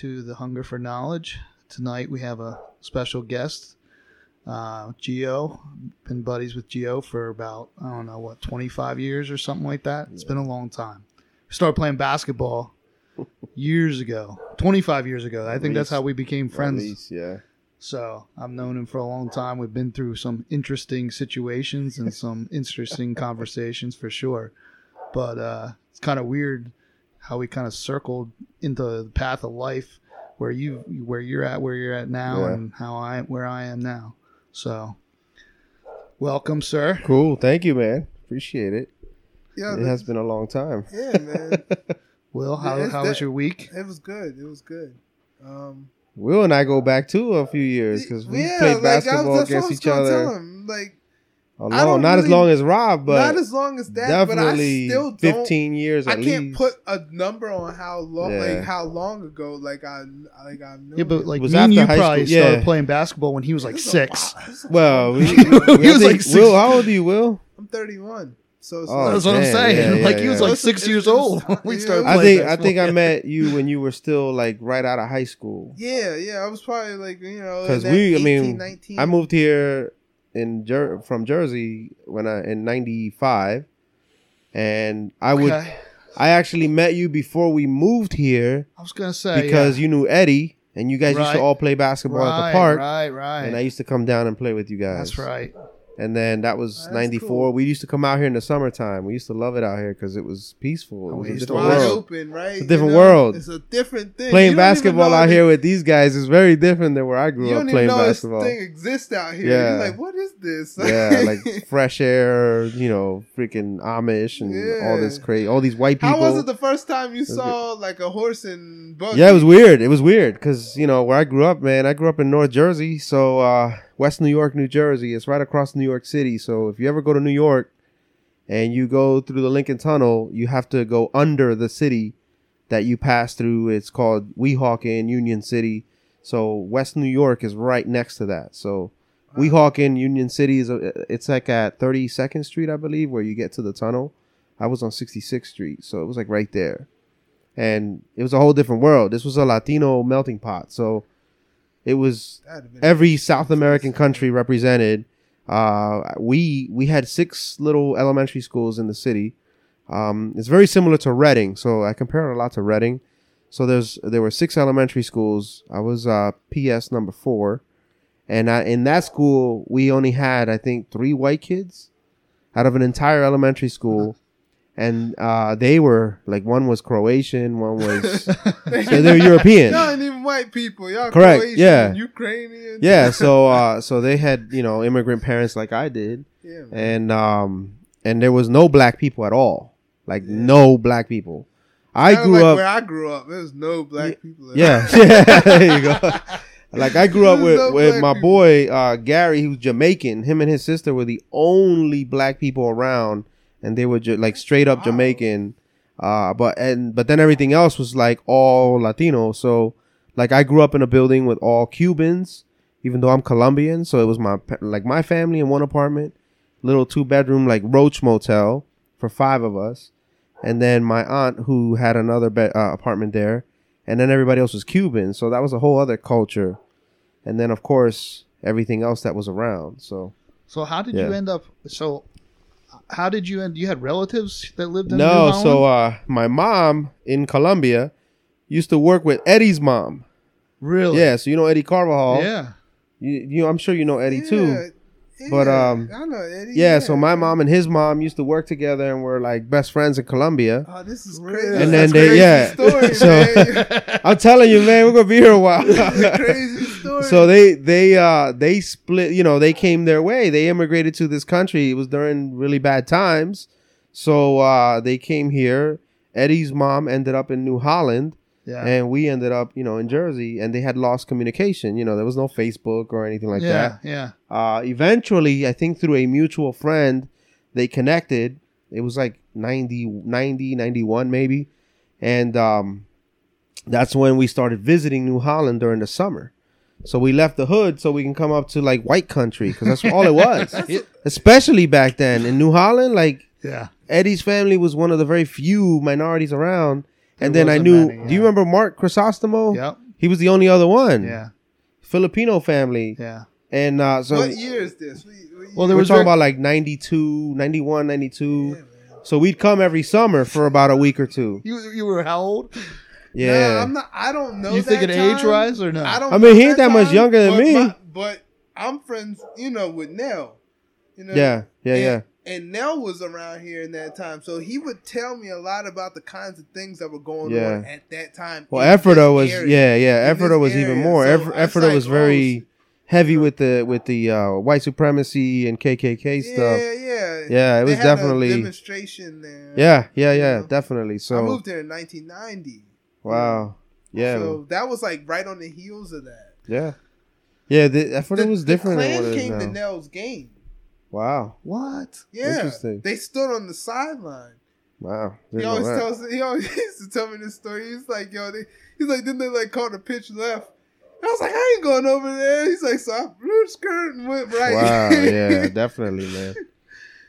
to the Hunger for Knowledge. Tonight we have a special guest, uh, Jio. Been buddies with Jio for about I don't know what 25 years or something like that. It's been a long time. We started playing basketball years ago, 25 years ago. I think that's how we became friends. least, yeah. So I've known him for a long time. We've been through some interesting situations and some interesting conversations for sure. But uh, it's kind of weird how we kind of circled into the path of life where you where you're at where you're at now Yeah. and how I where I am now. So welcome, sir. Cool. Thank you, man. Appreciate it. Yeah, It has been a long time. yeah, man. Will, how, It's how was your week? It was good. It was good. Um, Will and I go back too a few years because we yeah, played like, I was- basketball that's what I against each other. Him. Like A I long, don't not as long as Rob, but not as long as that, definitely but I still don't. 15 years I can't least. put a number on how long, Yeah. like how long ago, like I, like I know. Yeah, but like was me and after you high probably school, started yeah. playing basketball when he was like six. well, we, He we- I was think- like six- Will, how old are you, Will? I'm 31, so it's Oh, like, That's what I'm saying. yeah, like he was yeah. like six it's- years it's- old we yeah. started I playing think I think I met you when you were still like right out of high school. yeah, yeah. I was probably like you know because that we- I mean, 19. I moved here in Jer- from Jersey when I in '95, and I would I actually met you before we moved here I was gonna say because yeah. you knew Eddie, and you guys used to all play basketball at the park, Right, right. and I used to come down and play with you guys. That's right. And then that was That's '94. cool. We used to come out here in the summertime. We used to love it out here because it was peaceful. It Oh, was we a different wide world. open, right? It's a different world. It's a different thing. Playing You don't even basketball out here with these guys is very different than where I grew You up playing know basketball. this thing exists out here. Yeah. You're like, what is this? yeah, like fresh air, you know, freaking Amish and all this crazy, all these white people. How was it the first time you was saw like a horse and buggy? yeah, it was weird. It was weird because you know where I grew up, man. I grew up in North Jersey, so uh, West New York, New Jersey. It's right across New York City. So if you ever go to New York and you go through the Lincoln Tunnel, you have to go under the city that you pass through. It's called Weehawken, Union City. So West New York is right next to that. So Weehawken, Union City is a, it's like at 32nd Street, I believe, where you get to the tunnel. I was on 66th Street, so it was like right there, and it was a whole different world. This was a Latino melting pot, so it was That'd have been- every South American country represented. Uh, we we had six little elementary schools in the city. Um, it's very similar to Reading, so I compare it a lot to Reading. So there's there were six elementary schools. I was uh, PS number four, and I, in that school we only had I think three white kids out of an entire elementary school, and uh, they were like one was Croatian, one was so they're European. Y'all ain't even white people. Y'all Correct, Croatian, yeah. Ukrainian. yeah so uh so they had you know immigrant parents like i did yeah. Man. and um and there was no black people at all like no black people i Kinda grew like up where I grew up. There was no black people. at yeah all. there you go like i grew up with no with my people. boy uh gary was jamaican him and his sister were the only black people around and they were ju- like straight up Wow. jamaican uh but and but then everything else was like all latino so like i grew up in a building with all cubans even though i'm colombian so it was my like my family in one apartment little two bedroom like roach motel for five of us and then my aunt who had another bed, uh, apartment there and then everybody else was cuban so that was a whole other culture and then of course everything else that was around so So how did Yeah. you end up? So how did you end? You had relatives that lived in no so uh my mom in colombia used to work with eddie's mom really? yeah so you know eddie carvajal Yeah. you, you i'm sure you know eddie too Yeah, But, um, I know Eddie. yeah, so my mom and his mom used to work together and were like best friends in Colombia. Oh, this is crazy. And then That's a they- crazy yeah. Story, So- man. I'm telling you, man, we're gonna be here a while. This is a crazy story. so they they uh they split. You know, they came their way. They immigrated to this country. It was during really bad times. So uh they came here. Eddie's mom ended up in New Holland, Yeah. and we ended up, you know, in Jersey. And they had lost communication. You know, there was no Facebook or anything like yeah. that. Yeah. Uh, eventually, I think through a mutual friend, they connected. It was like 90, 90 91 maybe. And um, that's when we started visiting New Holland during the summer. So we left the hood so we can come up to like white country because that's all it was. Especially back then in New Holland, like Yeah. Eddie's family was one of the very few minorities around. and There then I knew. many, Do you remember Mark Chrysostomo? Yep. He was the only other one. Yeah. Filipino family, Yeah. and uh, so what year is this? What, what Well, year? there we're talking ver- about like 92, 91, 92. Yeah. So we'd come every summer for about a week or two. You you were how old? Yeah. Nah, I'm not. I don't know. you that thinking age time. rise or no? I don't. I mean, know he ain't that much time, younger than but me. my- but I'm friends, you know, with Nell. You know. yeah, yeah, and, yeah. And Nell was around here in that time, so he would tell me a lot about the kinds of things that were going Yeah. on at that time. Well, in this was area. yeah, yeah. In Ephrata this was even more. So Eff- like, was very heavy with the with the uh, white supremacy and KKK Yeah, stuff. yeah, Yeah, yeah. it They was had a definitely demonstration there. yeah, yeah, yeah, Yeah. definitely. So I moved there in 1990. Wow, yeah, So that was like right on the heels of that. yeah, yeah. The, Ephrata The- it was different The than what it came is to now. Nell's game. Wow, what? Yeah, Interesting. they stood on the sideline. wow. He Didn't know always that. tells. He always used to tell me this story. He's like, yo, they, he's like, then they like called a pitch left. And I was like, I ain't going over there. He's like, so I blew skirt and went right. Wow, yeah, definitely, man.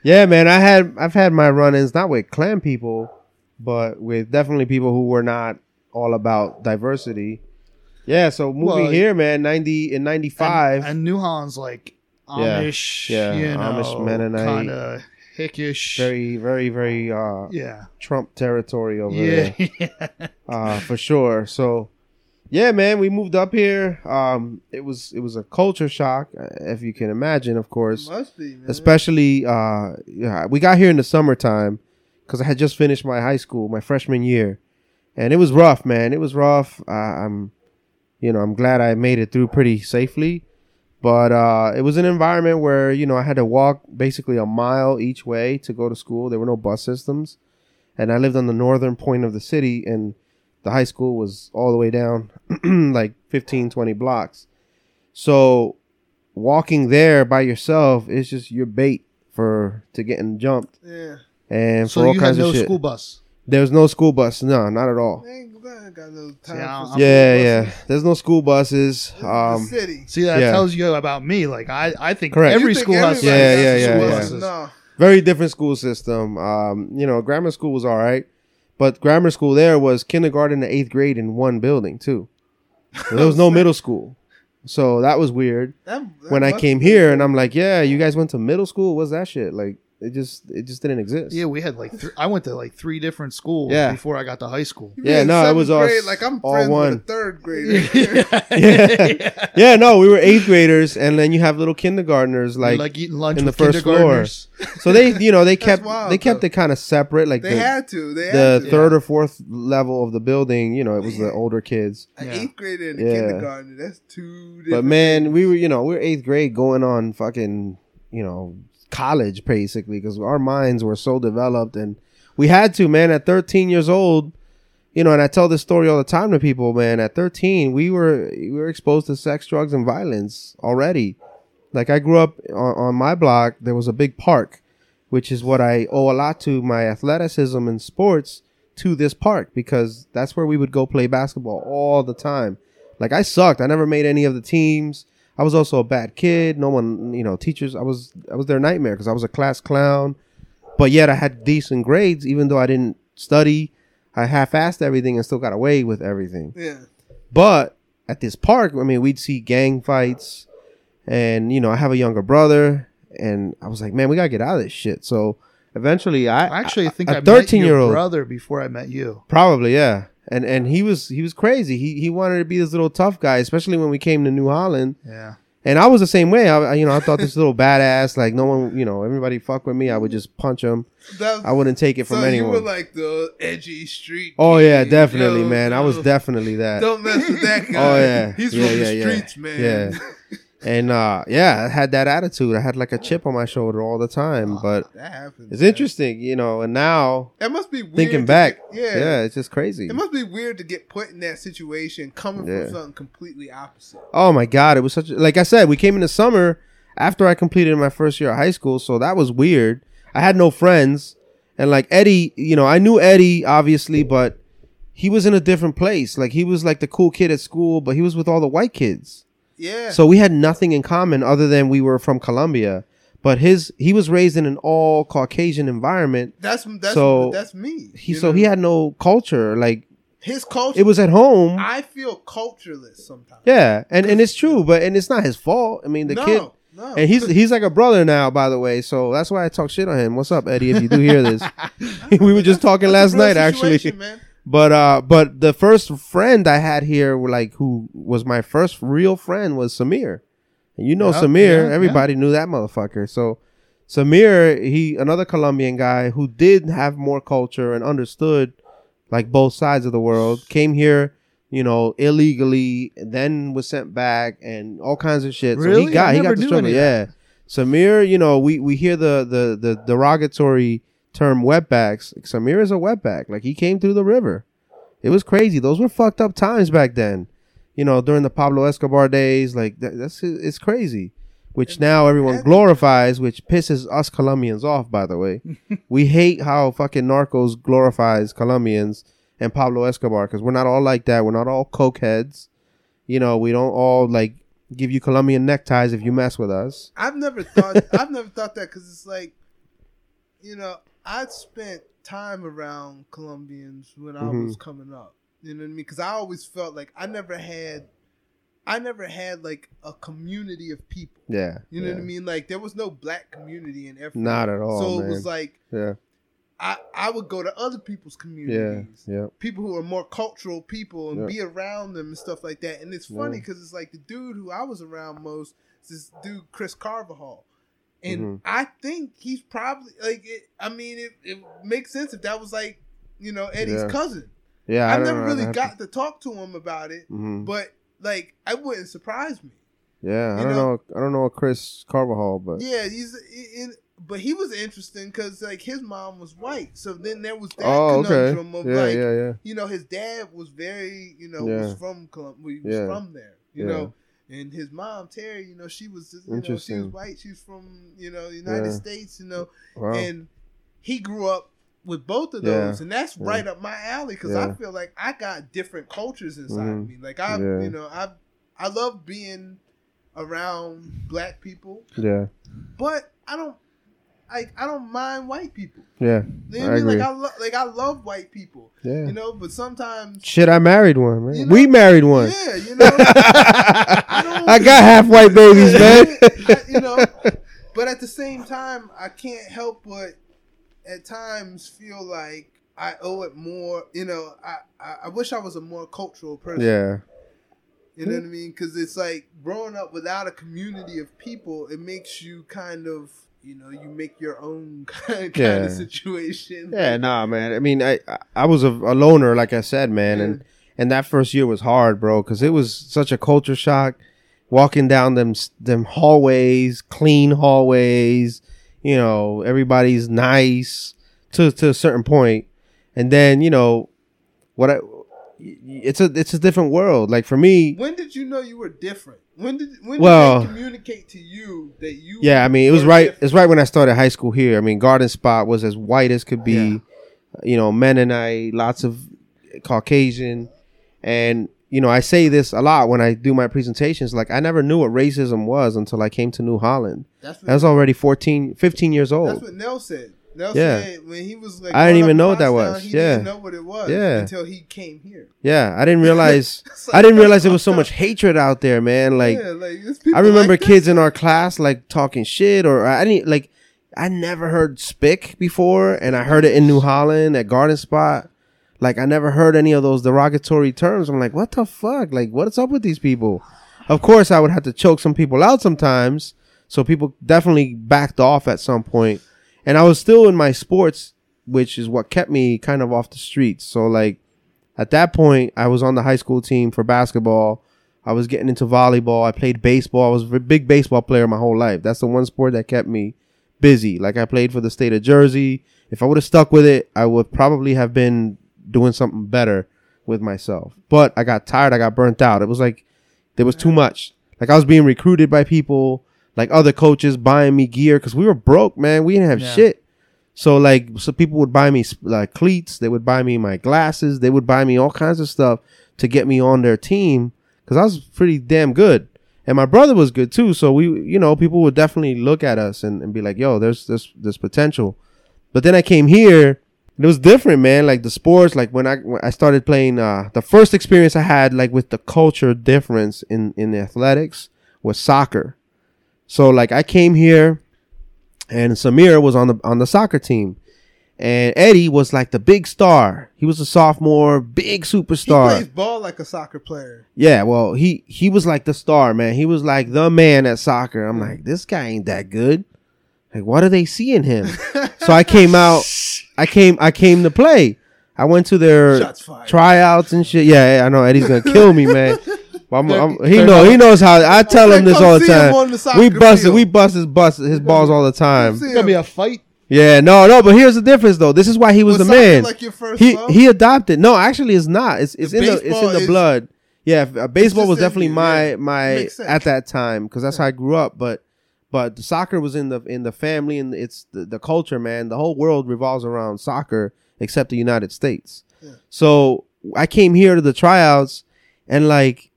Yeah, man. I had I've had my run-ins not with Klan people, but with definitely people who were not all about diversity. Yeah, so moving Well, here, man, ninety in ninety five. And, and New Holland's like Yeah. Amish, Yeah, you know, Amish Mennonite. kind of hickish. very, very, very uh, yeah. Trump territory over Yeah. there, uh, for sure. So, yeah, man, we moved up here. Um, it was it was a culture shock, uh, if you can imagine, of course. Must be, man. especially uh yeah we got here in the summertime because i had just finished my high school my freshman year and it was rough man. It was rough. Uh, i'm you know i'm glad i made it through pretty safely. But uh it was an environment where you know i had to walk basically a mile each way to go to school. There were no bus systems. And i lived on the northern point of the city and the high school was all the way down like 15 20 blocks. So walking there by yourself is just your bait for to getting jumped. Yeah. and so for all kinds no of shit. school bus. There was no school bus. No, not at all. I ain't got, got no time Yeah, Yeah, yeah. There's no school buses. This Um, city. See, that Yeah. tells you about me. Like I, I think Correct. every think school has Yeah, got yeah, yeah, yeah. buses. No. very different school system. Um, you know, grammar school was all right, but grammar school there was kindergarten to eighth grade in one building too. There was no middle school, so that was weird. That, that When I came be- here, and I'm like, yeah, you guys went to middle school. What's that shit? Like, it just, it just didn't exist. Yeah, we had like th- I went to like three different schools Yeah. before I got to high school. You Yeah, no, it was all grade, like I'm all friends one. with a third grader. Yeah. yeah, no, we were eighth graders, and then you have little kindergartners like, like, eating lunch in the first floor. so they, you know, they kept wild, they kept though. it kind of separate, like they the, had to. They the to. third or fourth level of the building. You know, it was the older kids. An Yeah. eighth grader and a Yeah. kindergarten. That's two. But man, things. we were, you know, we were eighth grade going on fucking, you know, college basically because our minds were so developed and we had to, man, at 13 years old, you know, and I tell this story all the time to people, man. At 13, we were we were exposed to sex, drugs, and violence already. Like I grew up on, on my block, there was a big park, which is what I owe a lot to my athleticism and sports to this park because that's where we would go play basketball all the time. Like I sucked. I never made any of the teams. I was also a bad kid. No one, you know, teachers. I was I was their nightmare because I was a class clown. But yet I had decent grades, even though I didn't study. I half-assed everything and still got away with everything. yeah. But at this park, I mean, we'd see gang fights, and you know, I have a younger brother, and I was like, man, we gotta get out of this shit. So eventually, I I actually think a I met your year old brother before I met you. Probably, yeah. And and he was he was crazy. He he wanted to be this little tough guy, especially when we came to New Holland. Yeah. And I was the same way. I you know I thought this little badass, like no one, you know, everybody fuck with me. I would just punch him. I wouldn't take it from so anyone. you were like the edgy street. oh yeah, definitely, yo, man. I was definitely that. Don't mess with that oh, guy. Oh, yeah. he's Yeah, from yeah, the yeah. streets, man. Yeah. And uh yeah, I had that attitude. I had like a chip on my shoulder all the time. But that happens. it's man. interesting, you know. And now It must be weird thinking back, get- yeah, yeah, it's just crazy. It must be weird to get put in that situation, coming Yeah. from something completely opposite. Oh my god, it was such a, like I said, we came in the summer after I completed my first year of high school, so that was weird. I had no friends and like Eddie, you know, I knew Eddie obviously, but he was in a different place. Like he was like the cool kid at school, but he was with all the white kids. Yeah. So we had nothing in common other than we were from Colombia. But his he was raised in an all Caucasian environment. that's that's so that's me. He so know? he had no culture. Like his culture. it was at home. I feel cultureless sometimes. yeah, and and it's true, but and it's not his fault. I mean, the no, kid no. and he's he's like a brother now, by the way. So that's why I talk shit on him. What's up, Eddie? If you do hear this, we were just talking last night, actually. man. But uh, but the first friend I had here, like who was my first real friend, was Samir. And you know Yeah, Samir, yeah, everybody knew that motherfucker. So Samir, he another Colombian guy who did have more culture and understood like both sides of the world. Came here, you know, illegally, then was sent back and all kinds of shit. So he got I he got the struggle. Yeah. Samir, you know, we we hear the the the derogatory term wetbacks. Samir is a wetback. Like he came through the river. It was crazy. Those were fucked up times back then. You know, during the Pablo Escobar days, like that, that's it's crazy. Which now everyone glorifies, which pisses us Colombians off. By the way, we hate how fucking Narcos glorifies Colombians and Pablo Escobar because we're not all like that. We're not all coke heads. You know, we don't all like give you Colombian neckties if you mess with us. I've never thought. I've never thought that because it's like, you know, I spent time around Colombians when I Mhm. was coming up. You know what I mean? Because I always felt like I never had, I never had like a community of people. Yeah, You know yeah. what I mean? Like there was no black community in every. Not at all, So it man. was like Yeah, I I would go to other people's communities. yeah. yeah. People who are more cultural people and Yeah. be around them and stuff like that. And it's funny because it's like the dude who I was around most is this dude Chris Carvajal. And Mhm. I think he's probably like it, I mean it, it makes sense if that was like, you know, Eddie's Yeah. cousin. Yeah, I I've never know, really I got to talk to him about it, To, Mhm. but like it wouldn't surprise me. Yeah, I don't know- know. I don't know a Chris Carvajal, but Yeah, he's in, but he was interesting because like his mom was white, so then there was that oh, okay. conundrum of Yeah, like, yeah, yeah. you know, his dad was very, you know, Yeah. was from Colombia, he was from there, you Yeah. know, and his mom Terry, you know, she was, just, you know, she was white, she was from, you know, the United Yeah. States, you know, Wow. and he grew up with both of Yeah. those, and that's Yeah. right up my alley because I feel like I got different cultures inside of Mhm. me. Like I, Yeah. you know, I, I love being around black people, yeah, but I don't. Like I don't mind white people. yeah, You know I what I mean? Like. I lo- like I love white people. yeah. You know, but sometimes Shit, I married one, man. You know- we married one. Yeah, you know. don't- I got half white babies, man. I- you know, but at the same time, I can't help but at times feel like I owe it more. You know, I I, I wish I was a more cultural person. yeah, You know what I mean? Because it's like growing up without a community of people, it makes you kind of, you know, you make your own kind, Yeah. of situation. yeah. Nah, man. I mean, I I- was a, a loner, like I said, man, and and that first year was hard, bro, because it was such a culture shock. Walking down them them hallways, clean hallways, you know, everybody's nice to to a certain point, and then you know, what I, it's a it's a different world. Like for me, When did you know you were different? When did when Well- did they communicate to you that you? Yeah, I mean, it was right. different? It's right when I started high school here. I mean, Garden Spot was as white as could be. Yeah. You know, Mennonite, lots of Caucasian, and you know, I say this a lot when I do my presentations. Like, I never knew what racism was until I came to New Holland. That's I was already 14, 15 years old. that's what Nell said. Yeah. when he was like, I didn't even know what that was. He Yeah. didn't know what it was. Yeah. until he came here. Yeah, I didn't realize. It's I didn't realize there was so much hatred out there, man. Like, yeah, like I remember like kids in our class like talking shit, or I didn't like. I never heard spick before, and I heard it in New Holland at Garden Spot. Like I never heard any of those derogatory terms. I'm like, what the fuck? Like, what's up with these people? Of course, I would have to choke some people out sometimes. So people definitely backed off at some point, and I was still in my sports, which is what kept me kind of off the streets. So like, at that point, I was on the high school team for basketball. I was getting into volleyball. I played baseball. I was a big baseball player my whole life. That's the one sport that kept me busy. Like I played for the state of Jersey. If I would have stuck with it, I would probably have been doing something better with myself. But I got tired. I got burnt out. It was like there was too much. Like I was being recruited by people, like other coaches buying me gear because we were broke, man. We didn't have Yeah. shit. So like, so people would buy me like cleats. They would buy me my glasses. They would buy me all kinds of stuff to get me on their team because I was pretty damn good, and my brother was good too. So we, you know, people would definitely look at us and, and be like, "Yo, there's this this potential." But then I came here, it was different, man. Like the sports, like when I when I started playing, uh, the first experience I had, like with the culture difference in in the athletics, was soccer. So like I came here, and Samir was on the on the soccer team, and Eddie was like the big star. He was a sophomore, big superstar. He plays ball like a soccer player. Yeah, well, he he was like the star, man. He was like the man at soccer. I'm like, this guy ain't that good. Like, what are they seeing him? so I came out. I came. I came to play. I went to their tryouts and shit. Yeah, yeah, I know Eddie's gonna kill me, man. But I'm, I'm, he They're know. He knows how. I tell him this all the time. the We busted. field. We bust his bust his balls all the time. See It's gonna be a fight. Yeah, no, no. But here's the difference, though. This is why he was, Was the man. like your first he love? he adopted. No, actually, it's not. It's it's The in the it's in the is- blood. Yeah, uh, baseball was definitely you, my yeah. my at that time because that's how I grew up. But but the soccer was in the in the family and it's the, the culture, man. The whole world revolves around soccer except the United States. Yeah. So I came here to the tryouts and like,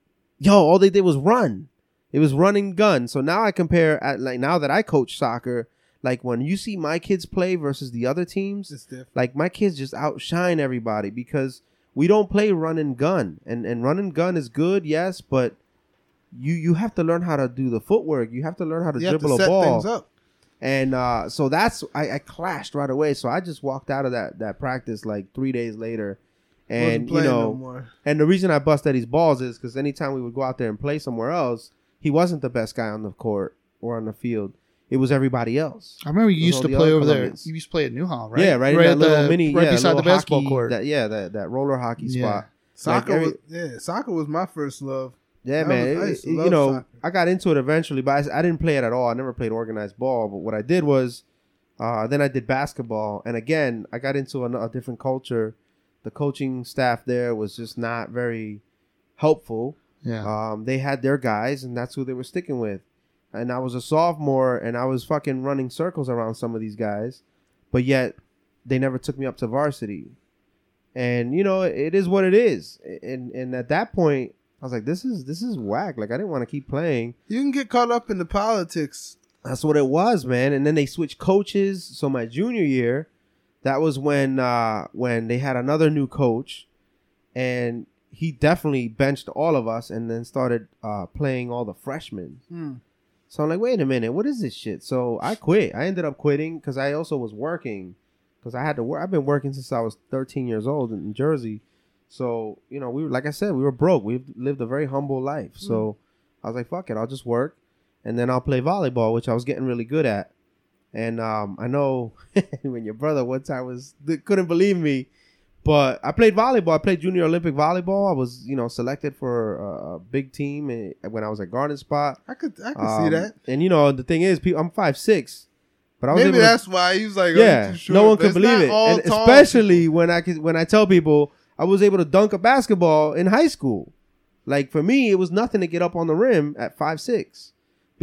yo, all they did was run. It was running gun. So now I compare at like now that I coach soccer, like when you see my kids play versus the other teams, It's different. like my kids just outshine everybody because we don't play run and gun and and run and gun is good yes but you you have to learn how to do the footwork you have to learn how to You have to dribble a ball and uh, so that's I, I clashed right away so i just walked out of that that practice like three days later and you know no more. and the reason i bust eddie's balls is because anytime we would go out there and play somewhere else he wasn't the best guy on the court or on the field it was everybody else I remember you used to play other over there. You used to play at Newhall, right? Yeah, right, in at that little the- mini, right yeah, beside the basketball hockey- court. That, yeah, that, that roller hockey Yeah. spot. Soccer every- was yeah, soccer was my first love. Yeah, That man. was- it- it- you know, soccer. I got into it eventually, but I, I didn't play it at all. I never played organized ball. But what I did was, uh, then I did basketball, and again, I got into a, a different culture. The coaching staff there was just not very helpful. Yeah. Um, they had their guys, and that's who they were sticking with. And I was a sophomore, and I was fucking running circles around some of these guys, but yet they never took me up to varsity. And you know, it is what it is. And and at that point, I was like, this is this is whack. Like I didn't want to keep playing. You can get caught up in the politics. That's what it was, man. And then they switched coaches. So my junior year, that was when uh when they had another new coach, and he definitely benched all of us and then started uh playing all the freshmen. Hmm. So I'm like, wait a minute, what is this shit? So I quit. I ended up quitting because I also was working because I had to work. I've been working since I was 13 years old in, in Jersey. So you know, we were like I said, we were broke. We've lived a very humble life. So I was like, fuck it, I'll just work, and then I'll play volleyball, which I was getting really good at. And um, I know when your brother one time was couldn't believe me, but I played volleyball. I played junior Olympic volleyball. I was you know selected for a, a big team when I was at Garden Spot. I could I could see Um, that. And you know, the thing is, people, I'm five six, but I was Maybe able to, that's why he was like, yeah, no one could believe it, and especially when I could, when I tell people I was able to dunk a basketball in high school. Like for me, it was nothing to get up on the rim at five six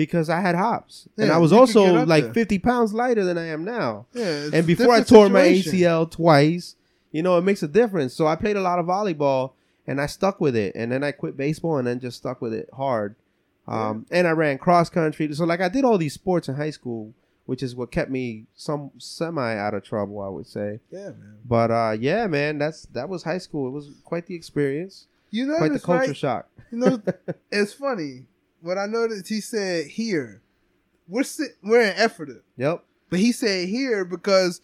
because I had hops, and I was you could get also like there. fifty pounds lighter than I am now. Yeah, and before I tore my. ACL twice, you know, it makes a difference. So I played a lot of volleyball and I stuck with it. And then I quit baseball and then just stuck with it hard. Um, And I ran cross country. So, like, I did all these sports in high school, which is what kept me some semi out of trouble, I would say. Yeah, man. But uh, yeah, man, that's that was high school. It was quite the experience, You know, quite the culture shock. You know, it's funny. What I noticed, he said here, we're sit, we're in Ephrata, Yep. but he said here because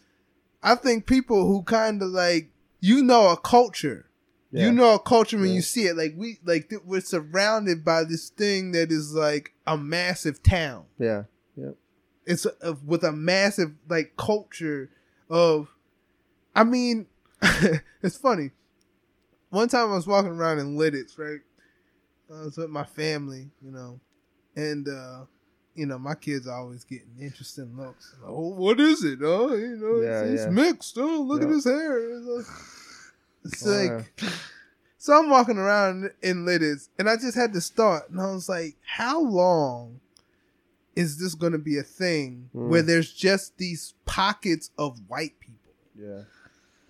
I think people who kind of like you know a culture. Yeah. You know a culture when Yeah. you see it. Like we like th- we're surrounded by this thing that is like a massive town. Yeah. Yep. It's a, with a massive like culture of. I mean, it's funny. One time I was walking around in Lititz, right? I was with my family, you know, and uh, you know my kids are always getting interesting looks. Like, oh, what is it? Oh, you know, Yeah, it's, it's mixed. Oh, look at his hair. It's, like- it's like so I'm walking around in Lititz, and I just had to start, and I was like, how long is this going to be a thing Mm. where there's just these pockets of white people? Yeah.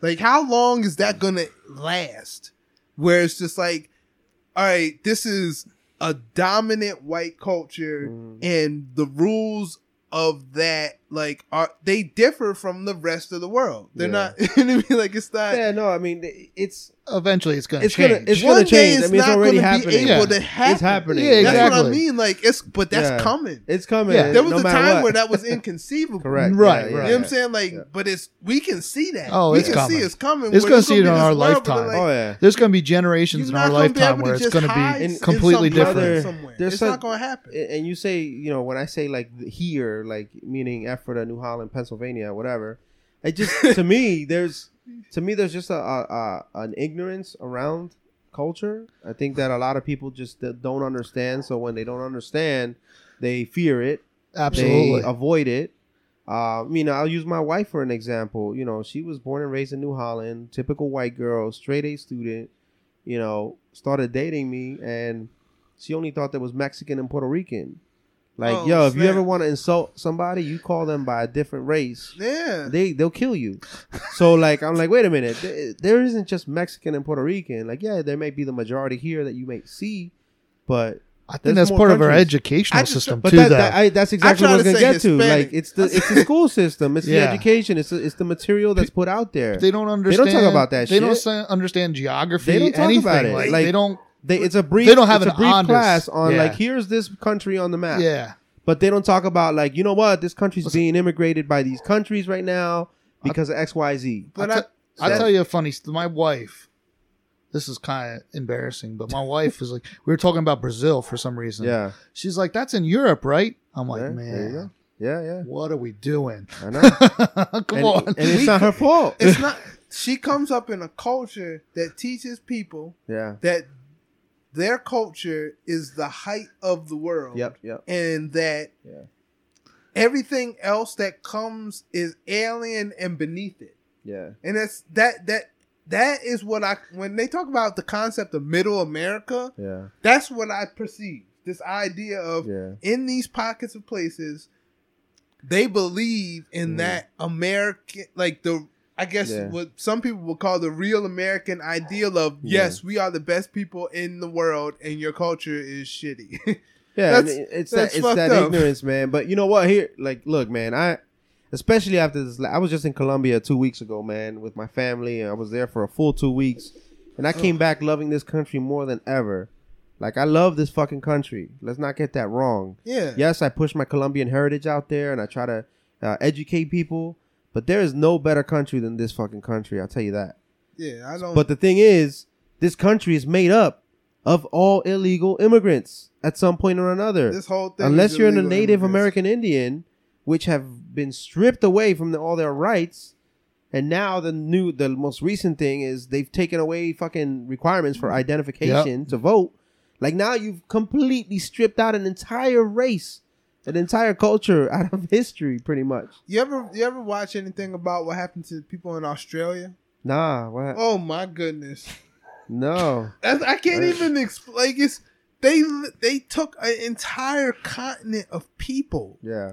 Like, how long is that going to last? Where it's just like, all right, this is a dominant white culture, Mm. and the rules of that like are they differ from the rest of the world. They're Yeah. not. You know what I mean? Like it's not. Yeah, no, I mean it's Eventually, it's going to it's change. gonna it's one gonna day change. I it's mean, it's not already gonna happening. Be able Yeah. to happen. It's happening. Yeah, That's what I mean. Like it's, but that's Yeah. coming. It's coming. Yeah. There was no a time what. where that was inconceivable. correct. Right, yeah, right. You know what I'm saying? Like, Yeah. but it's we can see that. Oh, we it's can coming. see it's coming. It's We're gonna see it in our lifetime. like, oh yeah. There's going to be generations in our lifetime where it's going to be in completely different. somewhere. There's it's not going to happen. And and you say, you know, when I say like here, like meaning Ephrata, New Holland, Pennsylvania, whatever, it just to me there's to me there's just a, a, a an ignorance around culture. I think that a lot of people just don't understand. So when they don't understand, they fear it. Absolutely. They avoid it. Uh, I mean, I'll use my wife for an example. You know, she was born and raised in New Holland, typical white girl, straight A student. You know, started dating me, and she only thought that was Mexican and Puerto Rican. Like, Oh, yo, if you ever want to insult somebody, you call them by a different race. Yeah. They they'll kill you. So like, I'm like, wait a minute, there, there isn't just Mexican and Puerto Rican. Like, yeah, there may be the majority here that you may see, but I think that's more part of our educational just- system But too. that, that- I, that's exactly try what I was gonna say get to. Like it's the it's the school system, it's Yeah. the education, it's the, it's the material that's put out there. they don't understand. They don't understand. talk about that They don't understand geography. They don't talk anything. about it. Like, Like, they don't. They, it's a brief. They don't have it's an a brief honest- class on yeah. like here's this country on the map. Yeah. But they don't talk about like you know what this country's being immigrated by these countries right now because of X Y Z. But I'll, I, t- I'll tell you a funny. My wife. This is kind of embarrassing, but my wife is like, we were talking about Brazil for some reason. Yeah, She's like, "That's in Europe, right?" I'm like, Yeah, there you "Man, yeah, yeah. what are we doing? I know. Come and, on." and it's not her fault. it's not. She comes up in a culture that teaches people yeah. that their culture is the height of the world. Yep. Yep. And that Yeah. everything else that comes is alien and beneath it. Yeah. And that's that that that is what I when they talk about the concept of middle America, Yeah. that's what I perceive. This idea of Yeah. in these pockets of places, they believe in Mhm. that American, like the, I guess Yeah. what some people would call the real American ideal of, Yeah. yes, we are the best people in the world, and your culture is shitty. Yeah, and it's that it's that up. ignorance, man. But you know what? Here, like, look, man. I, especially after this, I was just in Colombia two weeks ago, man, with my family. I was there for a full two weeks, and I came back loving this country more than ever. Like, I love this fucking country. Let's not get that wrong. yeah, Yes, I push my Colombian heritage out there, and I try to uh, educate people. But there is no better country than this fucking country. I'll tell you that. yeah. I don't. But the thing is, this country is made up of all illegal immigrants at some point or another. this whole thing, Unless you're illegal Native immigrants. American Indian, which have been stripped away from the, all their rights, and now the new, the most recent thing is they've taken away fucking requirements for identification to vote. Like now you've completely stripped out an entire race, an entire culture out of history, pretty much. You ever you ever watch anything about what happened to people in Australia? Nah, what? Oh my goodness. No. That's, I can't Right. even explain. Like it's they they took an entire continent of people Yeah.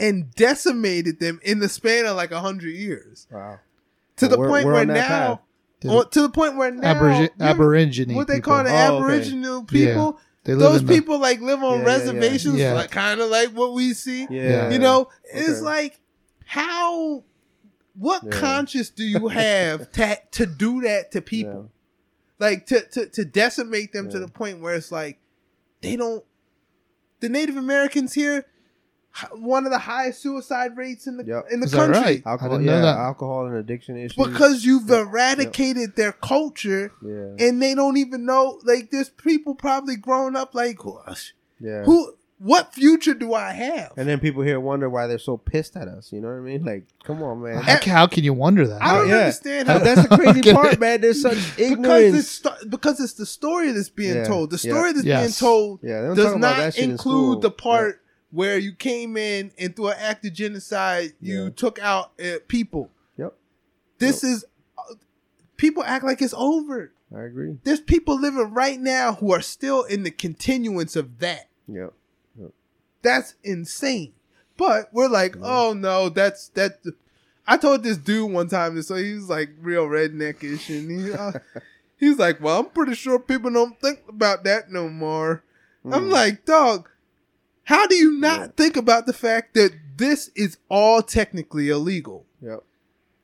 and decimated them in the span of like a hundred years. Wow. To Well, the we're- point we're where now, path. The to the point where now, Aborigi- you Aborigine what they people. call the Oh, okay. Aboriginal people. They live Those in the- people like live on Yeah, yeah, yeah. reservations, Yeah. like kind of like what we see. Yeah. You know, it's like how. What Yeah. conscience do you have to to do that to people? like to to, to decimate them to the point where it's like they don't the native americans here h- one of the highest suicide rates in the Yep. in the Is that country right? I Alcohol, didn't know yeah, that. alcohol and addiction issues. because you've Yep. eradicated their culture yeah, and they don't even know like there's people probably growing up like gosh yeah. who what future do i have And then people here wonder why they're so pissed at us. You know what I mean? Like, come on, man. How, how can you wonder that? i don't yeah. understand how that's the crazy Get part, man. There's such because it's ignorance. because it's the story that's being Yeah. told. The Yeah. story that's Yes. being told Yeah, does talk about that not shit in include the part where you came in and through an act of genocide you Yeah. took out uh, people. Yep, This is uh, people act like it's over. I agree. There's people living right now who are still in the continuance of that. Yep. That's insane. But we're like, oh no, that's that. I told this dude one time, so he was like real redneckish, and he, uh, he was like, "Well, I'm pretty sure people don't think about that no more." I'm Mm. like, dog, how do you not Yeah. think about the fact that this is all technically illegal. Yep.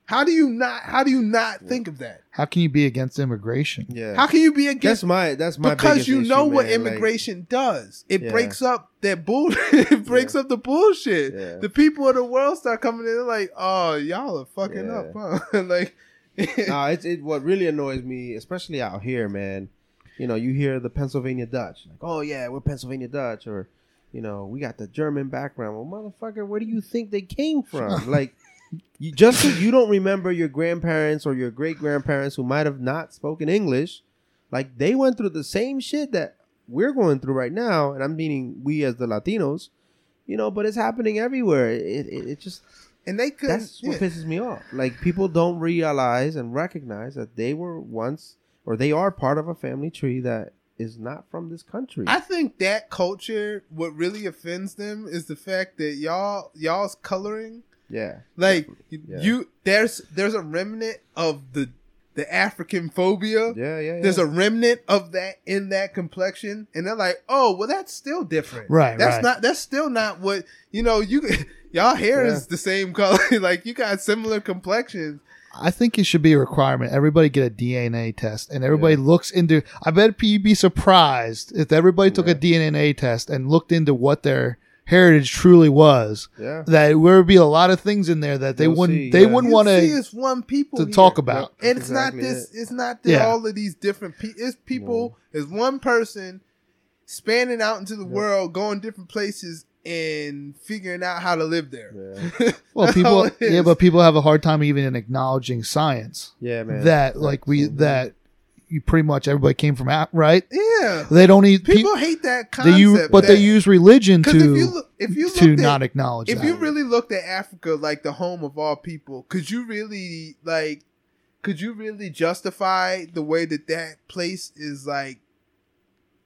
How do you not? How do you not think of that? How can you be against immigration? Yeah. How can you be against? that's my that's my because biggest you issue, know what man, like- immigration does. It Yeah. breaks up that bull. it breaks up the bullshit. Yeah. The people of the world start coming in like, oh, y'all are fucking Yeah. up, huh? like, no, it's it. What really annoys me, especially out here, man. You know, you hear the Pennsylvania Dutch, like, oh yeah, we're Pennsylvania Dutch, or you know, we got the German background. Well, motherfucker, where do you think they came from? like, you, just so you don't remember your grandparents or your great grandparents who might have not spoken English, like they went through the same shit that we're going through right now, and I'm meaning we as the Latinos. You know, but it's happening everywhere. It it, it just and they couldn't. that's what yeah. pisses me off. Like people don't realize and recognize that they were once or they are part of a family tree that is not from this country. I think that culture, what really offends them is the fact that y'all y'all's coloring yeah. like Yeah. you there's there's a remnant of the the African phobia. Yeah, yeah, yeah. There's a remnant of that in that complexion, and they're like, "Oh, well, that's still different. Right, That's right. not. That's still not what you know. You y'all hair Yeah. is the same color. like you got similar complexions. I think it should be a requirement. Everybody get a DNA test, and everybody looks into. I bet you'd be surprised if everybody took a DNA test and looked into what their heritage truly was. yeah. That there would be a lot of things in there that they You'll wouldn't. see, they yeah. wouldn't You want see to it's one people to here. talk about. And That's it's not this. it. It's not the, Yeah. all of these different people. It's people. It's one person spanning out into the world, going different places, and figuring out how to live there. Yeah. Well, people, yeah, but people have a hard time even in acknowledging science. Yeah, man. that like we Absolutely. that you pretty much everybody came from out right. yeah, They don't need people people. hate that They concept. use, but they use religion Because if you to look, if you to looked not acknowledge if that. you really looked at Africa like the home of all people, could you really like, could you really justify the way that that place is like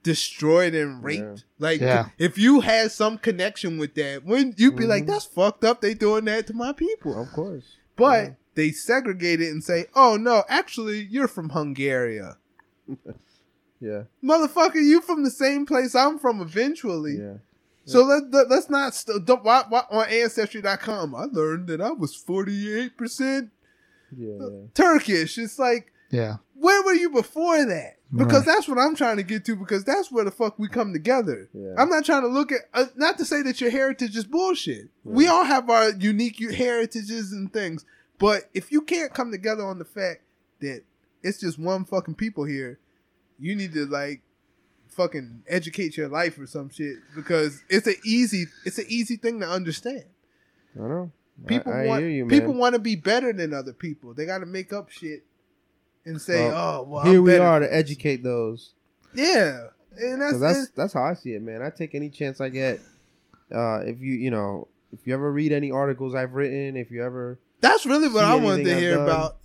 destroyed and raped? Yeah. Like, Yeah. if you had some connection with that, when you'd be like, Mhm. "That's fucked up," they doing that to my people, of course. but Yeah. they segregate it and say, "Oh no, actually, you're from Hungary." Yeah. Motherfucker, you from the same place I'm from eventually. Yeah. So let, let, us not st- don't, why, why, on ancestry.com. I learned that I was 48% Yeah. yeah. Turkish. It's like, yeah, where were you before that? Because Right. that's what I'm trying to get to. Because that's where the fuck we come together. Yeah. I'm not trying to look at, uh, not to say that your heritage is bullshit. We all have our unique heritages and things. But if you can't come together on the fact that it's just one fucking people here, you need to like fucking educate your life or some shit because it's a easy it's an easy thing to understand. I know. People I, I want hear you, man. people want to be better than other people. They got to make up shit and say, Well, "Oh, well, Here I'm we better are to educate those. Yeah, and that's, that's that's how I see it, man. I take any chance I get. Uh, if you you know if you ever read any articles I've written, if you ever that's really what I wanted to I've hear done. about.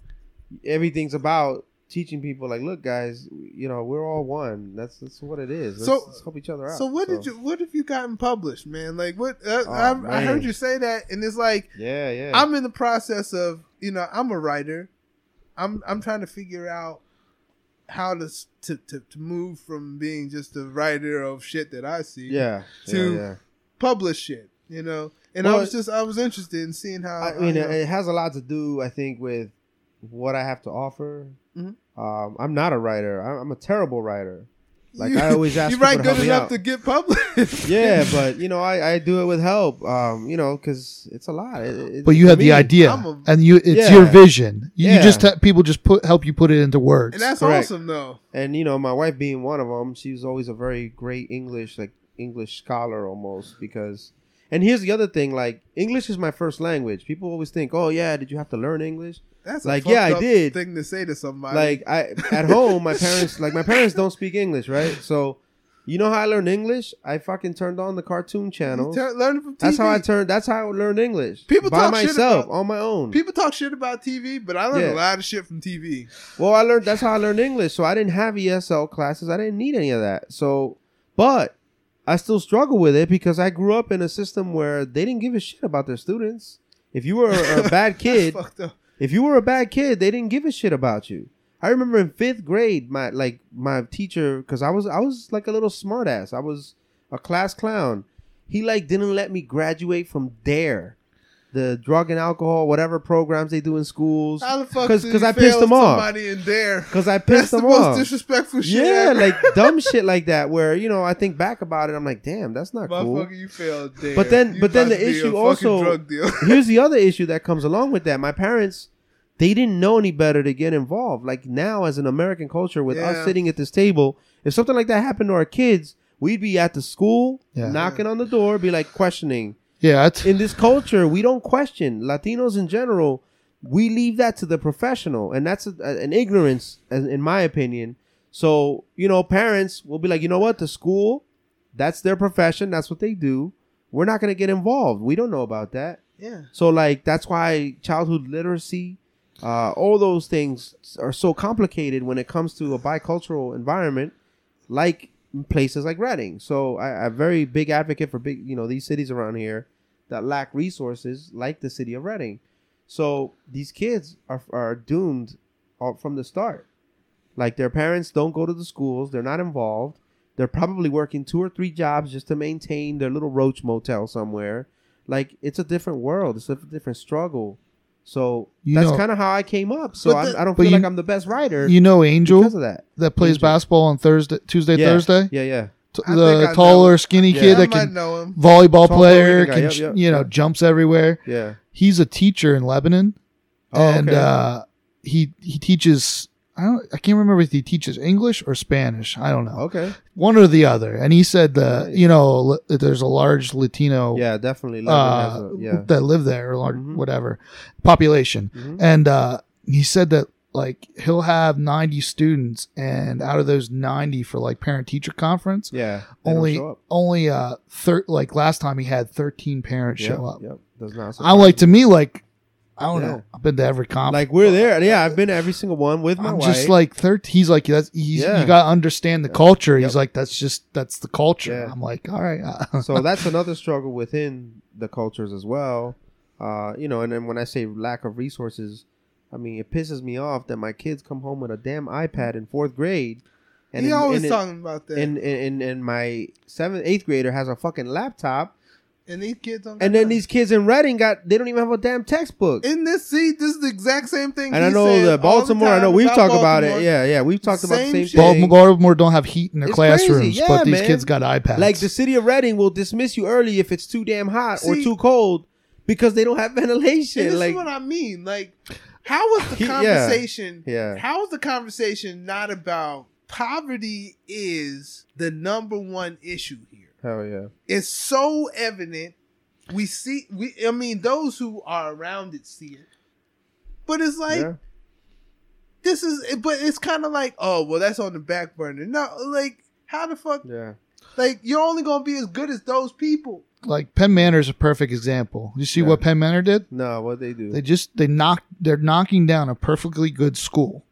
everything's about teaching people like, look, guys, you know we're all one. That's that's what it is. Let's, So- let's help each other out. So what did you what have you gotten published, man? Like what uh, Oh, I, I heard you say that, and it's like Yeah, yeah. I'm in the process of you know I'm a writer. I'm I'm trying to figure out how to to to, to move from being just a writer of shit that I see yeah, to- yeah, yeah. publish shit, you know. And I was just I was interested in seeing how I mean, how- it has a lot to do, I think, with what I have to offer. Mhm. Um, I'm not a writer. I'm, I'm a terrible writer. Like You- I always ask you write good enough out. to get published. yeah, but you know, I, I do it with help. Um, you know, because it's a lot. It- it- but you for have the idea, a- and you it's Yeah. your vision. You Yeah. just ha- people just put help you put it into words. and that's Correct. awesome though. and you know, my wife being one of them, she was always a very great English, like English scholar almost. Because, and here's the other thing: like English is my first language. People always think, oh yeah, did you have to learn English? That's Like, a yeah, I did. thing to say to somebody. like I at home, my parents like my parents don't speak English, right? So, you know how I learned English? I fucking turned on the cartoon channel. learn from TV. That's how I turned. That's how I learned English. People by talk shit myself about- on my own. People talk shit about TV, but I learned Yeah. a lot of shit from TV. well, I learned. That's how I learned English. So I didn't have ESL classes. I didn't need any of that. So, but I still struggle with it because I grew up in a system where they didn't give a shit about their students. If you were a bad kid, That's fucked up. if you were a bad kid, they didn't give a shit about you. I remember in fifth grade, my like my teacher, because I was I was like a little smartass. I was a class clown. he like didn't let me graduate from dare the drug and alcohol whatever programs they do in schools How the fuck? 'Cause- did 'cause he I pissed them off. Somebody in there. because i pissed That's pissed the them most off disrespectful shit. yeah ever. like dumb shit like that where you know i think back about it i'm like damn that's not cool you failed there. But then- You but then the to be a issue also- drug here's the other issue that comes along with that. My parents, they didn't know any better to get involved. Like now, as an American culture, with Yeah. us sitting at this table, if something like that happened to our kids, we'd be at the school, Yeah. knocking on the door, be like questioning. Yeah, In this culture, we don't question. Latinos in general, we leave that to the professional, and that's a, an ignorance, in my opinion. So you know, parents will be like, you know what, the school, that's their profession, that's what they do. We're not gonna get involved. We don't know about that. yeah. So like that's why childhood literacy, uh, all those things are so complicated when it comes to a bicultural environment, like places like Reading. So I, I'm a very big advocate for big, you know, these cities around here that lack resources, like the city of Reading. So these kids are are doomed from the start. Like their parents don't go to the schools, they're not involved. They're probably working two or three jobs just to maintain their little roach motel somewhere like it's a different world it's a different struggle so You that's kind of how i came up so the- i don't feel you- like i'm the best writer you know Angel because of that that plays Angel. basketball on Thursday, Tuesday, yeah. Thursday. yeah yeah T- the taller, skinny Yeah. kid I that can know him. volleyball Tall player, can Yep, yep, you know yep. jumps everywhere. yeah He's a teacher in Lebanon, Oh, and okay. uh, he he teaches. I don't. I can't remember if he teaches English or Spanish. I don't know. okay One or the other. And he said Nice. you know there's a large Latino yeah definitely uh, a- yeah that live there, or large, Mhm. whatever population. Mhm. And uh, he said that like he'll have 90 students, and out of those 90 for like parent teacher conference, yeah only only uh thir- like last time he had 13 parents Yep, show up. yep. Does not I'm like to me like I don't Yeah. know. I've been to every conference. like we're there yeah i've been to every single one with my I'm wife just like 13. He's like that's he's Yeah. you got to understand the culture. He's Yep. like that's just that's the culture. Yeah. I'm like all right. so that's another struggle within the cultures as well. Uh, you know, and then when I say lack of resources, I mean it pisses me off that my kids come home with a damn iPad in fourth grade, And he in- always in- talking about that. and and, and and my seventh eighth grader has a fucking laptop, and these kids don't. and got then these kids in Reading got they don't even have a damn textbook. In this seat, this is the exact same thing. and I know said that all the Baltimore. I know we've about talked about it. Yeah, yeah, we've talked about the Same same shit. thing. Baltimore, Baltimore don't have heat in their It's classrooms, Yeah, but these man. kids got iPads. Like the city of Reading will dismiss you early if it's too damn hot or too cold because they don't have ventilation. And this like is what I mean. Like, how was the He- yeah. conversation? Yeah. How was the conversation not about poverty? Is the number one issue here? hell yeah. It's so evident. We see. We. I mean, those who are around it see it. But it's like yeah. this is. But it's kind of like, oh well, that's on the back burner. No, like how the fuck? Yeah. Like you're only gonna be as good as those people. Like Penn Manor is a perfect example. You see Yeah. what Penn Manor did? No, what they do? They just they knocked they're knocking down a perfectly good school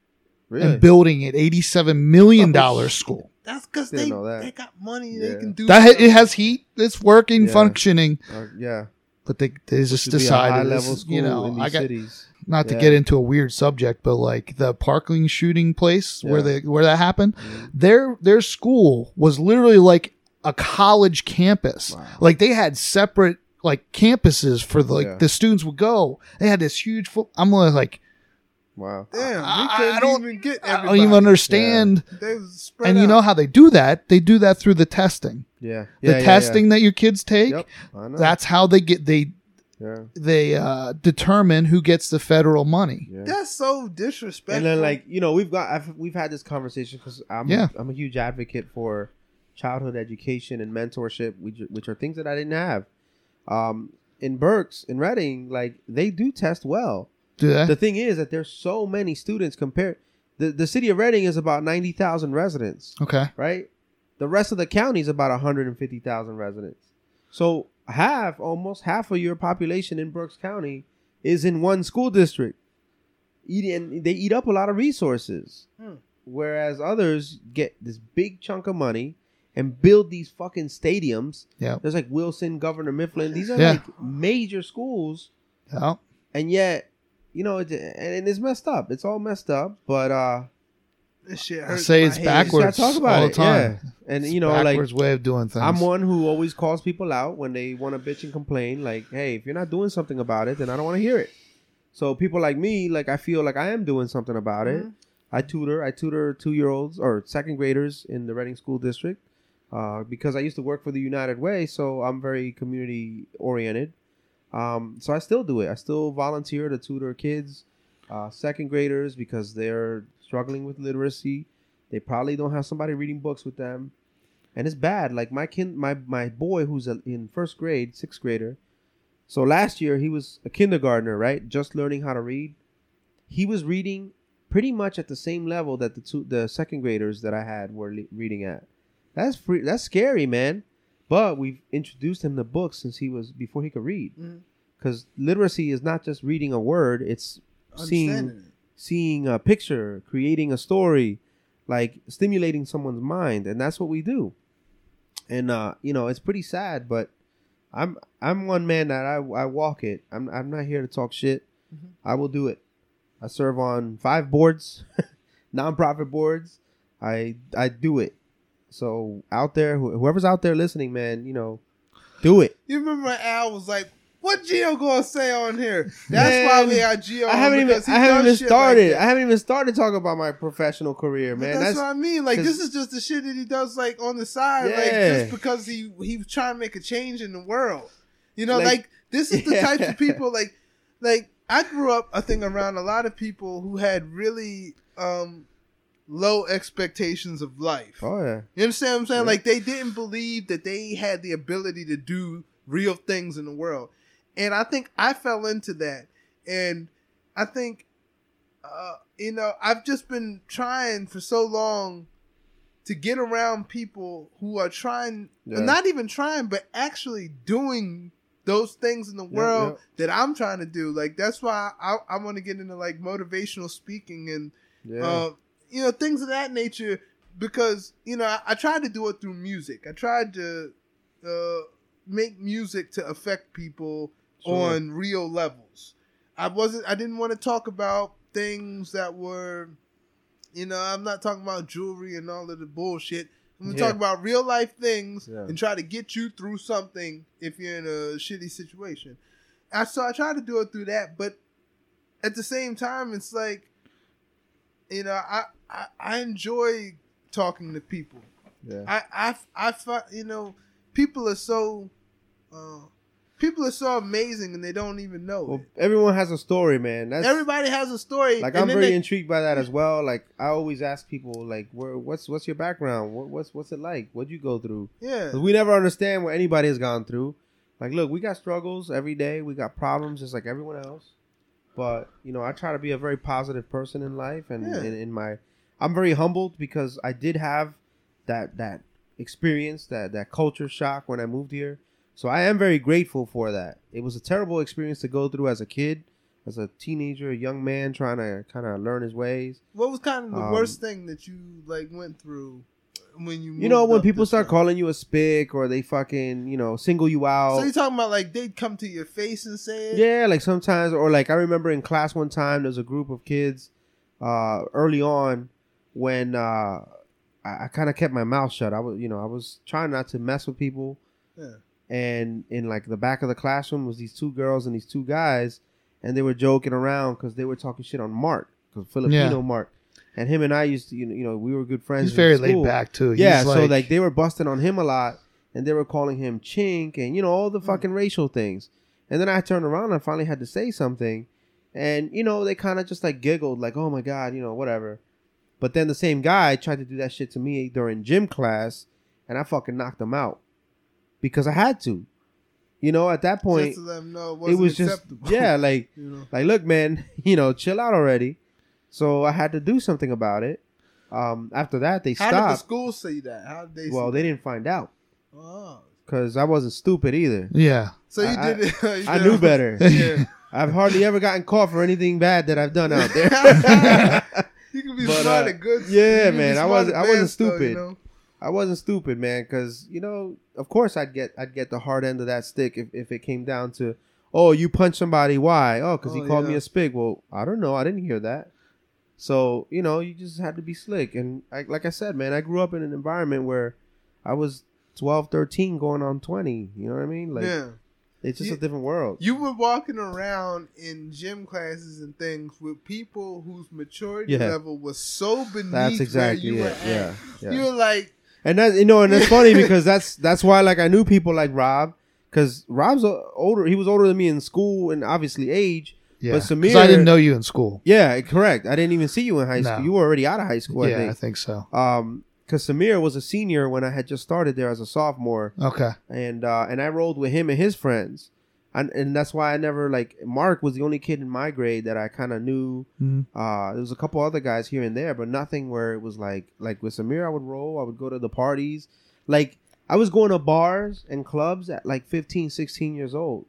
really? and building an eighty seven million dollar shit. school. That's because they know that. they got money. Yeah. They can do That stuff. it has heat. It's working, Yeah. functioning, Uh, yeah. but they they just Should be a decided, this level is- you know, in these I got cities. not to Yeah. get into a weird subject, but like the Parkland shooting place where Yeah. they where that happened, Mhm. their their school was literally like a college campus. Wow. Like they had separate like campuses for the, like Yeah. the students would go. They had this huge. Fo- I'm like, Wow. Damn, I- we I couldn't don't- even get I don't even understand. They was spread And you out. know how they do that? They do that through the testing. Yeah. The Yeah, yeah, testing that your kids take. Yep. That's how they get they yeah. they uh, determine who gets the federal money. Yeah. that's so disrespectful. and then like you know we've got I've, we've had this conversation because I'm Yeah. I'm a huge advocate for childhood education and mentorship, which which are things that I didn't have. Um, in Berks in Reading, like they do test well. Do that? The thing is that there's so many students compared. The the city of Reading is about ninety thousand residents, okay. right? The rest of the county is about hundred and fifty thousand residents. So half, almost half of your population in Berks County is in one school district. Eat and they eat up a lot of resources, Hmm. whereas others get this big chunk of money and build these fucking stadiums. Yeah. There's like Wilson, Governor Mifflin. These are Yeah. like major schools Yeah. and yet you know it, and it's messed up it's all messed up but uh This shit I hurts. say my it's head. backwards. Just gotta talk about all it. the time. Yeah. And It's you know, like backwards way of doing things. I'm one who always calls people out when they want to bitch and complain. Like, hey, if you're not doing something about it, then I don't want to hear it. So people like me, like I feel like I am doing something about it. Mhm. I tutor. I tutor two year olds or second graders in the Reading School District uh, because I used to work for the United Way, so I'm very community oriented. Um, so I still do it. I still volunteer to tutor kids, uh, second graders, because they're struggling with literacy. They probably don't have somebody reading books with them, and it's bad. Like my kin, my my boy who's a, in first grade, sixth grader. So last year he was a kindergartner, right? Just learning how to read. He was reading pretty much at the same level that the two the second graders that I had were le- reading at. That's free. That's scary, man. But we've introduced him to books since he was before he could read. Because literacy is not just reading a word; it's seeing it. seeing a picture, creating a story, like stimulating someone's mind, and that's what we do. And uh, you know, it's pretty sad, but I'm I'm one man that I I walk it. I'm I'm not here to talk shit. Mhm. I will do it. I serve on five boards, nonprofit boards. I I do it. So out there, wh- whoever's out there listening, man, you know, do it. You remember when Al was like, "What Jio gonna say on here?" That's why we got Jio. I haven't even I haven't even started. Like. I haven't even started talking about my professional career, man. that's, That's, what I mean. Like this is just the shit that he does, like on the side, like just because he he was trying to make a change in the world. You know, Like- like, this is the Yeah. types of people. Like, like I grew up, I think, around a lot of people who had really um low expectations of life. oh yeah. You understand what I'm saying? Yeah. Like they didn't believe that they had the ability to do real things in the world. And I think I fell into that. And I think uh, you know, I've just been trying for so long to get around people who are trying Yeah. not even trying, but actually doing those things in the world yep. that I'm trying to do. Like that's why I, I want to get into like motivational speaking and Yeah. uh, you know, things of that nature. Because you know, I, I tried to do it through music. I tried to uh, make music to affect people Sure. on real levels. I wasn't. I didn't want to talk about things that were, you know, I'm not talking about jewelry and all of the bullshit. I'm gonna Yeah. talk about real life things Yeah. and try to get you through something if you're in a shitty situation. I so I try to do it through that, but at the same time, it's like, you know, I I, I enjoy talking to people. yeah. I I I fi- you know, people are so, uh, people are so amazing and they don't even know. Well, everyone has a story, man. That's Everybody has a story. like and I'm very they- intrigued by that as well. Like I always ask people, like, where, what's what's your background? What, what's what's it like? What'd you go through? yeah. we never understand what anybody has gone through. Like, look, we got struggles every day. We got problems just like everyone else. But you know, I try to be a very positive person in life, and Yeah. in, in my, I'm very humbled because I did have that that experience, that that culture shock when I moved here. So I am very grateful for that. It was a terrible experience to go through as a kid, as a teenager, a young man trying to kind of learn his ways. What was kind of the Um, worst thing that you like went through when you You know, when people start way? calling you a spick or they fucking, you know, single you out. So you're talking about like they'd come to your face and say it? Yeah, like sometimes, or like I remember in class one time, there was a group of kids uh, early on when uh, I, I kind of kept my mouth shut. I was, you know, I was trying not to mess with people. Yeah. And in like the back of the classroom was these two girls and these two guys, and they were joking around because they were talking shit on Mark, because Filipino Yeah. Mark, and him and I used to, you know, you know, we were good friends. He's in very laid back too. Yeah, He's so like they were busting on him a lot, and they were calling him chink, and you know all the Mm. fucking racial things. And then I turned around and I finally had to say something, and you know they kind of just like giggled, like oh my god, you know whatever. But then the same guy tried to do that shit to me during gym class, and I fucking knocked him out because I had to. You know, at that point, just to them know it, it wasn't was just yeah, like you know. like look, man, you know, chill out already. So I had to do something about it. Um, after that, they stopped. How did the school see that? How did they? Well, see they didn't find out? Oh. because I wasn't stupid either. yeah. So you I- did it. you I did knew better. Yeah. I've hardly ever gotten caught for anything bad that I've done out there. You can be But, smart uh, and good. yeah, you can be man, I wasn't- I wasn't advanced, though, stupid. you know? I wasn't stupid, man, because you know, of course, I'd get I'd get the hard end of that stick if, if it came down to, oh, you punched somebody, why? Oh, because he Oh, called me a spig. Well, I don't know, I didn't hear that. So you know, you just had to be slick. And I, like I said, man, I grew up in an environment where I was 12, 13, going on 20. You know what I mean? Like yeah. It's just You- a different world. You were walking around in gym classes and things with people whose maturity Yeah. level was so beneath That's exactly where you it. were. Yeah, yeah. You were like, And that's you know, and it's funny because that's that's why like I knew people like Rob because Rob's older. He was older than me in school and obviously age. Yeah, But 'Cause Samir- I didn't know you in school. Yeah, correct. I didn't even see you in high school. You were already out of high school. I yeah, I think. think so. Um, because Samir was a senior when I had just started there as a sophomore, Okay. and uh, and I rolled with him and his friends, and and that's why I never like Mark was the only kid in my grade that I kind of knew. Mhm. Uh, there was a couple other guys here and there, but nothing where it was like like with Samir. I would roll. I would go to the parties. Like I was going to bars and clubs at like 15, 16 years old.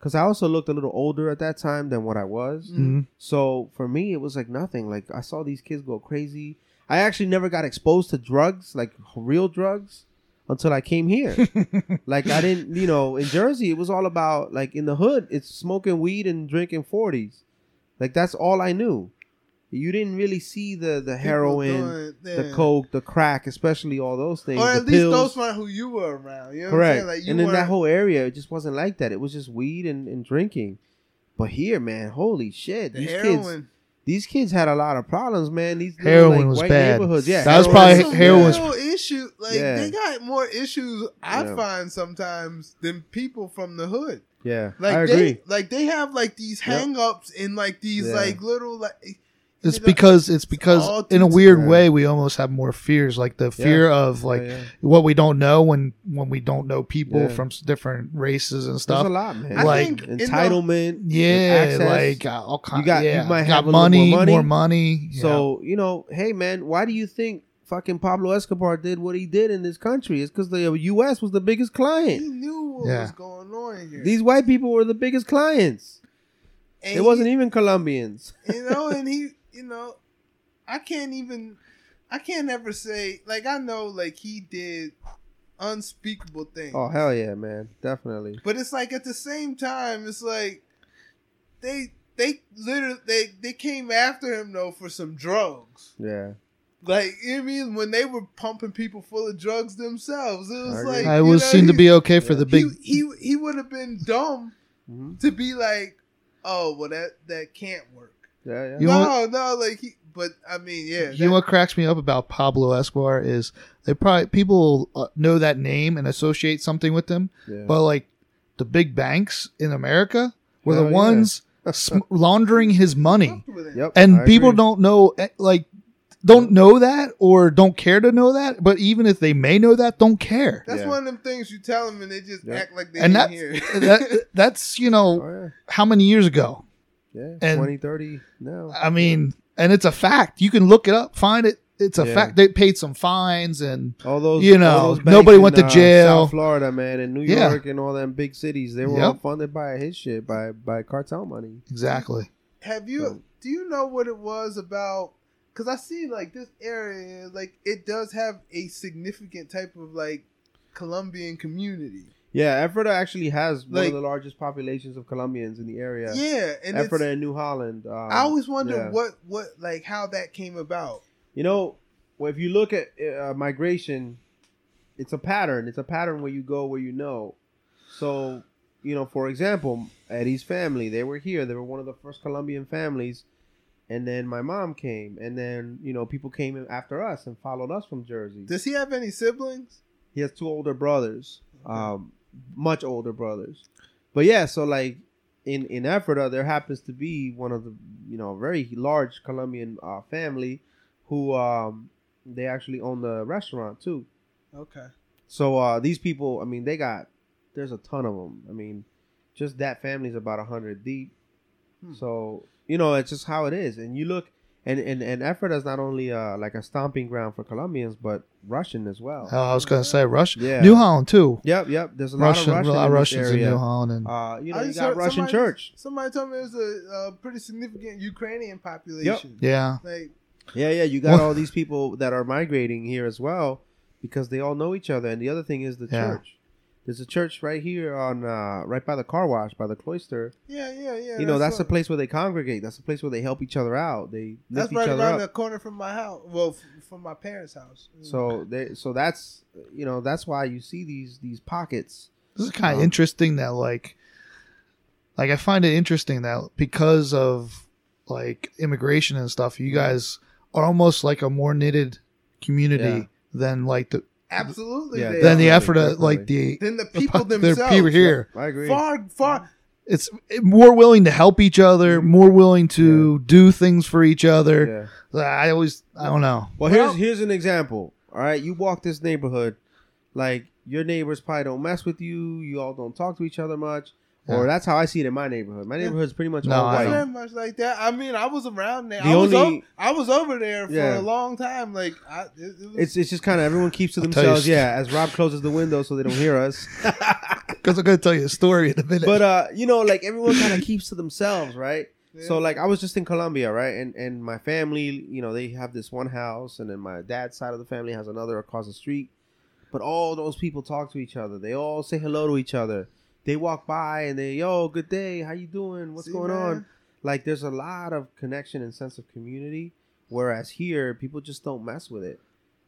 Cause I also looked a little older at that time than what I was. Mhm. So for me, it was like nothing. Like I saw these kids go crazy. I actually never got exposed to drugs, like real drugs, until I came here. like I didn't, you know, in Jersey, it was all about like in the hood, it's smoking weed and drinking forties. Like that's all I knew. You didn't really see the the heroin, the coke, the crack, especially all those things. Or at least pills. those were who you were around. You know Correct. what I'm saying? Like and in that whole area, it just wasn't like that. It was just weed and, and drinking. But here, man, holy shit, the these kids, heroin. These kids had a lot of problems, man. These Heroin like, was white bad. neighborhoods, yeah. That was probably- Some heroin real issue. Like Yeah. they got more issues I Yeah. find sometimes than people from the hood. yeah. Like I they agree. like they have like these Yep. hang ups in like these Yeah. like little like It's you because it's because all in a too- weird Yeah. way we almost have more fears, like the fear of like Yeah, yeah. what we don't know when when we don't know people Yeah. from s- different races and There's stuff. a lot, man. I like, think in the- entitlement. Yeah, access. like uh, all kinds. You got- you might got have a little money, more money. more money. yeah. So you know, hey man, why do you think fucking Pablo Escobar did what he did in this country? It's because the U.S. was the biggest client. he client. knew what Yeah. was going on here. These white people were the biggest clients. and It wasn't even Colombians. you know, and he, you know, I can't even, I can't ever say like I know like he did unspeakable things. Oh hell yeah, man, definitely. But it's like at the same time, it's like they they literally they they came after him though for some drugs. Yeah, Like you know what I mean, when they were pumping people full of drugs themselves, it was like I you was know, seemed to be okay for Yeah. the big. He he, he would have been dumb Mhm. to be like, oh well that that can't work. Yeah, yeah. You no, no, like he. But I mean, yeah. You know what cracks me up about Pablo Escobar is they probably people uh, know that name and associate something with them, yeah. but like the big banks in America were Hell the yeah. ones sm- laundering his money, yep. and I people agree. don't know eh, like don't know that or don't care to know that. But even if they may know that, don't care. That's Yeah. one of them things you tell them and they just Yeah. act like they And ain't that, here. that that's you know Oh how many years ago. Yeah, yeah. And- 20, 30 now. I mean, and it's a fact. You can look it up, find it. It's a Yeah. fact. They paid some fines and All those, you know, those banks nobody in, went to uh, jail. South Florida, man, and New Yeah. York, and all them big cities. They were all funded by his shit, by by cartel money. exactly. Have you? So- do you know what it was about? Because I see like this area, like it does have a significant type of like Colombian community. Yeah, Ephrata actually has one Like- of the largest populations of Colombians in the area. Yeah, and it's, Ephrata and New Holland. Um, I always wonder yeah. what what like how that came about. You know, well, if you look at uh, migration, it's a pattern. It's a pattern where you go where you know. So, you know, for example, Eddie's family, they were here. They were one of the first Colombian families. And then my mom came. And then, you know, people came in after us and followed us from Jersey. Does he have any siblings? He has two older brothers, um, much older brothers. But yeah, so like in in Ephrata, there happens to be one of the you know very large Colombian uh, family who um, they actually own the restaurant too. Okay. So uh, these people, I mean, they got there's a ton of them. I mean, just that family's about a hundred deep. Hmm. So you know, it's just how it is. And you look, and and and Ephrata is not only uh, like a stomping ground for Colombians, but Russian as well. Oh, I was gonna say Russian, Yeah. New Holland too. Yep, yep. There's a Russian, lot of a lot of in this Russians in area. New Holland, and Uh, you know, you got Russian somebody- church. Somebody told me there's a, a pretty significant Ukrainian population. Yep. yeah, Like Yeah, yeah. You got all these people that are migrating here as well because they all know each other. And the other thing is the Yeah. church. There's a church right here on uh, right by the car wash by the cloister. Yeah, yeah, yeah. you know, that's the place where they congregate. That's the place where they help each other out. They lift That's each right other around up. the corner from my house. Well, f- from my parents' house. So they so that's you know that's why you see these these pockets. This is kind of Um, interesting that like, like I find it interesting that because of like immigration and stuff, you guys are almost like a more knitted community Yeah. than like the absolutely. Yeah, they than the effort of like the Then the people the themselves. people here. I agree. Far, far. It's more willing to help each other, mm-hmm. more willing to do things for each other. Yeah. Uh, I always, I don't know. Well, Well- here's here's an example. All right, you walk this neighborhood, like your neighbors probably don't mess with you. You all don't talk to each other much, or that's how I see it in my neighborhood. My neighborhood's pretty much No, all white. don't. much like that. I mean, I was around there. The I was, only- o- I was over there for Yeah. a long time. Like, I, it, it was, It's it's just kind of everyone keeps to I'll themselves. st- Yeah, as Rob closes the window so they don't hear us. Because I'm going to tell you a story in a minute. but uh, you know, like everyone kind of keeps to themselves, right? yeah. So like I was just in Colombia, right? And and my family, you know, they have this one house, and then my dad's side of the family has another across the street. But all those people talk to each other. They all say hello to each other. They walk by and they, yo, good day, how you doing? What's See, going man? on? Like there's a lot of connection and sense of community. Whereas here, people just don't mess with it,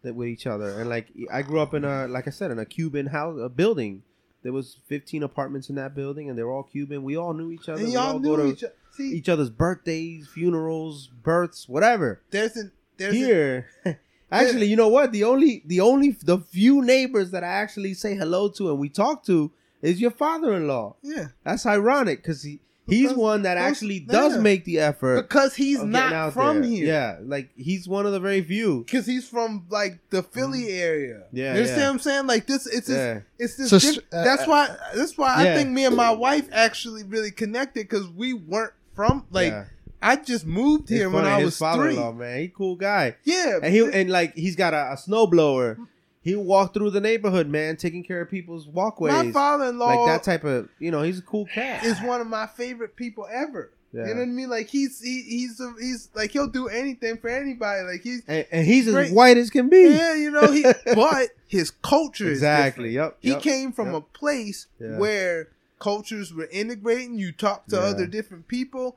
that with each other. And like I grew up in a, like I said, in a Cuban house, a building. There was 15 apartments in that building, and they were all Cuban. We all knew each other. And we all knew go to each. See, each other's birthdays, funerals, births, whatever. there's an there's Here, actually, you know what? The only, the only, the few neighbors that I actually say hello to and we talk to is your father-in-law. yeah That's ironic because he he's Because one that actually does yeah. make the effort. because he's not out from there. here. Yeah, like he's one of the very few. Because he's from like the Philly area. Mm-hmm. Yeah, you understand yeah. what I'm saying? Like this, it's this, Yeah, it's this. So, diff- uh, that's why. That's why yeah. I think me and my wife actually really connected because we weren't from like. yeah. I just moved It's here when funny, I his was three. father-in-law, man, he cool guy. Yeah, and he and like he's got a, a snowblower. He walked through the neighborhood, man, taking care of people's walkways. my father-in-law like that type of, you know, he's a cool cat. is one of my favorite people ever. Yeah. You know what I mean? Like he's he, he's a, he's like he'll do anything for anybody. Like he's and, and he's as white as can be. yeah, you know he. but his culture exactly. is different. Yep. He yep, came from yep. a place Yeah. where cultures were integrating. You talk to Yeah. other different people.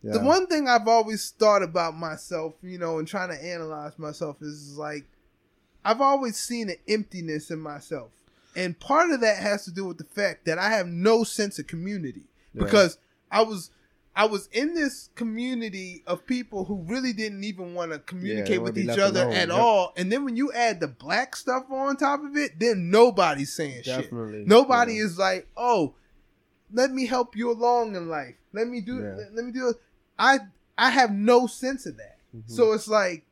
The one thing I've always thought about myself, you know, and trying to analyze myself is like I've always seen an emptiness in myself. And part of that has to do with the fact that I have no sense of community Yeah. because I was I was in this community of people who really didn't even want to communicate wanna with each other alone, at yep. all. And then when you add the black stuff on top of it, then nobody's saying shit. Nobody Yeah. is like, "Oh, let me help you along in life. Let me do. Yeah. Let, let me do it." I I have no sense of that. Mhm. So it's like,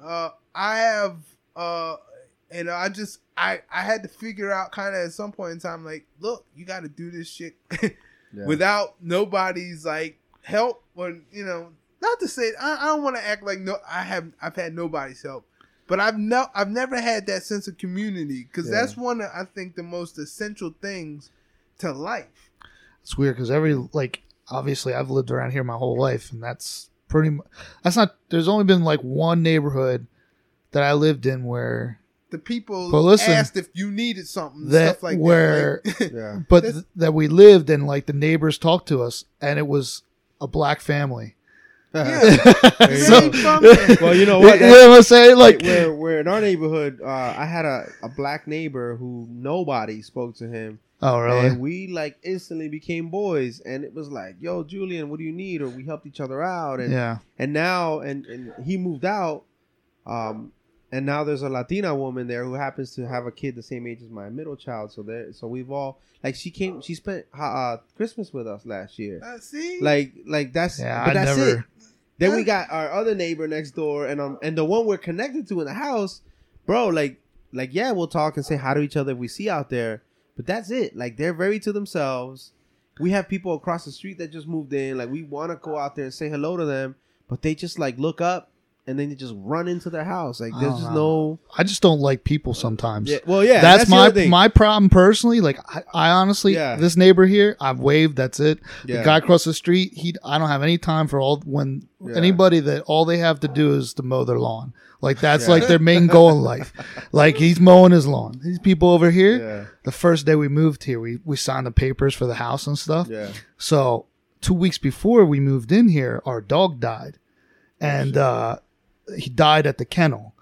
uh, I have, uh, and I just I I had to figure out kind of at some point in time, like, look, you got to do this shit Yeah. without nobody's like help or you know. Not to say I, I don't want to act like no I have I've had nobody's help, but I've no I've never had that sense of community because Yeah. that's one of I think the most essential things to life. it's weird because every like obviously I've lived around here my whole life, and that's pretty. mu- That's not. There's only been like one neighborhood that I lived in where The people But listen, asked if you needed something, that stuff like where- that. Like, yeah. but th- that we lived and like the neighbors talked to us and it was a black family Yeah. So- well, you know you what? know what i'm saying like where, where in our neighborhood, uh, I had a, a black neighbor who nobody spoke to him, oh really and we like instantly became boys. And it was like, "Yo, Julian, what do you need?" Or we helped each other out. And yeah and now, and and he moved out, um, and now there's a Latina woman there who happens to have a kid the same age as my middle child. So there, so we've all like she came, she spent uh, Christmas with us last year. Uh, see, Like, like that's yeah but i that's never it. Then we got our other neighbor next door, and um, and the one we're connected to in the house, bro. Like, like yeah, we'll talk and say hi to each other if we see out there, but that's it. Like, they're very to themselves. We have people across the street that just moved in. Like, we want to go out there and say hello to them, but they just like look up and then you just run into their house. Like there's just know. no. I just don't like people sometimes. Yeah, well, yeah, that's, the my thing. my problem personally. Like I, I honestly, Yeah. this neighbor here, I've waved. That's it. Yeah. The guy across the street, he, I don't have any time for all when Yeah. anybody that all they have to do is to mow their lawn. Like that's like their main goal in life. Like he's mowing his lawn. These people over here, Yeah, the first day we moved here, we we signed the papers for the house and stuff. yeah. So two weeks before we moved in here, our dog died, and uh, he died at the kennel,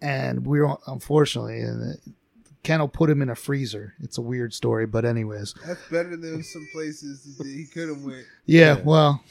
and we were unfortunately, and the kennel put him in a freezer. It's a weird story, but anyways, That's better than some places that he could have went. yeah. Yeah. Well,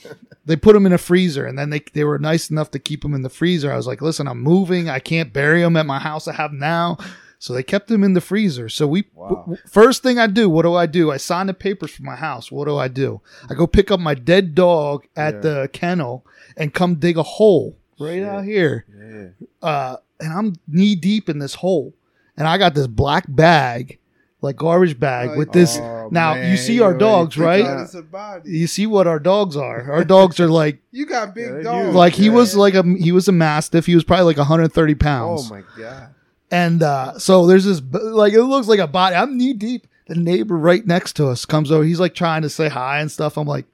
they put him in a freezer, and then they they were nice enough to keep him in the freezer. I was like, listen, I'm moving. I can't bury him at my house I have now. So they kept him in the freezer. So we Wow. w- w- first thing I do, what do I do? I sign the papers for my house. What do I do? I go pick up my dead dog at Yeah. the kennel and come dig a hole right Shit. out here. Yeah. Uh, and I'm knee deep in this hole, and I got this black bag, like garbage bag, with this. Oh, now man, you see our already dogs, right? out. But it's a body. You see what our dogs are. Our dogs are like You got big they dogs. do. like he Yeah. was like a he was a mastiff. He was probably like 130 pounds. Oh my god. And uh, so there's this like it looks like a body. I'm knee deep. The neighbor right next to us comes over. He's like trying to say hi and stuff. I'm like,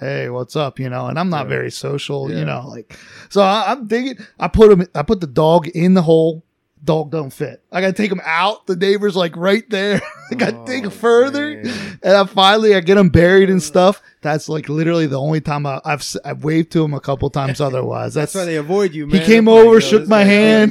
hey, what's up? You know, and I'm not Yeah. very social. Yeah. You know, like so I, I'm digging. I put him. I put the dog in the hole. Dog don't fit. I gotta take him out. The neighbor's like right there. I Oh, dig further. man. And I finally I get him buried and stuff. That's like literally the only time I, I've s- I've waved to him a couple times. Otherwise, That's that's why they avoid you, He came like, over, shook my hand.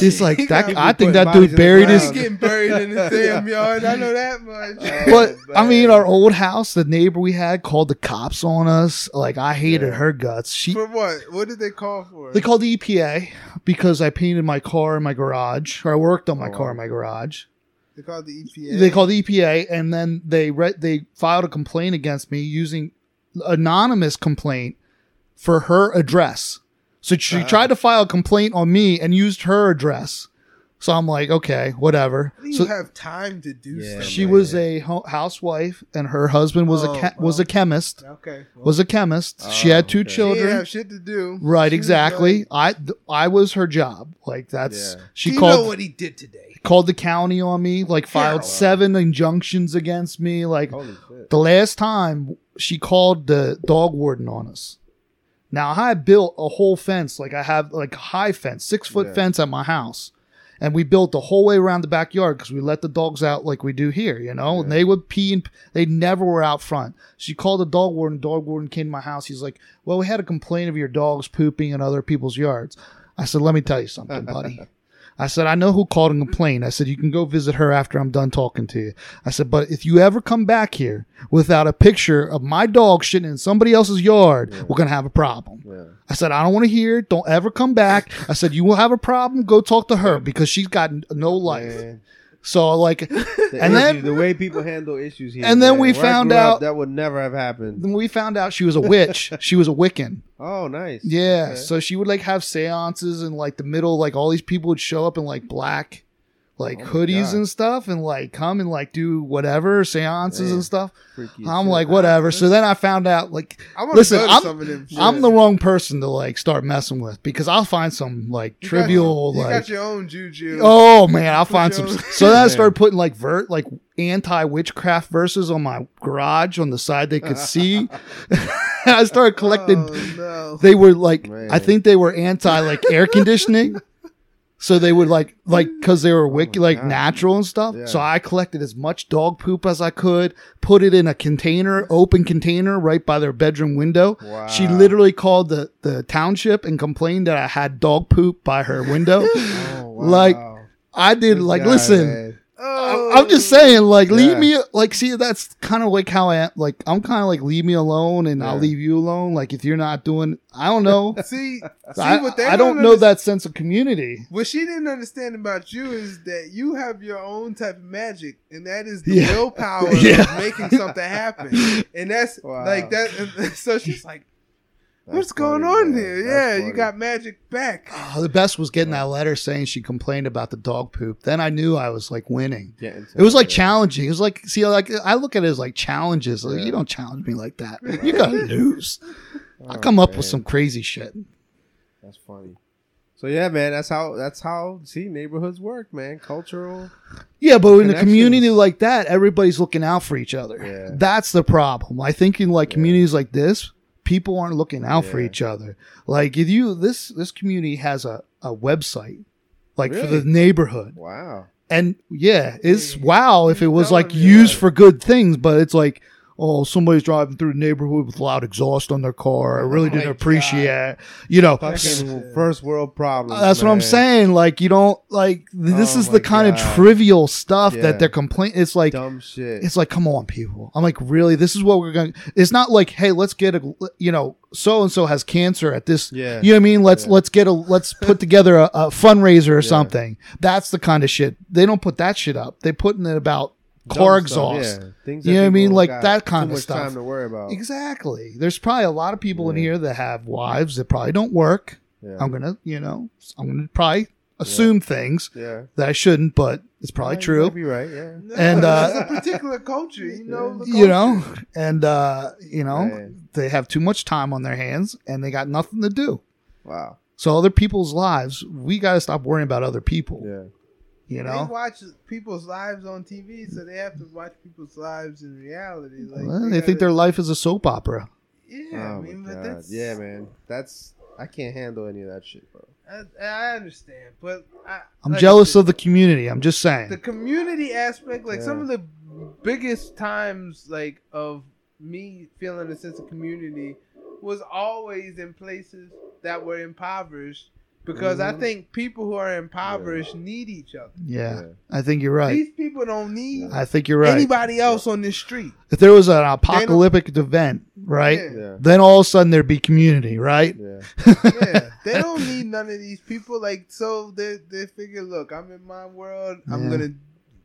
He's like He that. I think that dude buried his. getting buried in the damn yard. I know that much. But Oh, I mean, our old house, the neighbor we had called the cops on us. Like I hated Yeah. her guts. She For what? What did they call for? they called the EPA because I painted my car in my garage, or I worked on my Oh, car wow. in my garage. They called the EPA. They called the EPA, and then they re- they filed a complaint against me using anonymous complaint for her address. So she Uh-huh. tried to file a complaint on me and used her address. So I'm like, okay, whatever. Do you So have time to do Yeah, she like was that? a ho- housewife, and her husband was Oh, a che- was a chemist. okay. Well, Was a chemist. she Oh, had two okay. children. didn't have shit to do. Right, She exactly. like, I th- I was her job. Like that's Yeah. she "Do you called know what he did today? Called the county on me. Like filed Yeah. seven injunctions against me. Like the last time she called the dog warden on us. Now I built a whole fence, like I have like a high fence, six foot Yeah. fence at my house. And we built the whole way around the backyard because we let the dogs out like we do here, you know. And they would pee and they never were out front. She called the dog warden. Dog warden came to my house. He's like, "Well, we had a complaint of your dogs pooping in other people's yards." I said, "Let me tell you something, buddy." I said, I know who called and complained. I said, you can go visit her after I'm done talking to you. I said, but if you ever come back here without a picture of my dog shitting in somebody else's yard, we're going to have a problem. Yeah. I said, I don't want to hear it. Don't ever come back. I said, you will have a problem. Go talk to her because she's got no life. Man. So, like, The And then- the way people handle issues here. And then man. we Where found grew up, out- that would never have happened. then we found out she was a witch. she was a Wiccan. Oh, nice. Yeah. Okay. So she would like have seances in like the middle, like all these people would show up in like black, like Oh hoodies God. and stuff, and like come and like do whatever seances Man. and stuff. Freaky I'm shit. like whatever. So then I found out like Listen, to go to I'm- some of them. shit. I'm the wrong person to like start messing with because I'll find some like You got- trivial You like. got your own juju. Oh man, I'll find some. So then I started putting like vert, like anti witchcraft verses on my garage on the side they could see. I started collecting Oh, no. they were like Man. I think they were anti like air conditioning. So they would like like because they were wiki Oh like God. natural and stuff. Yeah. So I collected as much dog poop as I could, put it in a container, open container right by their bedroom window. She literally called the the township and complained that I had dog poop by her window. Oh, wow. like, I did like guy, listen. man. Oh. I'm just oh. saying, like, leave Yeah. me, like, see, that's kind of like how I am. Like, I'm kind of like, leave me alone and I'll leave you alone. Like, if you're not doing, I don't know. See, see I, what they I don't don't know understand- that sense of community. What she didn't understand about you is that you have your own type of magic, and that is the Yeah. willpower Yeah. of making something happen. And that's Wow. like that. So she's like, That's "What's going on man. here? That's yeah, you got magic back." Oh, the best was getting that letter saying she complained about the dog poop. Then I knew I was like winning. Getting to It was like yeah. challenging. It was like, see, like I look at it as like challenges. Like, Yeah. you don't challenge me like that. You gotta lose. I Oh, come up oh, man. with some crazy shit. That's funny. So yeah, man, that's how that's how see neighborhoods work, man. Cultural. Yeah, but in a community like that, everybody's looking out for each other. Yeah. That's the problem. I think in like communities like this, people aren't looking out for each other. Like if you this this community has a, a website like for the neighborhood. Wow. And yeah, it's wow if it was like used for good things, but it's like oh somebody's driving through the neighborhood with loud exhaust on their car. I really Oh didn't appreciate, you know. Fucking first world problems. Uh, that's what I'm saying. Like you don't like this Oh is the kind of trivial stuff Yeah. that they're complaining. It's like Dumb shit. it's like come on, people. I'm like really. This is what we're going. to It's not like hey, let's get a you know so and so has cancer at this. Yeah. You know what I mean? Let's Yeah. let's get a let's put together a, a fundraiser or Yeah. something. That's the kind of shit. They don't put that shit up. They putting it about car exhaust. Yeah. Things You know what I mean? Like got that too kind of much stuff. Time to worry about. Exactly. There's probably a lot of people in here that have wives that probably don't work. Yeah. I'm gonna, you know, I'm gonna probably assume things yeah. that I shouldn't, but it's probably Yeah, true. might be right. Yeah. No, And, uh, it's a particular culture, you know. The You know, and uh, you know, Man. they have too much time on their hands and they got nothing to do. Wow. So other people's lives, we got to stop worrying about other people. Yeah. You They know, watch people's lives on TV, so they have to watch people's lives in reality. Like Well, they think gotta- their life is a soap opera. Yeah, oh I mean, but that's Yeah, man. That's I can't handle any of that shit, bro. I, I understand, but I, I'm like jealous of the community. I'm just saying. the community aspect. Like some of the biggest times, like of me feeling a sense of community, was always in places that were impoverished. Because I Mhm. think people who are impoverished need each other. yeah, Yeah. I think you're right. These people don't need I think you're right. anybody else on this street. If there was an apocalyptic event, right? Yeah. Yeah. Then all of a sudden there'd be community, right? Yeah. yeah, they don't need none of these people. Like, so they they figure, look, I'm in my world. I'm Yeah. gonna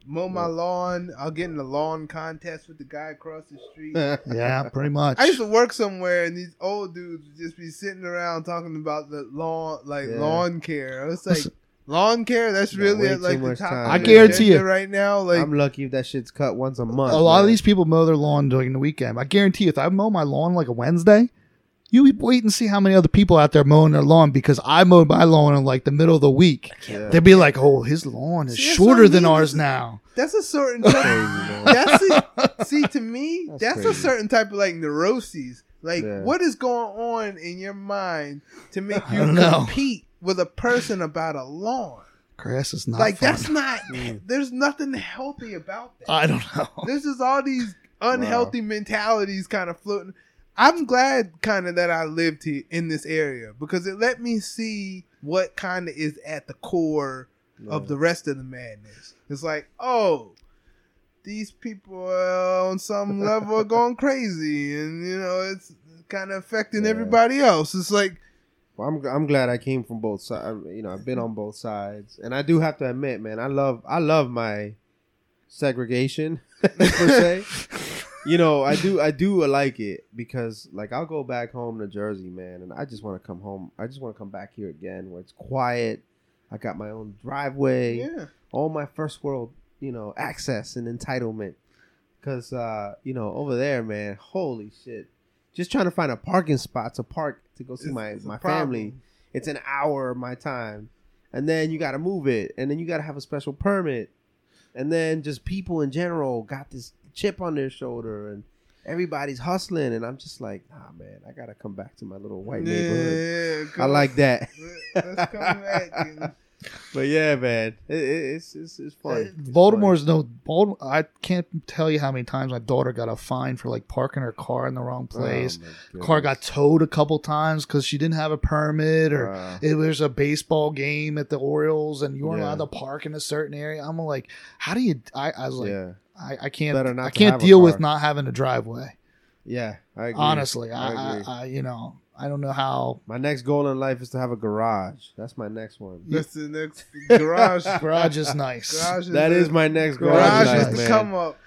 mow my lawn. I'll get in the lawn contest with the guy across the street. Yeah, pretty much. I used to work somewhere, and these old dudes would just be sitting around talking about the lawn, like Yeah. lawn care. I was like, lawn care. That's really at, like the top. time. I guarantee you. right now, like I'm lucky if that shit's cut once a month. a lot of these people mow their lawn during the weekend. I guarantee you, if I mow my lawn like a Wednesday, you wait and see how many other people out there mowing their lawn because I mowed my lawn in like the middle of the week. Yeah. They'd be like, "Oh, his lawn is See, shorter I than ours This is- now." that's a certain. Type, man. that's a, see to me, That's that's, a certain type of like neuroses. Like, Yeah. what is going on in your mind to make you don't know. compete with a person about a lawn? Grass is not like, fun. that's not. Mm. There's nothing healthy about that. I don't know. There's just all these unhealthy mentalities kind of floating. I'm glad kind of that I lived here in this area because it let me see what kind of is at the core of the rest of the madness. It's like, oh, these people uh, on some level are going crazy, and you know it's kind of affecting Yeah. everybody else. It's like, Well, I'm I'm glad I came from both sides. You know, I've been on both sides, and I do have to admit, man, I love I love my segregation per se. you know, I do I do like it because like I'll go back home to Jersey, man, and I just want to come home. I just want to come back here again where it's quiet. I got my own driveway, yeah, all my first world, you know, access and entitlement. Cause uh, you know, over there, man, holy shit. Just trying to find a parking spot to park to go see It's- my it's my family. It's an hour of my time. And then you gotta move it. And then you gotta have a special permit. And then just people in general got this chip on their shoulder and everybody's hustling and I'm just like, nah man, I gotta come back to my little white yeah, neighborhood. yeah, I like that. Let's come back. And, But yeah, man. It, it, it's, it's it's fun. It's fun. Baltimore's no Baltimore. I can't tell you how many times my daughter got a fine for like parking her car in the wrong oh, place. Oh, car got towed a couple times because she didn't have a permit or Wow. it was a baseball game at the Orioles and you weren't Yeah. allowed to park in a certain area. I'm like, how do you? I, I was like, yeah. I, I can't. Better not I to can't have a deal with not having a driveway. Yeah. I agree. Honestly, I, I I, agree. I, you know, I don't know how. My next goal in life is to have a garage. That's my next one. that's the next garage. Garage is nice. Garage That the- is my next garage, garage life, is life, to man. come up.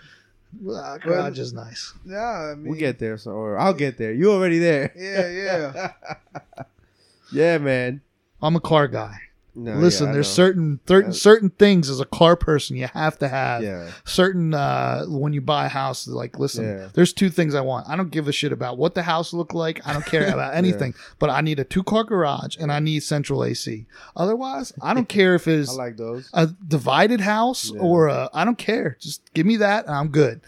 Uh, garage is nice. Yeah, I mean, We'll get there, so or I'll get there. You already there. Yeah, yeah. yeah, man. I'm a car guy. No, Listen, yeah, there's certain certain Uh, certain things as a car person you have to have. Yeah. Certain uh when you buy a house, like listen, Yeah. there's two things I want. I don't give a shit about what the house look like. I don't care about anything. But I need a two car garage and I need central AC. Otherwise, I don't care if I it's like those. a divided house or a, I don't care. Just give me that and I'm good.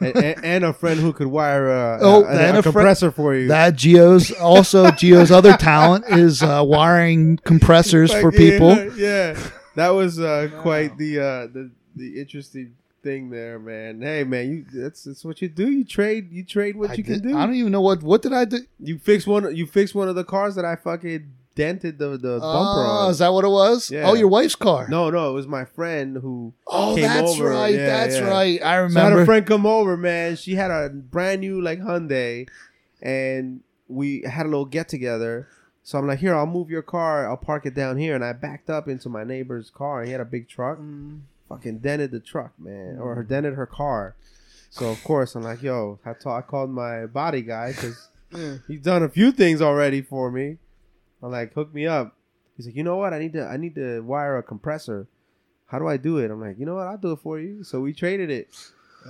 and, and, and a friend who could wire a, Oh, a, and a a compressor for you. That Jio's also Jio's other talent is uh, wiring compressors for Like, people. Yeah, yeah. that was uh, quite the uh, the the interesting thing there, man. Hey, man, you that's that's what you do. You trade you trade what I you can do. I don't even know what what did I do. You fix one. You fix one of the cars that I fucking dented the the bumper Oh, on. is that what it was? Yeah. Oh, your wife's car. No, no, it was my friend who. Oh, came that's over. right. Yeah, that's yeah. right. I So I had a friend come over, man. She had a brand new like Hyundai, and we had a little get together. So I'm like, here, I'll move your car. I'll park it down here, and I backed up into my neighbor's car. He had a big truck. Mm. Fucking dented the truck, man, or dented her car. So of course I'm like, yo, I, called my body guy because Yeah. he's done a few things already for me. I'm like, hook me up. He's like, you know what? I need to I need to wire a compressor. How do I do it? I'm like, you know what? I'll do it for you. So we traded it.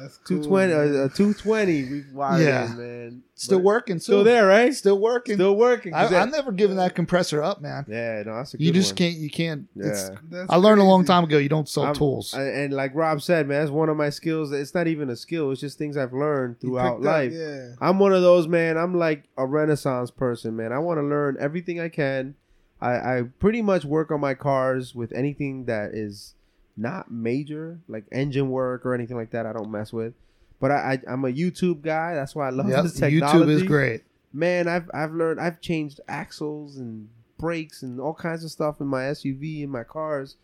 That's cool. 220, man. uh, uh, 220 we wired Yeah. in, man. Still But working. Still too. there, right? Still working. Still working. I, that- I'm never giving that compressor up, man. yeah, no, that's a good You just one. can't. You can't. Yeah. I learned a long time ago. You don't sell I'm- tools. I- and like Rob said, man, that's one of my skills. It's not even a skill. It's just things I've learned throughout picked up, life. yeah. I'm one of those man. I'm like a renaissance person, man. I want to learn everything I can. I, I pretty much work on my cars with anything that is not major, like engine work or anything like that. I don't mess with. But I, I I'm a YouTube guy. That's why I love Yep, this technology. YouTube is great. Man, I've I've learned. I've changed axles and brakes and all kinds of stuff in my SUV and my cars,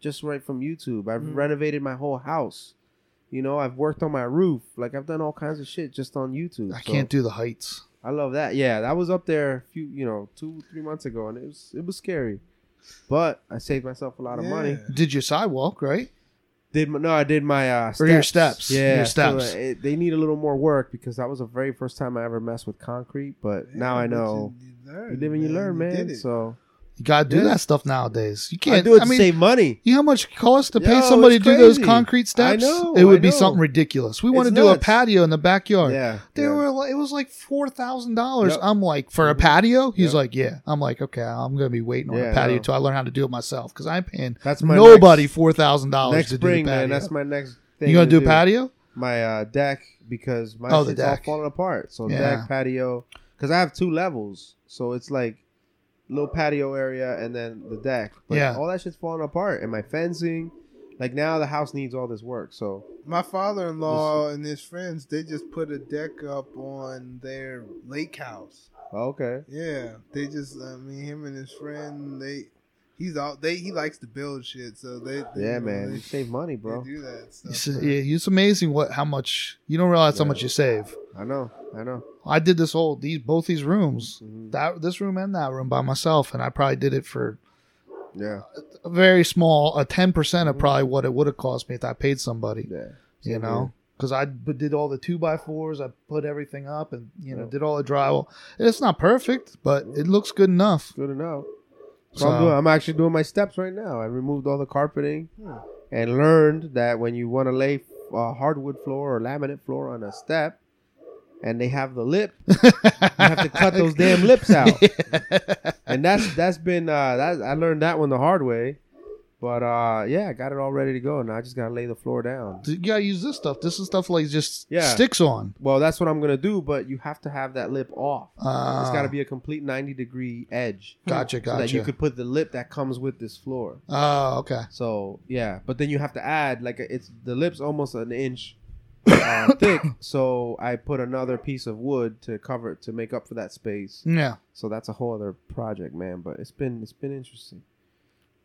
just right from YouTube. I've Mhm. renovated my whole house. You know, I've worked on my roof. Like I've done all kinds of shit just on YouTube. I So- can't do the heights. I love that. Yeah, that was up there a few, you know, two, three months ago, and it was it was scary, but I saved myself a lot of money. Did your sidewalk right? Did my, no, I did my uh, steps. Or your steps. Yeah, Your so, steps. uh, it- they need a little more work because that was the very first time I ever messed with concrete. But now I know You, you, you, learn, live and you learn, man. so You gotta do Yeah. that stuff nowadays. You can't do it I to mean, save money. you know how much it costs to pay Yo, somebody to do those concrete steps? I know, it would I be something ridiculous. We want to do a patio in the backyard. Yeah, They yeah. were like, it was like four thousand dollars. I'm like, for a patio? He's Yep. like, yeah. I'm like, okay, I'm gonna be waiting on Yeah, a I patio know. till I learn how to do it myself because I'm paying That's my nobody next, four thousand dollars to spring, do the patio. man. That's my next thing. you gonna to do a patio? my uh, deck because my Oh, shit's all falling apart. So deck, patio, because I have two levels, so it's like little patio area and then the deck. But Yeah. all that shit's falling apart, and my fencing. Like now, the house needs all this work. So My father-in-law and his friends, they just put a deck up on their lake house. Oh, okay, Yeah, they just, I mean, him and his friend, they, he's out, they, he likes to build shit, so they, they yeah, man, they, you save money, they bro. do that stuff. It's, yeah, it's amazing what how much you don't realize how much you save. I know, I know. I did this whole these both these rooms, Mhm. that this room and that room by myself, and I probably did it for Yeah, a very small, a ten percent of Mhm. probably what it would have cost me if I paid somebody. yeah. you Same know, because I did all the two by fours, I put everything up, and you know Yeah. did all the drywall. It's not perfect, but it looks good enough. good enough. So, So I'm doing. I'm actually doing my steps right now. I removed all the carpeting Hmm. and learned that when you want to lay a hardwood floor or laminate floor on a step, and they have the lip, you have to cut those damn lips out. And that's that's been uh, that I learned that one the hard way. But uh, yeah, I got it all ready to go. Now I just gotta lay the floor down. You gotta use this stuff. This is stuff like just Yeah. sticks on. Well, that's what I'm gonna do. But you have to have that lip off. Uh, It's got to be a complete 90 degree edge. Gotcha, So that you could put the lip that comes with this floor. Oh, okay. So yeah, but then you have to add like it's the lips almost an inch uh, thick. So I put another piece of wood to cover it to make up for that space. Yeah. So that's a whole other project, man. But it's been it's been interesting.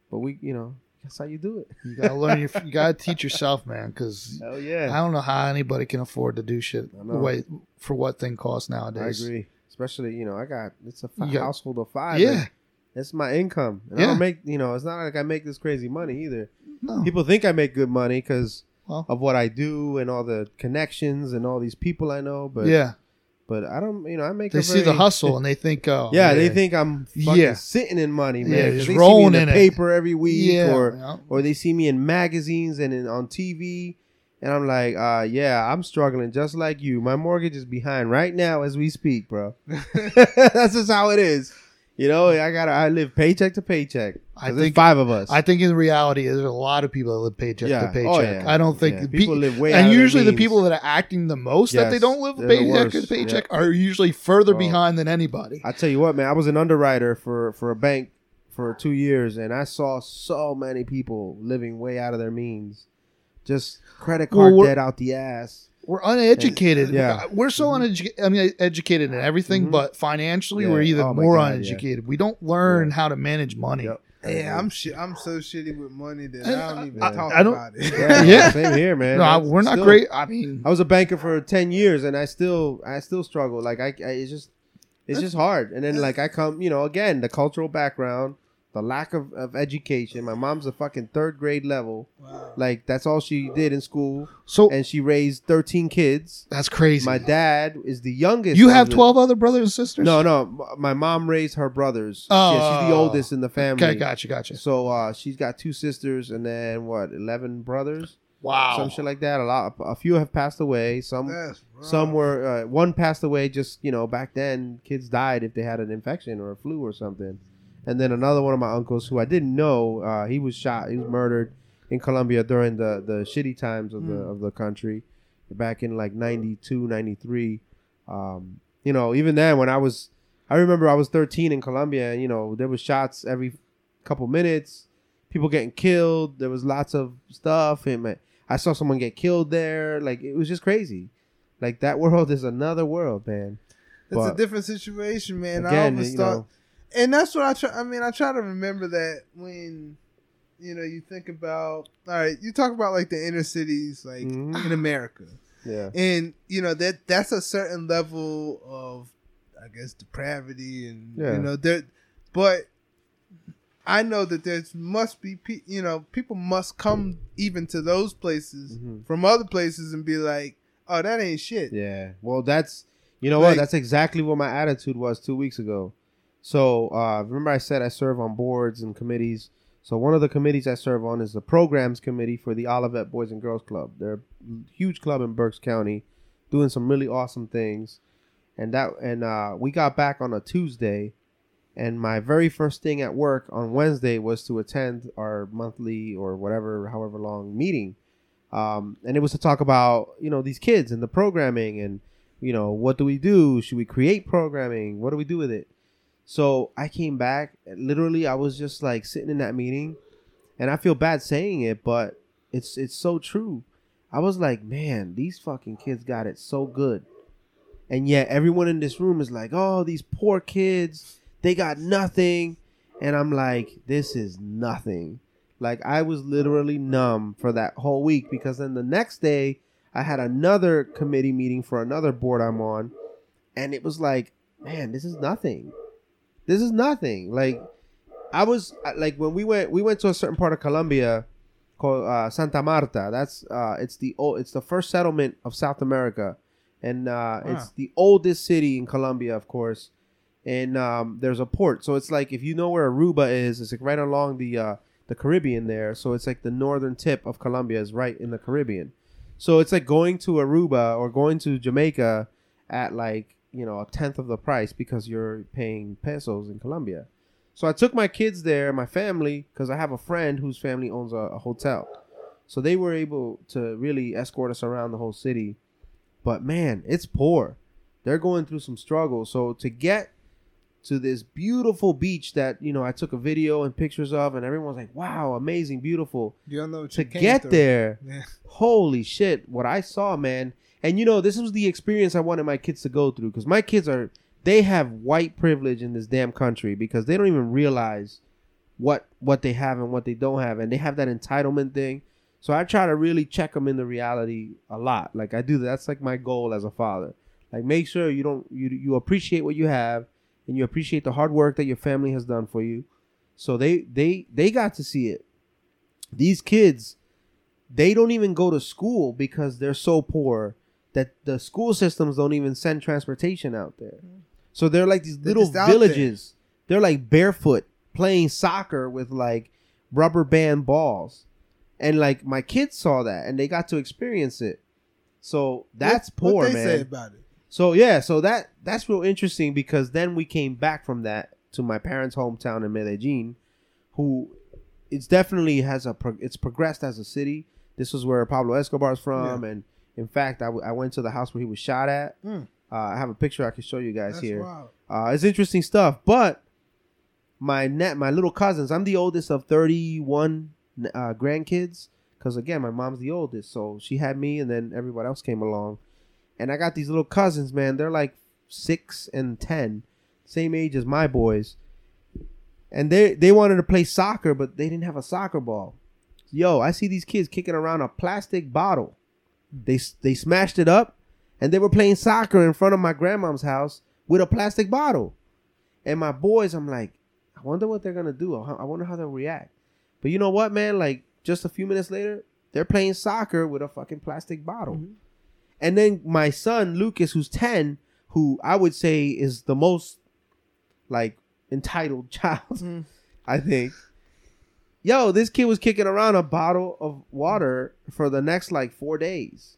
But we, you know, that's how you do it. You gotta learn. Your, you gotta teach yourself, man. Because Hell I don't know how anybody can afford to do shit I the way for what thing costs nowadays. I agree. Especially you know I got it's a fi- You got- household of five. Yeah. It's my income. And I Yeah. don't make you know it's not like I make this crazy money either. No. People think I make good money because Well. of what I do and all the connections and all these people I know. But yeah. But I don't, you know, I make. They see the hustle and they think, oh, Yeah, they think I'm fucking Yeah. sitting in money, man. Yeah, just they see me in in paper every week, yeah, or yeah. or they see me in magazines and in, on TV, and I'm like, uh, yeah, I'm struggling just like you. My mortgage is behind right now as we speak, bro. That's just how it is. You know, I gotta, I live paycheck to paycheck. I think- five of us. I think in reality, there's a lot of people that live paycheck Yeah. to paycheck. Oh, yeah. I don't think Yeah. People pe- live way out and of their usually the means. people that are acting the most that they don't live they're paycheck to paycheck are usually further Oh. behind than anybody. I tell you what, man, I was an underwriter for for a bank for two years, and I saw so many people living way out of their means, just credit card we're- debt out the ass. We're uneducated. Yeah. We're so uneducated. I mean, educated in everything, Mhm. but financially, we're even Oh more God, uneducated. We don't learn how to manage money. Yep. Yeah, I'm shi I'm so shitty with money that I don't even I- talk I don't- about it. Yeah, Yeah. same here, man. No, I- we're not still- great. I mean, I was a banker for ten years, and I still, I still struggle. Like I, I it's just, it's just hard. And then like I come, you know, again the cultural background, the lack of, of education. My mom's a fucking third grade level. Wow. Like that's all she did in school, so and she raised thirteen kids. that's crazy. My dad is the youngest. you of have the- twelve other brothers and sisters. No, no. My mom raised her brothers. Oh. yeah, she's the oldest in the family. Okay, gotcha, gotcha. So uh, she's got two sisters and then what, eleven brothers, Wow. some shit like that. A lot, a few have passed away. Some, some were. Uh, one passed away just you know back then. Kids died if they had an infection or a flu or something. And then another one of my uncles who I didn't know, uh, he was shot. He was murdered in Colombia during the the shitty times of the Mm. of the country, back in like 92, 93. Um, you know, even then when I was, I remember I was 13 in Colombia, and you know there was shots every couple minutes, people getting killed. There was lots of stuff, and I saw someone get killed there. Like it was just crazy. Like that world is another world, man. It's but- a different situation, man. I Again, always you thought, know, and that's what I try. I mean, I try to remember that when you know you think about. All right, you talk about like the inner cities, like Mhm. in America, yeah, and you know that that's a certain level of, I guess, depravity, and Yeah. you know there, but. I know that there's must be pe- you know people must come even to those places Mhm. from other places and be like, oh that ain't shit. yeah. Well, that's you know Like- what? That's exactly what my attitude was two weeks ago. So uh, remember, I said I serve on boards and committees. So one of the committees I serve on is the programs committee for the Olivet Boys and Girls Club. They're a huge club in Berks County, doing some really awesome things. And that and uh, we got back on a Tuesday, and my very first thing at work on Wednesday was to attend our monthly or whatever, however long meeting. Um, and it was to talk about you know these kids and the programming and you know what do we do? Should we create programming? What do we do with it? So I came back. Literally, I was just like sitting in that meeting, and I feel bad saying it, but it's it's so true. I was like, man, these fucking kids got it so good, and yet everyone in this room is like, oh, these poor kids, they got nothing, and I'm like, this is nothing. Like I was literally numb for that whole week because then the next day I had another committee meeting for another board I'm on, and it was like, man, this is nothing. This is nothing. Like I was like when we went we went to a certain part of Colombia called uh, Santa Marta. That's uh, it's the old, it's the first settlement of South America, and uh, Wow. it's the oldest city in Colombia, of course. And um, there's a port, so it's like if you know where Aruba is, it's like right along the uh, the Caribbean there. So it's like the northern tip of Colombia is right in the Caribbean. So it's like going to Aruba or going to Jamaica at like you know a tenth of the price because you're paying pesos in Colombia. So I took my kids there, my family, because I have a friend whose family owns a, a hotel. So they were able to really escort us around the whole city. But man, it's poor. They're going through some struggles. So to get to this beautiful beach that you know I took a video and pictures of, and everyone's like, "Wow, amazing, beautiful." You don't know what To get through. there, Yeah. holy shit what i saw man and you know this was the experience i wanted my kids to go through because my kids are they have white privilege in this damn country because they don't even realize what what they have and what they don't have and they have that entitlement thing. So i try to really check them in the reality a lot. Like i do that's like my goal as a father. Like make sure you don't you you appreciate what you have and you appreciate the hard work that your family has done for you. So they they they got to see it. These kids they don't even go to school because they're so poor that the school systems don't even send transportation out there. Mm-hmm. So they're like these They're little villages. They're like barefoot playing soccer with like rubber band balls. And like my kids saw that and they got to experience it. So that's What- poor, what they man. say about it. So yeah, so that that's real interesting because then we came back from that to my parents' hometown in Medellin, who it's definitely has a pro- it's progressed as a city. This was where Pablo Escobar's from, and in fact, I, w- I went to the house where he was shot at. Mm. Uh, I have a picture I can show you guys That's here. Uh, it's interesting stuff. But my net, my little cousins, I'm the oldest of 31 uh, grandkids. Because again, my mom's the oldest, so she had me, and then everybody else came along. And I got these little cousins, man. They're like six and ten, same age as my boys. And they they wanted to play soccer, but they didn't have a soccer ball. Yo, I see these kids kicking around a plastic bottle. They they smashed it up, and they were playing soccer in front of my grandmom's house with a plastic bottle. And my boys, I'm like, I wonder what they're gonna do. I wonder how they'll react. But you know what, man? Like just a few minutes later, they're playing soccer with a fucking plastic bottle. Mhm. And then my son Lucas, who's ten, who I would say is the most like entitled child, Mhm. I think. Yo, this kid was kicking around a bottle of water for the next like four days.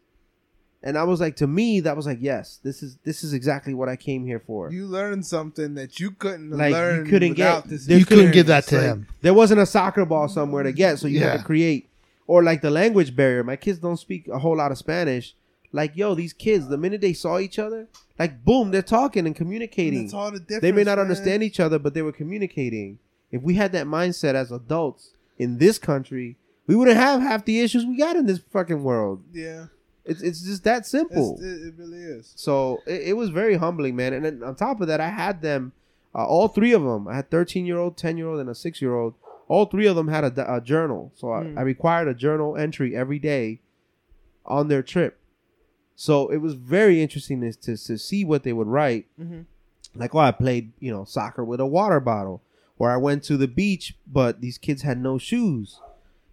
And I was like, to me, that was like, yes, this is this is exactly what I came here for. You learned something that you couldn't Like, you learn couldn't get- this. You couldn't give that to Like, him. there wasn't a soccer ball somewhere to get, so you had to create. Or like the language barrier. My kids don't speak a whole lot of Spanish. Like, yo, these kids, the minute they saw each other, like boom, they're talking and communicating. That's all the difference. They may not man. understand each other, but they were communicating. If we had that mindset as adults in this country, we wouldn't have half the issues we got in this fucking world. Yeah, It's it's just that simple. it's, it, it really is. So it, it was very humbling, man. And then on top of that, I had them, uh, all three of them. I had 13 year old, 10 year old, and a six year old. All three of them had a, a journal. So I, Mm. I required a journal entry every day on their trip. So it was very interesting to, to, to see what they would write. Mm-hmm. Like, oh, I played, you know, soccer with a water bottle. Or I went to the beach, but these kids had no shoes.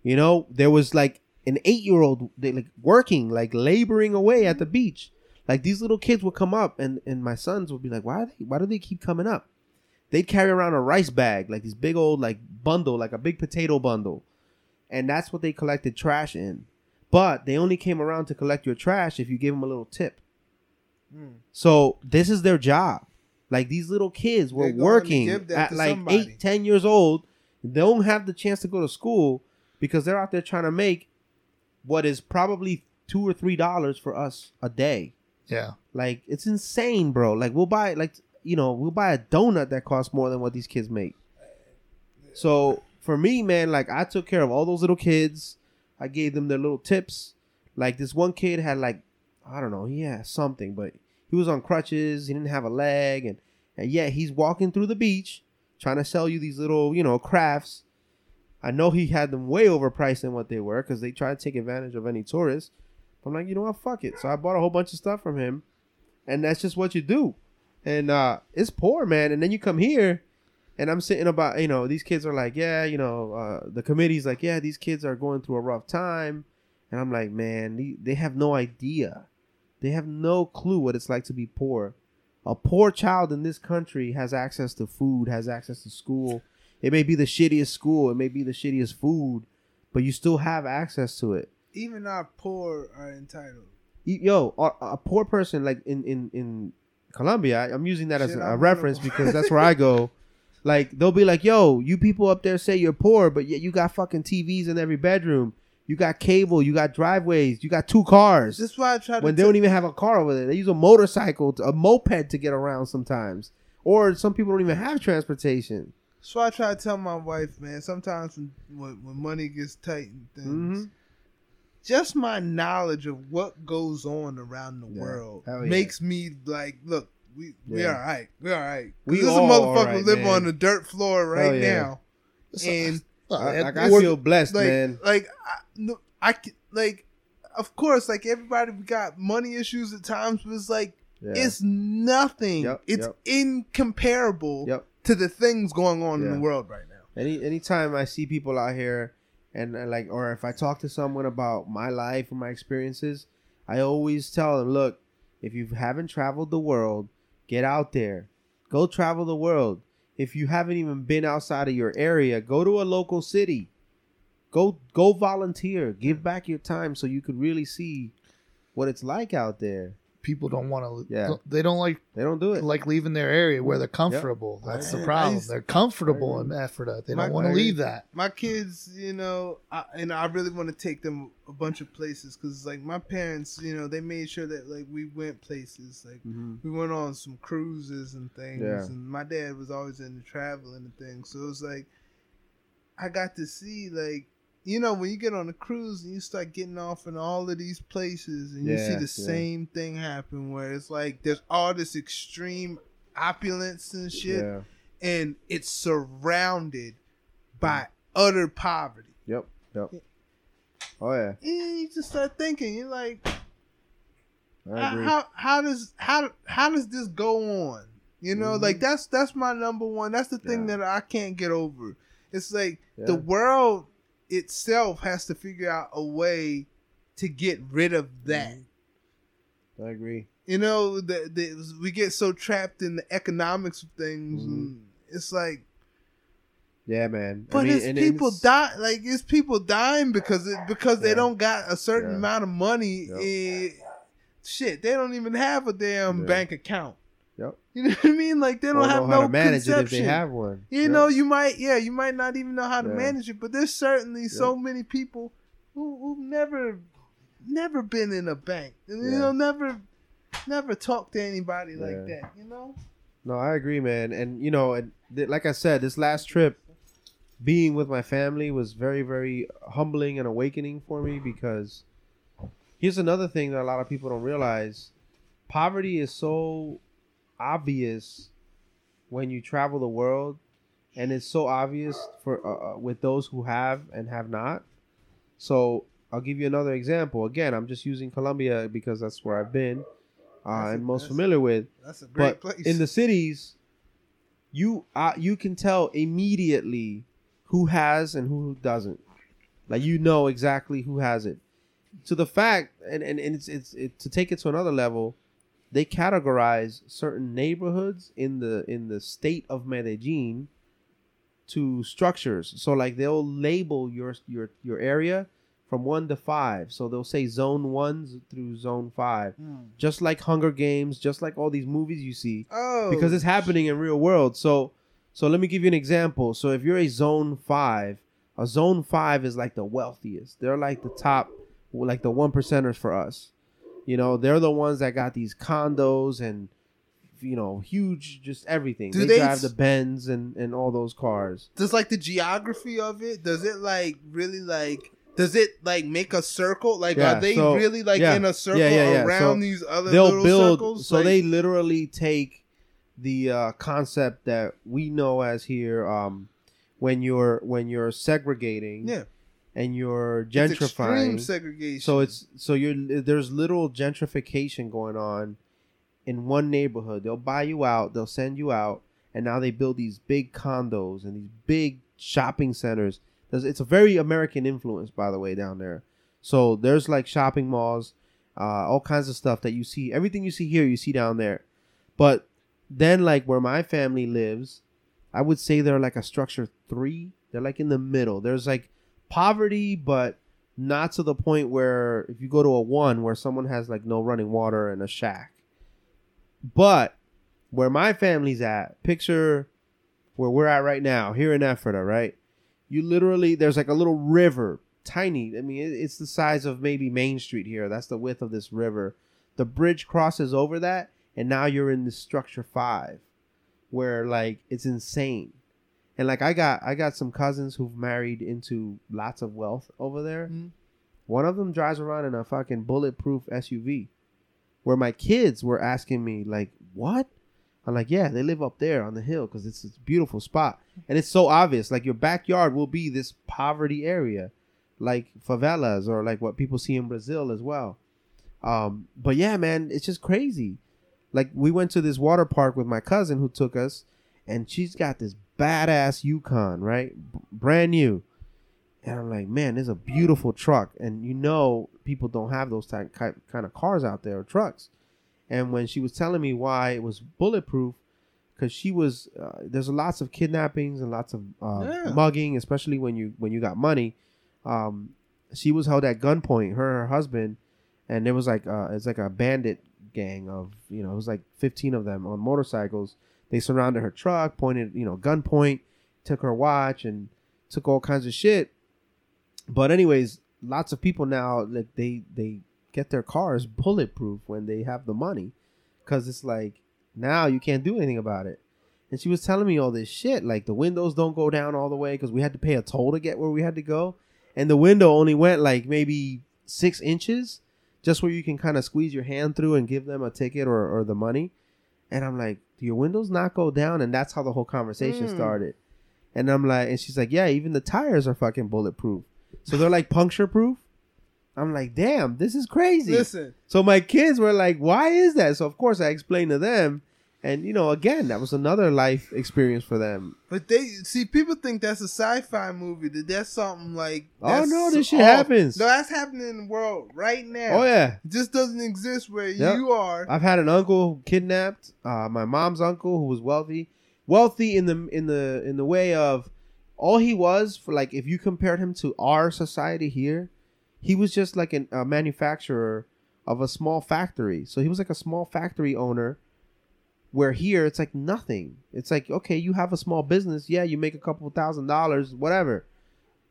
You know, there was like an eight year old they like working, like laboring away at the beach. Like these little kids would come up and, and my sons would be like, Why are they why do they keep coming up? They'd carry around a rice bag, like this big old like bundle, like a big potato bundle. And that's what they collected trash in. But they only came around to collect your trash if you gave them a little tip. Mm. So this is their job. Like these little kids were They're going to working at like somebody. eight, ten years old. They don't have the chance to go to school because they're out there trying to make what is probably two or three dollars for us a day. Yeah. Like it's insane, bro. Like we'll buy like you know we'll buy a donut that costs more than what these kids make. So for me, man, like I took care of all those little kids. I gave them their little tips. Like this one kid had like I don't know, he had something, but he was on crutches. He didn't have a leg, and and yet he's walking through the beach trying to sell you these little you know crafts. I know he had them way overpriced than what they were because they try to take advantage of any tourists. But I'm like, you know what, fuck it. So I bought a whole bunch of stuff from him, and that's just what you do. And uh it's poor, man. And then you come here, and I'm sitting about, you know, these kids are like, yeah, you know, uh, the committee's like, yeah, these kids are going through a rough time, and I'm like, man, they have no idea, they have no clue what it's like to be poor. A poor child in this country has access to food, has access to school. It may be the shittiest school, it may be the shittiest food, but you still have access to it. Even our poor are entitled. Yo, a, a poor person like in in in Colombia, I'm using that as a, a, reference because that's where I go. Like they'll be like, "Yo, you people up there say you're poor, but yet you got fucking TVs in every bedroom. You got cable, you got driveways, you got two cars. This is why I try to. when they don't even have a car over there, they use a motorcycle, to, a moped to get around sometimes. Or some people don't even have transportation. So I try to tell my wife, man. Sometimes when when, money gets tight and things, Mhm. just my knowledge of what goes on around the Yeah. world yeah. makes me like, look, we we Yeah. all right, we all right. We We this all a motherfucker alright, live man. on the dirt floor right now, and I, like, I feel blessed, like man. like no, I can- like of course like everybody got money issues at times, but it's like Yeah. it's nothing. Yep, it's yep. incomparable Yep. to the things going on in the world right now. Any anytime I see people out here and, and like or if I talk to someone about my life or my experiences, I always tell them, look, if you haven't traveled the world, get out there. Go travel the world. If you haven't even been outside of your area, go to a local city. Go go volunteer. Give back your time so you could really see what it's like out there. People don't want to. Yeah. They don't like They don't do it. like leaving their area where they're comfortable. That's the problem. used- they're comfortable in Ephrata. They My- don't want to leave that. my kids, you know, I, and I really want to take them a bunch of places because, like, my parents, you know, they made sure that like we went places, like Mhm. we went on some cruises and things. Yeah. And my dad was always into traveling and things, so it was like I got to see like. You know, when you get on a cruise and you start getting off in all of these places and you see the yeah. same thing happen where it's like there's all this extreme opulence and shit Yeah. and it's surrounded by utter poverty. Yep. Yep. Oh yeah. And you just start thinking, you're like, how, how how does how how does this go on? You know, Mhm. like that's that's my number one. That's the thing Yeah. that I can't get over. It's like the world itself has to figure out a way to get rid of that. I agree. You know, the, the, we get so trapped in the economics of things, Mhm. and it's like Yeah, man. I But mean, it's and people it's- die like it's people dying because it because they don't got a certain Yeah. amount of money. Yep. eh, shit, they don't even have a damn Yeah. bank account. Yep. You know what I mean? Like they don't know have how no to manage it if conception. they have one. you Yep. know, you might yeah, you might not even know how to Yeah. manage it, but there's certainly so many people who who've never never been in a bank. You Yeah. know, never never talked to anybody like that, you know? No, I agree, man. And you know, and th- like I said, this last trip, being with my family was very, very humbling and awakening for me because here's another thing that a lot of people don't realize: poverty is so obvious when you travel the world, and it's so obvious for uh, uh, with those who have and have not. So I'll give you another example. Again, I'm just using Colombia because that's where I've been uh, That's a- and most familiar with That's a great but place. in the cities you uh, you can tell immediately who has and who doesn't like you know exactly who has it to the fact and and, and it's it's it, to take it to another level they categorize certain neighborhoods in the in the state of Medellin to structures so like they'll label your your your area from 1 to 5 so they'll say zone 1 through zone 5 Mm. just like Hunger Games, just like all these movies you see, Oh, because it's happening in real world. So, so let me give you an example. So if you're a zone five, a zone five is like the wealthiest. They're like the top, like the one percenters for us. You know, they're the ones that got these condos and you know huge, just everything. Do they, they drive the Benz and and all those cars. does like the geography of it does it like really like does it like make a circle like Yeah, are they so- really like yeah, in a circle yeah, around So these other They'll little build. circles So Like, they literally take the uh, concept that we know as here. Um, when you're when you're segregating yeah and you're it's extreme gentrifying. Segregation. so it's so you're there's little gentrification going on in one neighborhood. They'll buy you out they'll send you out and now they build these big condos and these big shopping centers. There's, it's a very american influence by the way down there. So there's like shopping malls uh, all kinds of stuff that you see everything you see here you see down there. But then like where my family lives i would say they're like a structure three. They're like in the middle. There's like poverty but not to the point where if you go to a one where someone has like no running water and a shack. But where my family's at picture where we're at right now here in ephrata right? You literally there's like a little river tiny i mean it's the size of maybe main street here that's the width of this river. The bridge crosses over that and now you're in this structure five where like it's insane and like i got i got some cousins who've married into lots of wealth over there. Mhm. one of them drives around in a fucking bulletproof suv where my kids were asking me like what? I'm like yeah they live up there on the hill because it's a beautiful spot. And it's so obvious like your backyard will be this poverty area like favelas or like what people see in brazil as well. Um but yeah man it's just crazy. Like we went to this water park with my cousin who took us and she's got this badass yukon right B- brand new and i'm like man this is a beautiful truck and you know people don't have those type kind of cars out there or trucks. And when she was telling me why it was bulletproof, because she was uh, there's lots of kidnappings and lots of uh, Yeah. mugging, especially when you when you got money. Um, she was held at gunpoint, her her husband, and there was like uh, it's like a bandit gang of you know it was like 15 of them on motorcycles. They surrounded her truck, pointed you know gunpoint, took her watch, and took all kinds of shit. But anyways, lots of people now like they they get their cars bulletproof when they have the money, because it's like now you can't do anything about it. And she was telling me all this shit, like the windows don't go down all the way because we had to pay a toll to get where we had to go, and the window only went like maybe six inches, just where you can kind of squeeze your hand through and give them a ticket or, or the money. And I'm like, do your windows not go down? And that's how the whole conversation Mm. started. And I'm like, and she's like, yeah, even the tires are fucking bulletproof. So they're like puncture proof. I'm like, damn, this is crazy. Listen, So my kids were like, "Why is that?" So of course I explained to them, and you know, again, that was another life experience for them. but they see people think that's a sci-fi movie. That that's something like. Oh, that's no, this shit off. happens. No, that's happening in the world right now. Oh yeah, It just doesn't exist where Yep. you are. I've had an uncle kidnapped. Uh, my mom's uncle who was wealthy, wealthy in the in the in the way of all he was for like if you compared him to our society here, he was just like an, a manufacturer of a small factory. So he was like a small factory owner. Where here it's like nothing. It's like okay, you have a small business, yeah, you make a couple thousand dollars, whatever.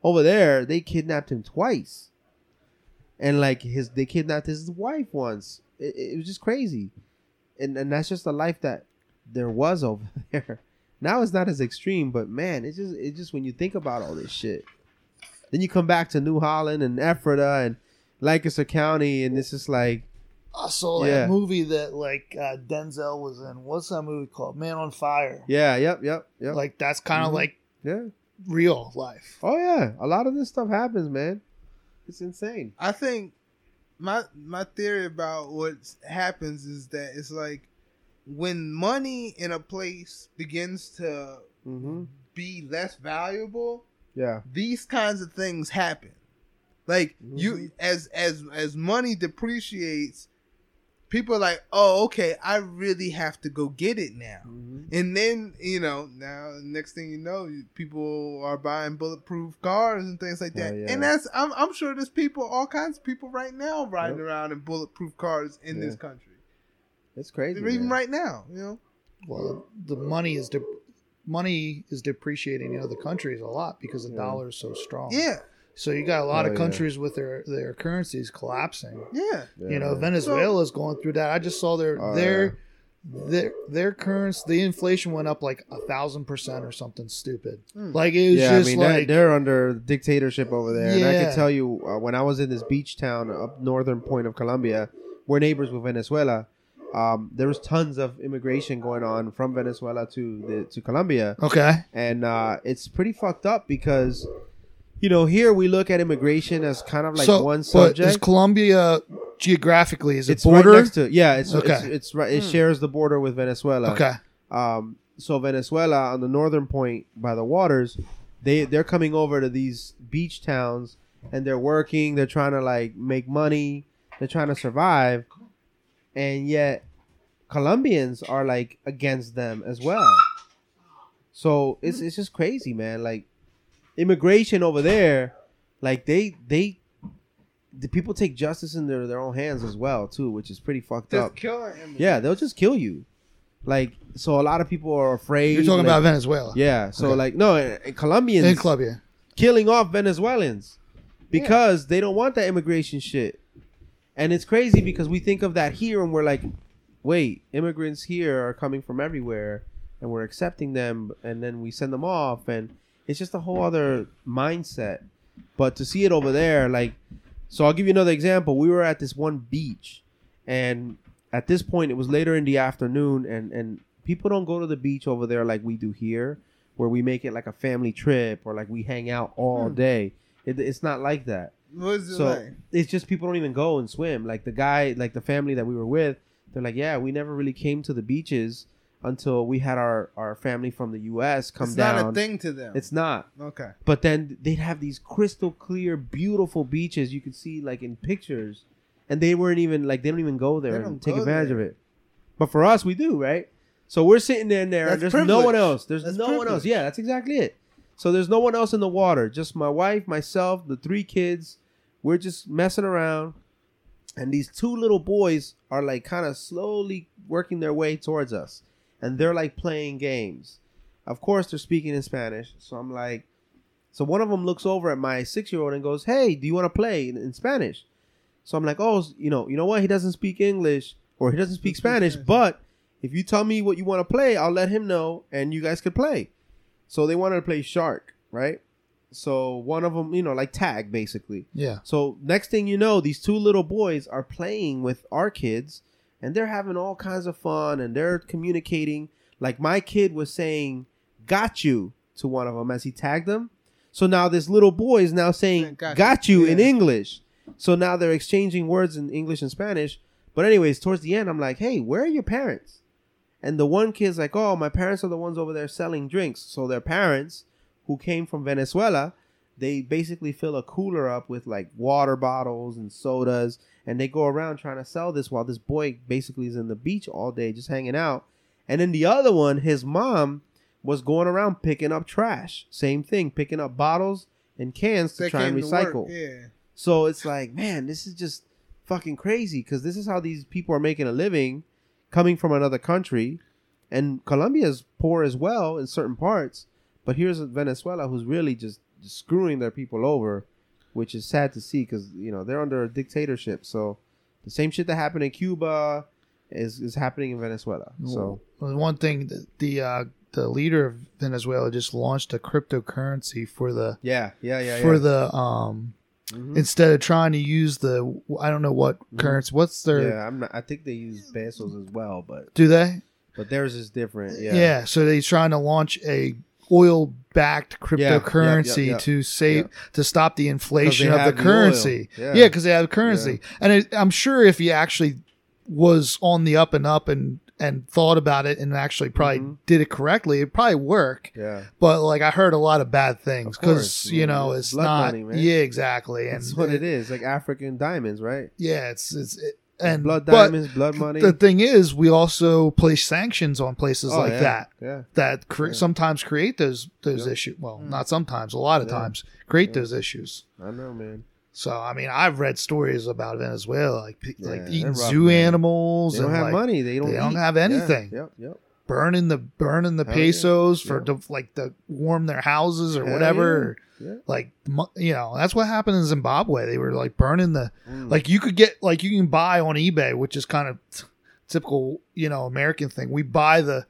Over there, they kidnapped him twice, and like his they kidnapped his wife once. It, it was just crazy, and and that's just the life that there was over there. Now it's not as extreme, but man, it's just it's just when you think about all this shit. Then you come back to New Holland and Ephrata and Lancaster County, and it's just like I saw Yeah. that movie that like uh, Denzel was in. What's that movie called? Man on Fire. yeah, yep, yep, yep, Like that's kind of Mhm. like yeah. real life. Oh yeah, a lot of this stuff happens, man. It's insane. I think my my theory about what happens is that it's like when money in a place begins to Mm-hmm. be less valuable, Yeah, these kinds of things happen. Like you Mhm. as as as money depreciates, people are like, "Oh, okay, I really have to go get it now." mm-hmm. And then, you know, now next thing you know, people are buying bulletproof cars and things like that. Oh, yeah. And that's I'm I'm sure there's people all kinds of people right now riding Yep. around in bulletproof cars in this country. it's crazy. Even man. right now, you know. Well, the money is de- money is depreciating in other countries a lot because the Yeah. dollar is so strong. Yeah. So you got a lot Oh, of yeah. countries with their their currencies collapsing. Yeah. Yeah, you know, man. Venezuela's going through that. I just saw their Oh, their their their currency, the inflation went up like a thousand percent or something stupid. Hmm. Like it was yeah, I just mean they're, like they're under dictatorship over there, and I can tell you uh, when I was in this beach town up northern point of Colombia, we're neighbors with Venezuela. Um, there was tons of immigration going on from Venezuela to the to Colombia, okay. and uh, it's pretty fucked up because, you know, here we look at immigration as kind of like so, one but is subject. Colombia geographically is it it's border? right next to yeah, it's Okay. it's, it's right. It Hmm. shares the border with Venezuela. okay. Um, so Venezuela on the northern point by the waters, they they're coming over to these beach towns and they're working. They're trying to like make money. They're trying to survive, and yet Colombians are like against them as well. So it's it's just crazy, man. Like immigration over there, like they they the people take justice in their, their own hands as well too, which is pretty fucked up. Just killing him. Yeah, they'll just kill you. Like so, a lot of people are afraid. You're talking like- about Venezuela. Yeah, so Okay. like no, uh, Colombians In Colombia. killing off Venezuelans because they don't want that immigration shit. And it's crazy because we think of that here and we're like, wait, immigrants here are coming from everywhere and we're accepting them and then we send them off and it's just a whole other mindset. But to see it over there, like, so I'll give you another example. We were at this one beach and at this point it was later in the afternoon and, and people don't go to the beach over there like we do here where we make it like a family trip or like we hang out all Hmm. day. It, it's not like that What is it so like? it's just people don't even go and swim. Like the guy, like the family that we were with, they're like, yeah, we never really came to the beaches until we had our our family from the U.S. come it's down. It's not a thing to them. It's not. okay. But then they'd have these crystal clear, beautiful beaches you could see like in pictures, and they weren't even like they don't even go there They and don't take advantage there. of it. But for us, we do, right? So we're sitting there, and there, and That's there's no one else. There's That's no one else. Yeah, that's exactly it. So there's no one else in the water. Just my wife, myself, the three kids. We're just messing around, and these two little boys are like kind of slowly working their way towards us, and they're like playing games. Of course, they're speaking in Spanish. So I'm like, so one of them looks over at my six year old and goes, "Hey, do you want to play in, in Spanish?" So I'm like, "Oh, you know, you know what? He doesn't speak English or he doesn't speak Spanish. but if you tell me what you want to play, I'll let him know, and you guys could play." So they wanted to play shark, right? So one of them, you know, like tag basically. Yeah. So next thing you know, these two little boys are playing with our kids and they're having all kinds of fun and they're communicating. Like my kid was saying, got you to one of them as he tagged them. So now this little boy is now saying, Got got, you. you, in English. So now they're exchanging words in English and Spanish. But anyways, towards the end, I'm like, hey, where are your parents? And the one kid's like, oh, my parents are the ones over there selling drinks. So their parents, who came from Venezuela, they basically fill a cooler up with like water bottles and sodas, and they go around trying to sell this while this boy basically is in the beach all day just hanging out. And then the other one, his mom was going around picking up trash. Same thing, picking up bottles and cans to They try and came to work, recycle. Yeah. So it's like, man, this is just fucking crazy because this is how these people are making a living coming from another country. And Colombia is poor as well in certain parts. But here's Venezuela who's really just screwing their people over, which is sad to see because, you know, they're under a dictatorship. So the same shit that happened in Cuba is, is happening in Venezuela. So, Well, one thing the the, uh, the leader of Venezuela just launched a cryptocurrency for the yeah, yeah, yeah. for yeah. the um Mhm. instead of trying to use the I don't know what Mhm. currency. What's their yeah, I'm not, I think they use pesos as well, but do they? but theirs is different. Yeah. Yeah, so they're trying to launch a oil backed Yeah, cryptocurrency yep, yep. to save to stop the inflation of the the currency. Yeah. Yeah, because they have currency, and it, I'm sure if he actually was on the up and up and and thought about it and actually probably Mhm. did it correctly, it probably work. yeah. But like I heard a lot of bad things because you yeah, know it's blood not. money. Yeah, exactly. And That's what it is. Like African diamonds, right? Yeah, it's it's it, And and blood but diamonds, blood money. The thing is, we also place sanctions on places Oh, like yeah, that Yeah. that cre- Yeah. sometimes create those those Yeah. issues. Well, Mm. not sometimes, a lot of Yeah. times create Yeah. those issues. I know, man. So I mean, I've read stories about Venezuela, like pe- Yeah, like eating rough, zoo man. animals They don't and have like money. They don't. they don't eat. have Yeah, anything. Yep. Yep. Burning the burning the Hell yeah. pesos for Yeah. to like to warm their houses or Hell whatever. Yeah. Like you know, that's what happened in Zimbabwe. They were like burning the Mm. like you could get like you can buy on eBay, which is kind of t- typical you know American thing. We buy the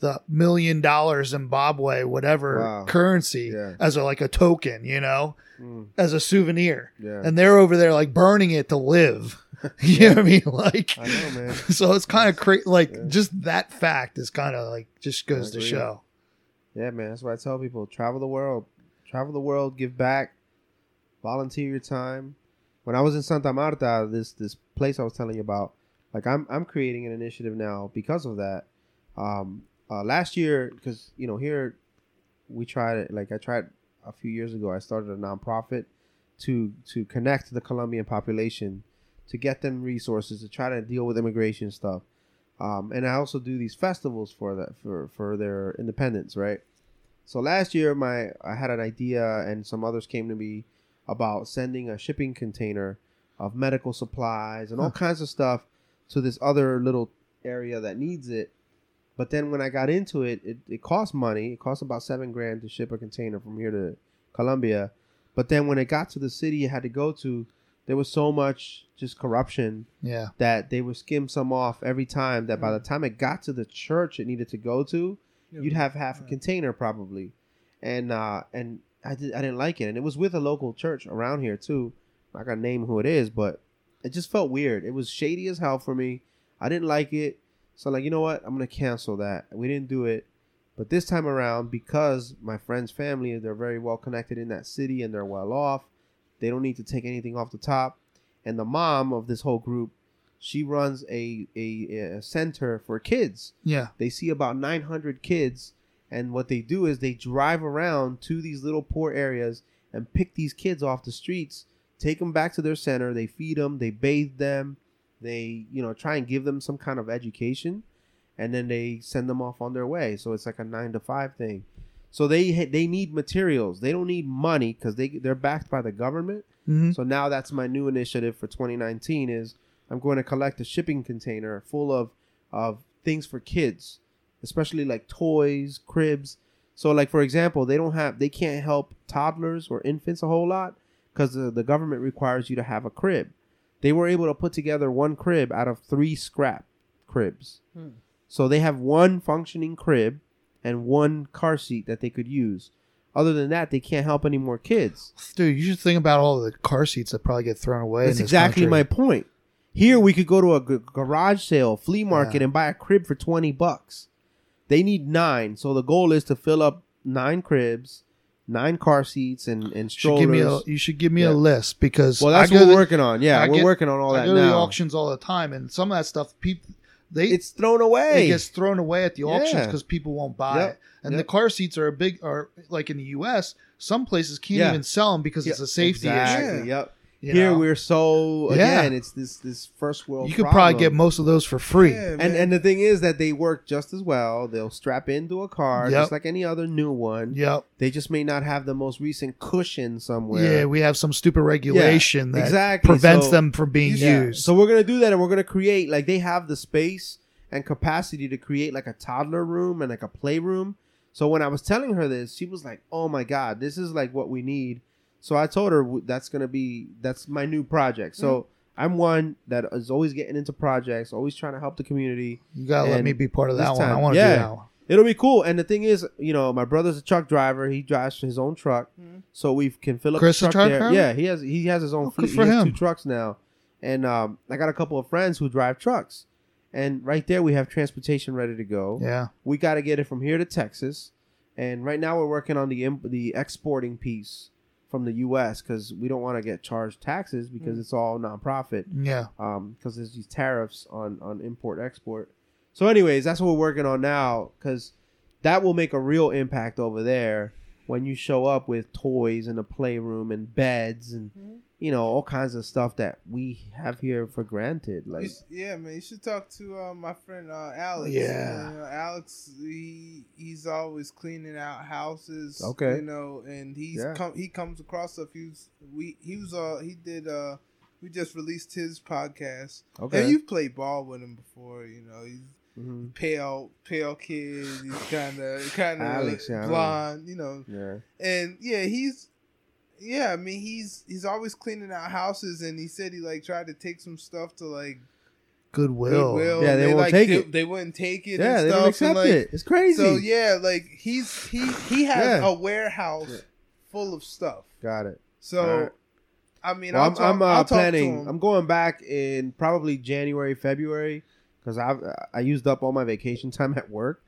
the million dollar Zimbabwe whatever Wow. currency Yeah. as a like a token, you know, Mm. as a souvenir, Yeah. and they're over there like burning it to live. you know what I mean? Like, I know, man. so it's kind of crazy. Like Yeah. just that fact is kind of like just goes to show. Yeah, man. That's why I tell people: travel the world, travel the world, give back, volunteer your time. When I was in Santa Marta, this this place I was telling you about, like I'm I'm creating an initiative now because of that. Um, uh, last year, because you know here, we tried it. Like I tried a few years ago. I started a nonprofit to to connect the Colombian population, to get them resources to try to deal with immigration stuff. Um, and I also do these festivals for that for for their independence, right? So last year, my I had an idea, and some others came to me about sending a shipping container of medical supplies and all kinds of stuff to this other little area that needs it. But then when I got into it, it, it cost money. It cost about seven grand to ship a container from here to Colombia. But then when it got to the city it had to go to, there was so much just corruption Yeah, that they would skim some off every time that by the time it got to the church it needed to go to you'd have half a Right. container probably. And uh and i did i didn't like it. And it was with a local church around here too. I'm not gonna name who it is but it just felt weird. It was shady as hell for me. I didn't like it. So like you know what? I'm gonna cancel that. We didn't do it. But this time around because my friend's family they're very well connected in that city and they're well off they don't need to take anything off the top and the mom of this whole group She runs a, a a center for kids. Yeah. They see about 900 kids, and what they do is they drive around to these little poor areas and pick these kids off the streets, take them back to their center. They feed them, they bathe them, they you know try and give them some kind of education, and then they send them off on their way. So it's like a nine to five thing. So they they need materials. They don't need money because they they're backed by the government. hmm So now that's my new initiative for 2019 is I'm going to collect a shipping container full of of things for kids, especially like toys, cribs. So like for example, they don't have they can't help toddlers or infants a whole lot because the, the government requires you to have a crib. They were able to put together one crib out of three scrap cribs. Hmm. So they have one functioning crib and one car seat that they could use. Other than that, they can't help any more kids. Dude, you should think about all the car seats that probably get thrown away. That's in this exactly country. my point. Here we could go to a g- garage sale, flea market, Yeah. and buy a crib for twenty bucks. They need nine, so the goal is to fill up nine cribs, nine car seats, and and You should strollers. give me a, you should give me Yeah. a list because well, that's what we're working on. Yeah, I we're get- working on all I that go to the now. auctions all the time, and some of that stuff people they It's thrown away. it gets thrown away at the auctions Yeah. because people won't buy Yep. it. And Yep. the car seats are a big, are like in the U.S. Some places can't Yeah. even sell them because Yeah, it's a safety exactly, issue. Yep. You Here know? we're so Yeah. again, it's this this first world. you could probably problem. get most of those for free. Yeah, And and the thing is that they work just as well. They'll strap into a car Yep. just like any other new one. Yep. They just may not have the most recent cushion somewhere. Yeah, we have some stupid regulation that exactly. prevents So- them from being Yeah. used. So we're gonna do that, and we're gonna create like they have the space and capacity to create like a toddler room and like a playroom. So when I was telling her this, she was like, "Oh my god, this is like what we need." So I told her that's gonna be that's my new project. So Mm-hmm. I'm one that is always getting into projects, always trying to help the community. you gotta let me be part of that one. I want to yeah. do that one. It'll be cool. And the thing is, you know, my brother's a truck driver. He drives his own truck, Mhm. so we can fill up Chris the truck truck there. Yeah, he has he has his own Oh, fleet. he has him. two trucks now, and um, I got a couple of friends who drive trucks, and right there we have transportation ready to go. Yeah. We got to get it from here to Texas, and right now we're working on the imp- the exporting piece from the U.S. because we don't want to get charged taxes because Mm. it's all nonprofit Yeah. um because there's these tariffs on on import export so anyways that's what we're working on now because that will make a real impact over there when you show up with toys and a playroom and beds and Mhm. You know all kinds of stuff that we have here for granted like s- yeah, man. You should talk to uh, my friend uh, Alex. Yeah. You know, Alex, he he's always cleaning out houses. Okay. you know, and he's Yeah. come he comes across stuff. He was we he was uh he did uh we just released his podcast. okay And you've played ball with him before. You know, he's Mhm. pale pale kid. He's kind of kind of yeah, blonde. You know, yeah and yeah, he's yeah. I mean, he's he's always cleaning out houses, and he said he like tried to take some stuff to like Goodwill. Goodwill. Yeah, and they won't like, take they, it. They wouldn't take it. yeah and they stuff, don't accept and, like, it it's crazy So yeah, like he's he he has Yeah. a warehouse Yeah. full of stuff. got it So Alright. I mean, Well, I'll I'm, talk, I'm uh, I'll talk to planning. him. I'm going back in probably January, February, because I I used up all my vacation time at work.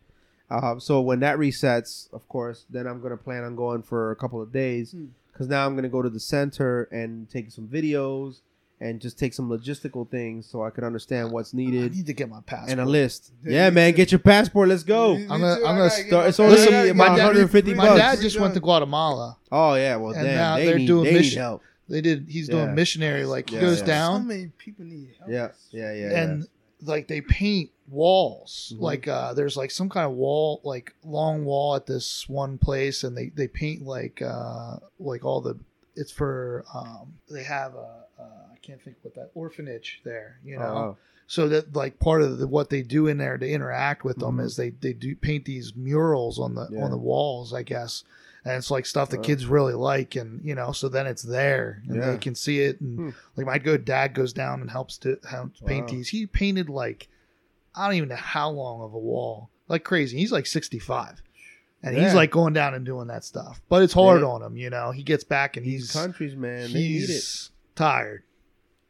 Uh, so when that resets, of course, then I'm gonna plan on going for a couple of days. Hmm. Because now I'm gonna go to the center and take some videos and just take some logistical things so I can understand what's needed. I needed need to get my passport. and a list. Yeah, Yeah, man, too. get your passport. Let's go. Me- me I'm gonna- I'm gonna start- it's only passport. gonna be I about gotta 150 my bucks. dad just went to Guatemala. Oh yeah, well And damn, now they they're need, doing they mission- need help. They did. He's doing missionary. Like Yeah, he goes yeah. So down many people need help. Yeah, yeah, yeah. and like they paint walls. Mhm. Like uh, there's like some kind of wall, like long wall at this one place, and they they paint like uh like all the. It's for um they have a uh, I can't think what that orphanage there. You know. Oh, so that like part of the, what they do in there to interact with them Mhm. is they they do paint these murals on the Yeah. on the walls i guess and it's like stuff that Wow. kids really like and you know so then it's there and Yeah. they can see it and Hmm. like my good dad goes down and helps to helps paint Wow. these he painted like i don't even know how long of a wall like crazy he's like 65 and he's like going down and doing that stuff but it's hard Yeah. on him you know he gets back and These he's countries, man, they need it. he's tired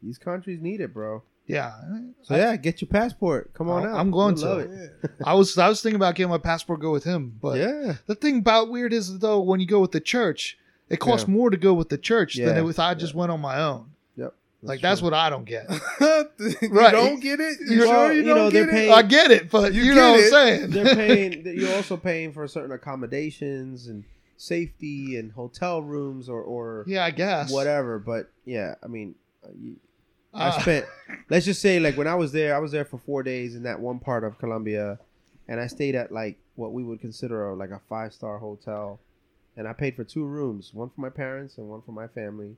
These countries need it, bro. Yeah So yeah, get your passport. Come on I'm- out. I'm going You'll love to. it. Yeah. i was i was thinking about getting my passport go with him but yeah, The thing about weird is though when you go with the church, it costs Yeah. more to go with the church than Yeah, if I just went on my own. yep. like that's what I don't get. to. You Right. don't get it. You You're- sure Well, you, you don't know, they're get paying- it? I get it, but you, You know get what I'm saying. They're paying. You're also paying for certain accommodations and safety and hotel rooms or or yeah, I guess. whatever. But yeah, I mean, uh, uh, I Uh, spent. let's just say, like when I was there, I was there for four days in that one part of Colombia, and I stayed at like what we would consider a, like a five star hotel, and I paid for two rooms, one for my parents and one for my family.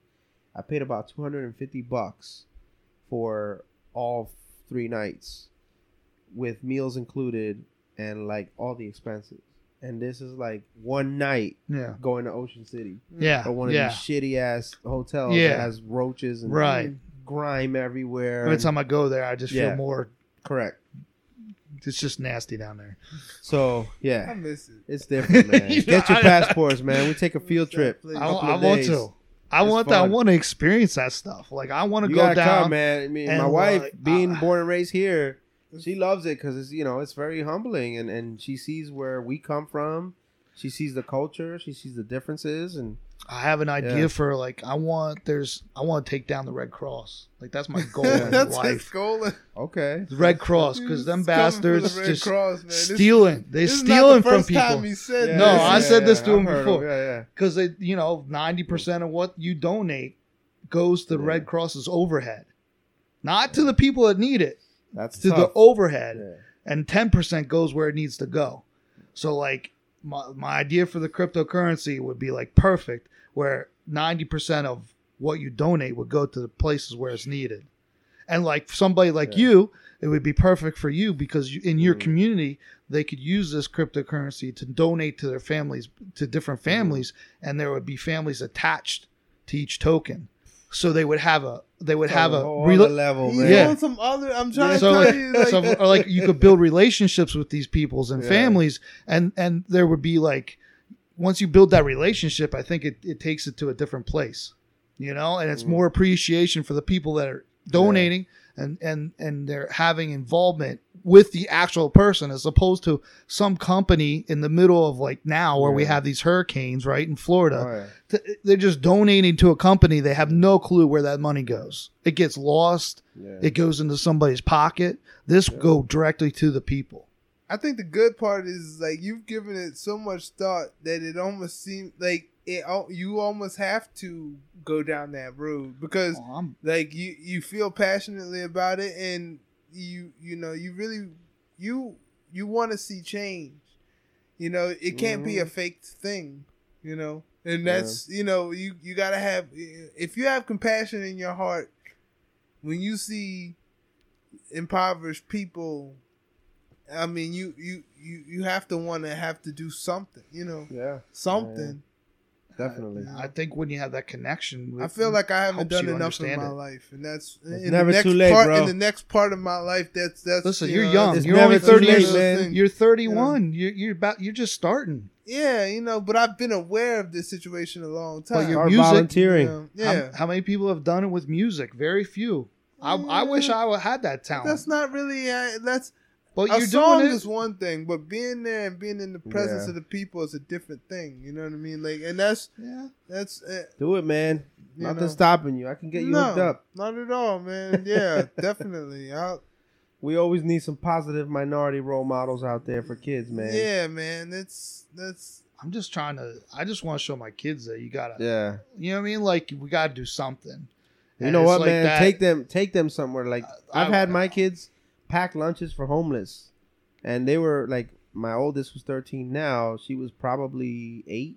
I paid about two hundred and fifty bucks for all three nights, with meals included and like all the expenses. And this is like one night yeah, going to Ocean City yeah, or one of yeah. these shitty ass hotels Yeah. that has roaches and Right. Grime everywhere. Every time I go there, I just Yeah. feel more. correct. It's just nasty down there. So I yeah, miss it. it's different, man. You Get your I- passports, man. We take a field trip. I, Couple I of want days. to. I It's want that. I fun. want to experience that stuff. Like I want to You go gotta down. come, man. I mean, my and, wife, like, being uh, born and raised here, she loves it because it's you know it's very humbling, and and she sees where we come from. She sees the culture. She sees the differences, and I have an idea Yeah. for like I want. There's I want to take down the Red Cross. Like that's my goal in That's his goal. okay, The Red Cross, because them He's coming for the bastards just Cross, man. This- stealing. They this is not stealing the from people. Time he said Yeah, No, this. I yeah, said this yeah, to him I've before. of- Yeah, yeah. because it you know 90% of what you donate goes to the Yeah. red cross's overhead not to the people that need it That's to the overhead Yeah. and 10% goes where it needs to go so like my, my idea for the cryptocurrency would be like perfect where 90% of what you donate would go to the places where it's needed and like somebody like Yeah. you it would be perfect for you because you, in your Mhm. community they could use this cryptocurrency to donate to their families to different Mm-hmm. families and there would be families attached to each token so they would have a they would have a whole rela- level, man. Yeah. on some other. I'm trying so to like, tell you, like, so or like you could build relationships with these peoples and Yeah. families and and there would be like once you build that relationship i think it, it takes it to a different place you know and it's Mm. more appreciation for the people that are donating and and and they're having involvement with the actual person as opposed to some company in the middle of like now where we have these hurricanes right in florida Oh, yeah. Th- they're just donating to a company they have no clue where that money goes it gets lost Yeah. it goes into somebody's pocket. This Yeah. go directly to the people. I think the good part is like you've given it so much thought that it almost seems like it. You almost have to go down that road because Oh, like you you feel passionately about it and you you know you really you you want to see change. You know it can't be a mm-hmm. faked thing you know? And Yeah. that's you know you you got to have if you have compassion in your heart when you see impoverished people i mean you you you, you have to want to have to do something you know? Yeah, something definitely. I think when you have that connection, with, I feel like I haven't done you enough in my it. life, and that's It's in never the next too late, part. bro. In the next part of my life, that's that's. Listen, you you're know, young. You're only too thirty years. man. You're 31. You're you're about. You're just starting. Yeah, you know, but I've been aware of this situation a long time. But your Start music- volunteering. You know, How- yeah, How, many people have done it with music? Very few. I, I wish I had that talent. that's not really. Uh, that's but a you're song doing it. is one thing, but being there and being in the presence Yeah. of the people is a different thing. You know what I mean? Like, and that's yeah. that's. Uh, Do it, man. you Nothing know. stopping you. I can get you no, hooked up. Not at all, man. Yeah, definitely. I'll, We always need some positive minority role models out there for kids, man. Yeah, man. That's that's. I'm just trying to. I just want to show my kids that you gotta. Yeah. You know what I mean? Like we gotta do something. You And know what, like man? that- Take them, take them somewhere. Like I- I've had my kids pack lunches for homeless, and they were like, my oldest was thirteen. Now she was probably eight,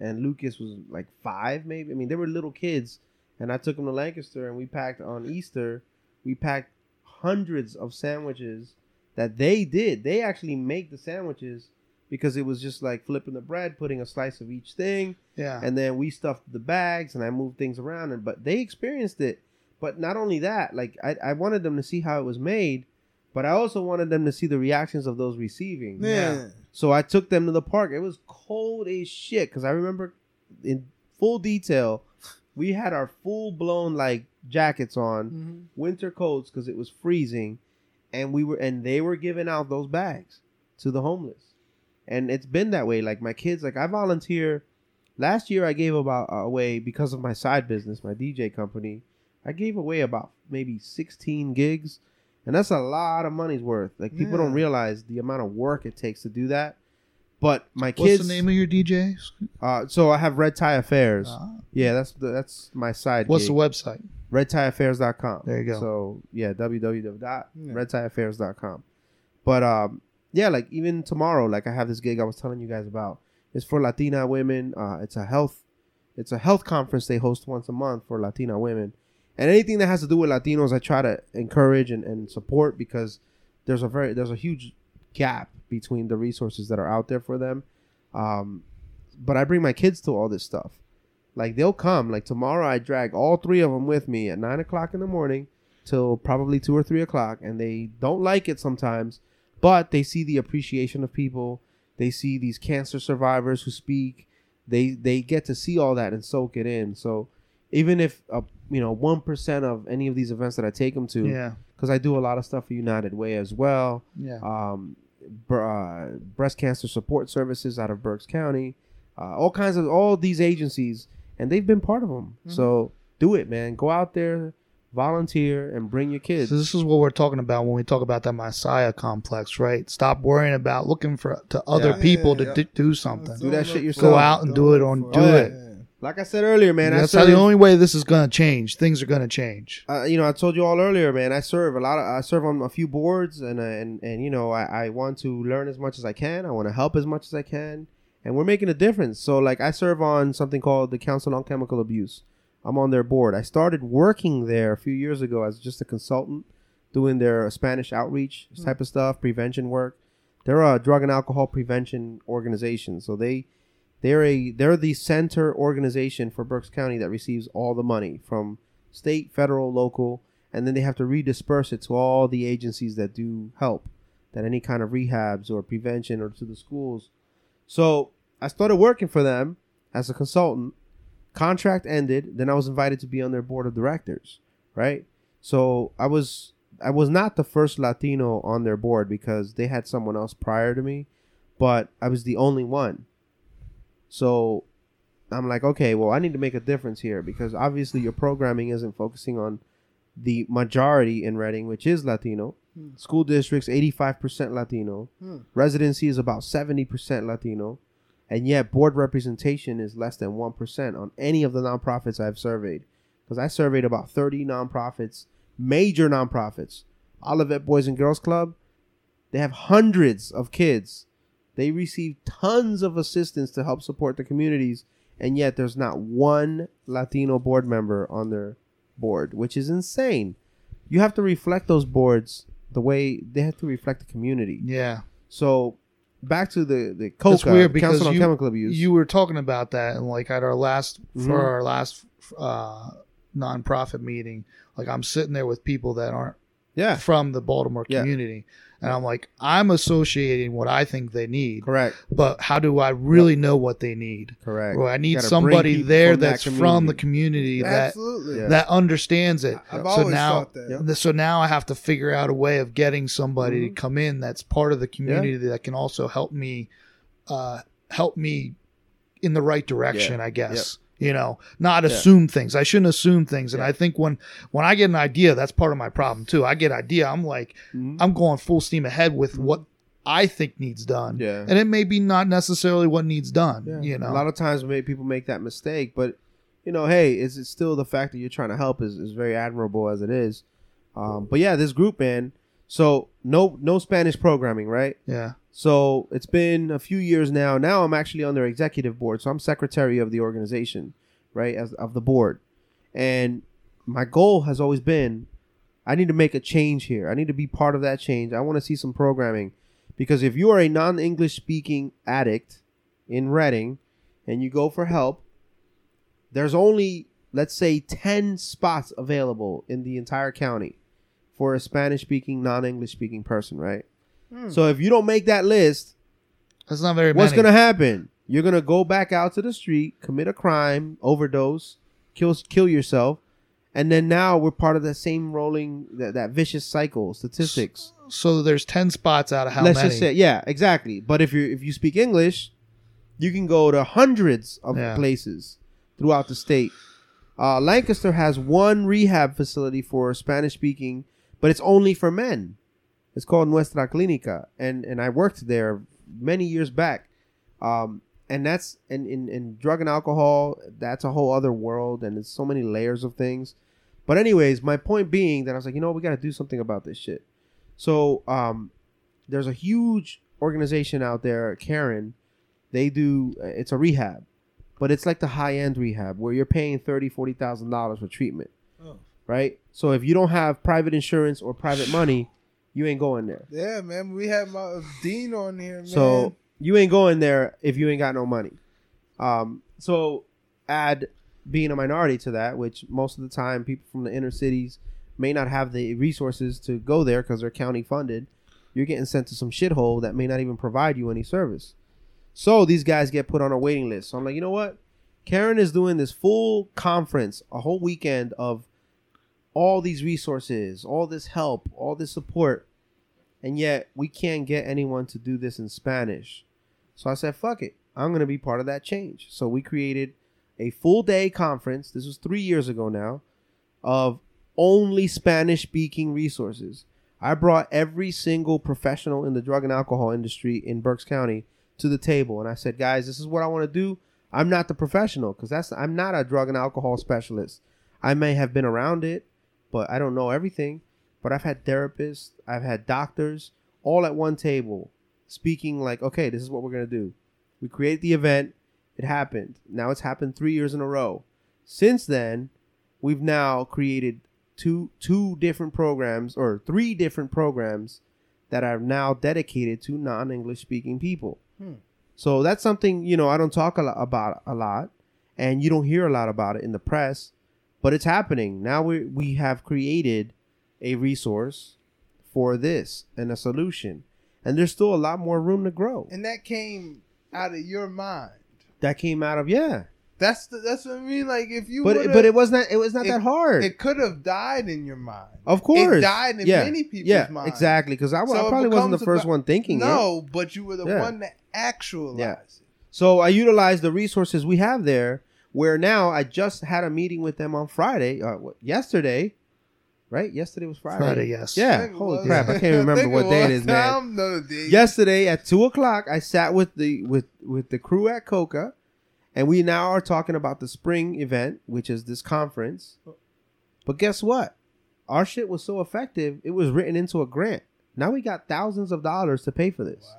and Lucas was like five, maybe. I mean, they were little kids, and I took them to Lancaster, and we packed on Easter. We packed hundreds of sandwiches that they did. They actually make the sandwiches because it was just like flipping the bread, putting a slice of each thing Yeah. and then we stuffed the bags and I moved things around and but they experienced it. But not only that, like I, I wanted them to see how it was made, but I also wanted them to see the reactions of those receiving. Yeah. So I took them to the park. It was cold as shit because I remember in full detail, we had our full blown like jackets on, Mhm. winter coats because it was freezing, and we were and they were giving out those bags to the homeless, and it's been that way. Like my kids, like I volunteer. Last year I gave about uh, away because of my side business, my DJ company. I gave away about maybe 16 gigs, and that's a lot of money's worth. Like people Yeah. don't realize the amount of work it takes to do that. But my kids. What's the name of your DJ? uh, so I have Red Tie Affairs. Ah. yeah, that's the, that's my side. What's gig. the website? redtieaffairs.com. There you go. So yeah, Yeah. www.redtieaffairs.com. But um, yeah, like even tomorrow, like I have this gig I was telling you guys about. It's for Latina women. Uh, it's a health, it's a health conference they host once a month for Latina women, and anything that has to do with Latinos, I try to encourage and, and support because there's a very there's a huge gap between the resources that are out there for them. Um, but I bring my kids to all this stuff. Like they'll come. Like tomorrow, I drag all three of them with me at nine o'clock in the morning till probably two or three o'clock, and they don't like it sometimes, but they see the appreciation of people. They see these cancer survivors who speak. They they get to see all that and soak it in. So even if uh, you know one percent of any of these events that I take them to, Yeah. because I do a lot of stuff for United Way as well Yeah. um, br- uh, breast cancer support services out of Berks County, uh, all kinds of all these agencies, and they've been part of them. Mm-hmm. So do it, man. Go out there, volunteer, and bring your kids. So this is what we're talking about when we talk about that Messiah complex, right? Stop worrying about looking for to other Yeah. people Yeah, to yeah. d- do something. Do that shit yourself. Go out and do it on for do yeah. it. Like I said earlier, man, I That's serve. how the only way this is going to change. Things are going to change. uh, you know, I told you all earlier, man. I serve a lot of. I serve on a few boards, and uh, and and you know, I, I want to learn as much as I can. I want to help as much as I can, and we're making a difference. So, like, I serve on something called the Council on Chemical Abuse. I'm on their board. I started working there a few years ago as just a consultant, doing their Spanish outreach type of stuff, prevention work. They're a drug and alcohol prevention organization, so they they're a they're the center organization for Berks County that receives all the money from state, federal, local, and then they have to redisperse it to all the agencies that do help, that any kind of rehabs or prevention or to the schools. So I started working for them as a consultant. Contract ended, then I was invited to be on their board of directors, right? So I was I was not the first Latino on their board because they had someone else prior to me, but I was the only one. So I'm like, okay, well, I need to make a difference here because obviously your programming isn't focusing on the majority in Reading, which is Latino. Hmm. School districts, 85% Latino. Hmm. Residency is about 70% Latino. And yet, board representation is less than 1% on any of the nonprofits I've surveyed. Because I surveyed about 30 nonprofits, major nonprofits. Olivet Boys and Girls Club, they have hundreds of kids. They receive tons of assistance to help support the communities, and yet there's not one Latino board member on their board, which is insane. You have to reflect those boards the way they have to reflect the community. Yeah. So back to the the COCA, It's weird because Council on you, Chemical Abuse. you were talking about that and like at our last Mhm. for our last uh nonprofit meeting like i'm sitting there with people that aren't yeah, from the baltimore Yeah. Community and i'm like i'm associating what i think they need correct, but how do i really know what they need correct. well i need somebody there from that that's from the community. community that Yeah. that understands it I've so always now thought that. Yeah. so now I have to figure out a way of getting somebody Mhm. to come in that's part of the community that can also help me, uh, help me in the right direction. I guess you know, not Yeah. assume things. I shouldn't assume things, and Yeah. I think when when I get an idea, that's part of my problem too. I get idea, I'm like Mhm. I'm going full steam ahead with what I think needs done, Yeah. and it may be not necessarily what needs done. Yeah. You know, a lot of times people make that mistake, but you know, hey, is it still the fact that you're trying to help is, is very admirable as it is. Um, but yeah, this group, man. So no no Spanish programming, right? yeah, So it's been a few years now. Now I'm actually on their executive board, so I'm secretary of the organization, right, as of the board. And my goal has always been, I need to make a change here. I need to be part of that change. I want to see some programming, because if you are a non-English speaking addict in Reading, and you go for help, there's only let's say 10 spots available in the entire county for a Spanish speaking, non-English speaking person, right? Hmm. So if you don't make that list, that's not very. what's many. gonna happen? You're gonna go back out to the street, commit a crime, overdose, kill kill yourself, and then now we're part of that same rolling that, that vicious cycle. Statistics. So there's ten spots out of how Let's many? just say, yeah, exactly. But if you if you speak English, you can go to hundreds of Yeah. places throughout the state. Uh, Lancaster has one rehab facility for Spanish speaking, but it's only for men. It's called Nuestra Clínica, and and I worked there many years back. Um, and that's and in, in drug and alcohol, that's a whole other world, and it's so many layers of things. But anyways, my point being that I was like, you know, we got to do something about this shit. So um, there's a huge organization out there, Caron. They do it's a rehab, but it's like the high end rehab where you're paying thirty, forty thousand dollars for treatment, Oh. right? So if you don't have private insurance or private money, you ain't going there. Yeah, man. We had my Dean on here, man. So you ain't going there if you ain't got no money. Um, so add being a minority to that, which most of the time people from the inner cities may not have the resources to go there because they're county funded. You're getting sent to some shithole that may not even provide you any service. So these guys get put on a waiting list. So I'm like, you know what? Caron is doing this full conference, a whole weekend of all these resources, all this help, all this support, and yet we can't get anyone to do this in Spanish. So I said, fuck it. I'm going to be part of that change. So we created a full day conference. This was three years ago now of only Spanish speaking resources. I brought every single professional in the drug and alcohol industry in Berks County to the table. And I said, guys, this is what I want to do. I'm not the professional because that's I'm not a drug and alcohol specialist. I may have been around it, but I don't know everything. But I've had therapists, I've had doctors all at one table speaking like, okay, this is what we're gonna do. We create the event, it happened. Now it's happened three years in a row. Since then, we've now created two two different programs or three different programs that are now dedicated to non-English speaking people. Hmm. So that's something you know I don't talk a lot about a lot, and you don't hear a lot about it in the press, but it's happening now. We we have created a resource for this and a solution, and there's still a lot more room to grow. and that came out of your mind. That came out of yeah, That's the, that's what I mean. Like if you, but but it was not it was not it- that hard. it could have died in your mind. of course, it died in yeah, many people's yeah, minds. exactly. Because I, So I probably wasn't the first about- one thinking it. No, but you were the Yeah. one that actualized Yeah. it. So I utilized the resources we have there. Where now I just had a meeting with them on Friday, uh, yesterday, right? Yesterday was Friday. Friday, yes. Yeah. think Holy was. crap! I can't remember what day it is was. is, man. Tom know day. Yesterday at two o'clock, I sat with the with with the crew at COCA, and we now are talking about the spring event, which is this conference. But guess what? Our shit was so effective; it was written into a grant. Now we got thousands of dollars to pay for this,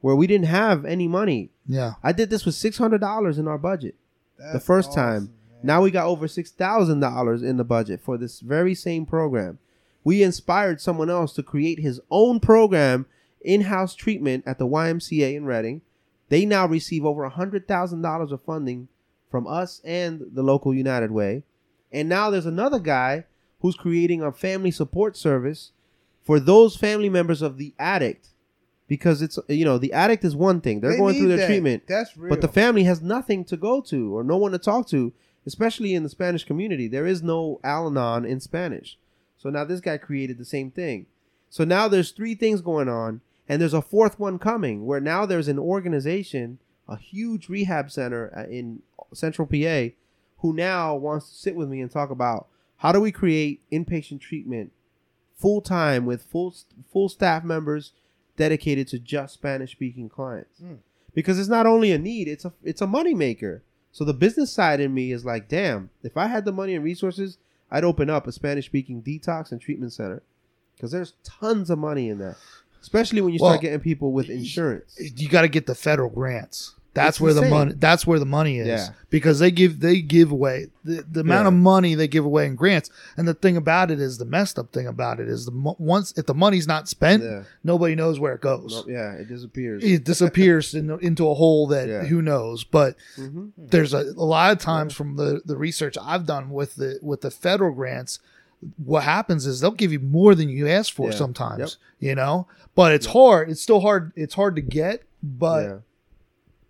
where we didn't have any money. Yeah. I did this with six hundred dollars in our budget. That's the first awesome, time. Now we got over six thousand dollars in the budget for this very same program. We inspired someone else to create his own program, in-house treatment at the YMCA in Reading. They now receive over hundred thousand dollars of funding from us and the local United Way. And now there's another guy who's creating a family support service for those family members of the addict. Because it's you know the addict is one thing they're They going through their that. treatment, That's real. but the family has nothing to go to or no one to talk to, especially in the Spanish community. There is no Al Anon in Spanish. So now this guy created the same thing. So now there's three things going on, and there's a fourth one coming where now there's an organization, a huge rehab center uh, in central PA, who now wants to sit with me and talk about how do we create inpatient treatment full time with full full staff members dedicated to just Spanish speaking clients Mm. because it's not only a need it's a it's a money maker so the business side in me is like damn if i had the money and resources i'd open up a spanish speaking detox and treatment center because there's tons of money in that especially when you start getting people with insurance You got to get the federal grants. That's It's where the money. That's where the money is. Yeah. Because they give they give away the, the amount Yeah. of money they give away in grants. And the thing about it is the messed up thing about it is the mo- once if the money's not spent, yeah nobody knows where it goes. yeah it disappears It disappears in, into a hole that who knows. But hmm there's a, a lot of times from the, the research I've done with the with the federal grants, what happens is they'll give you more than you ask for sometimes. You know, but it's hard. It's still hard. It's hard to get, but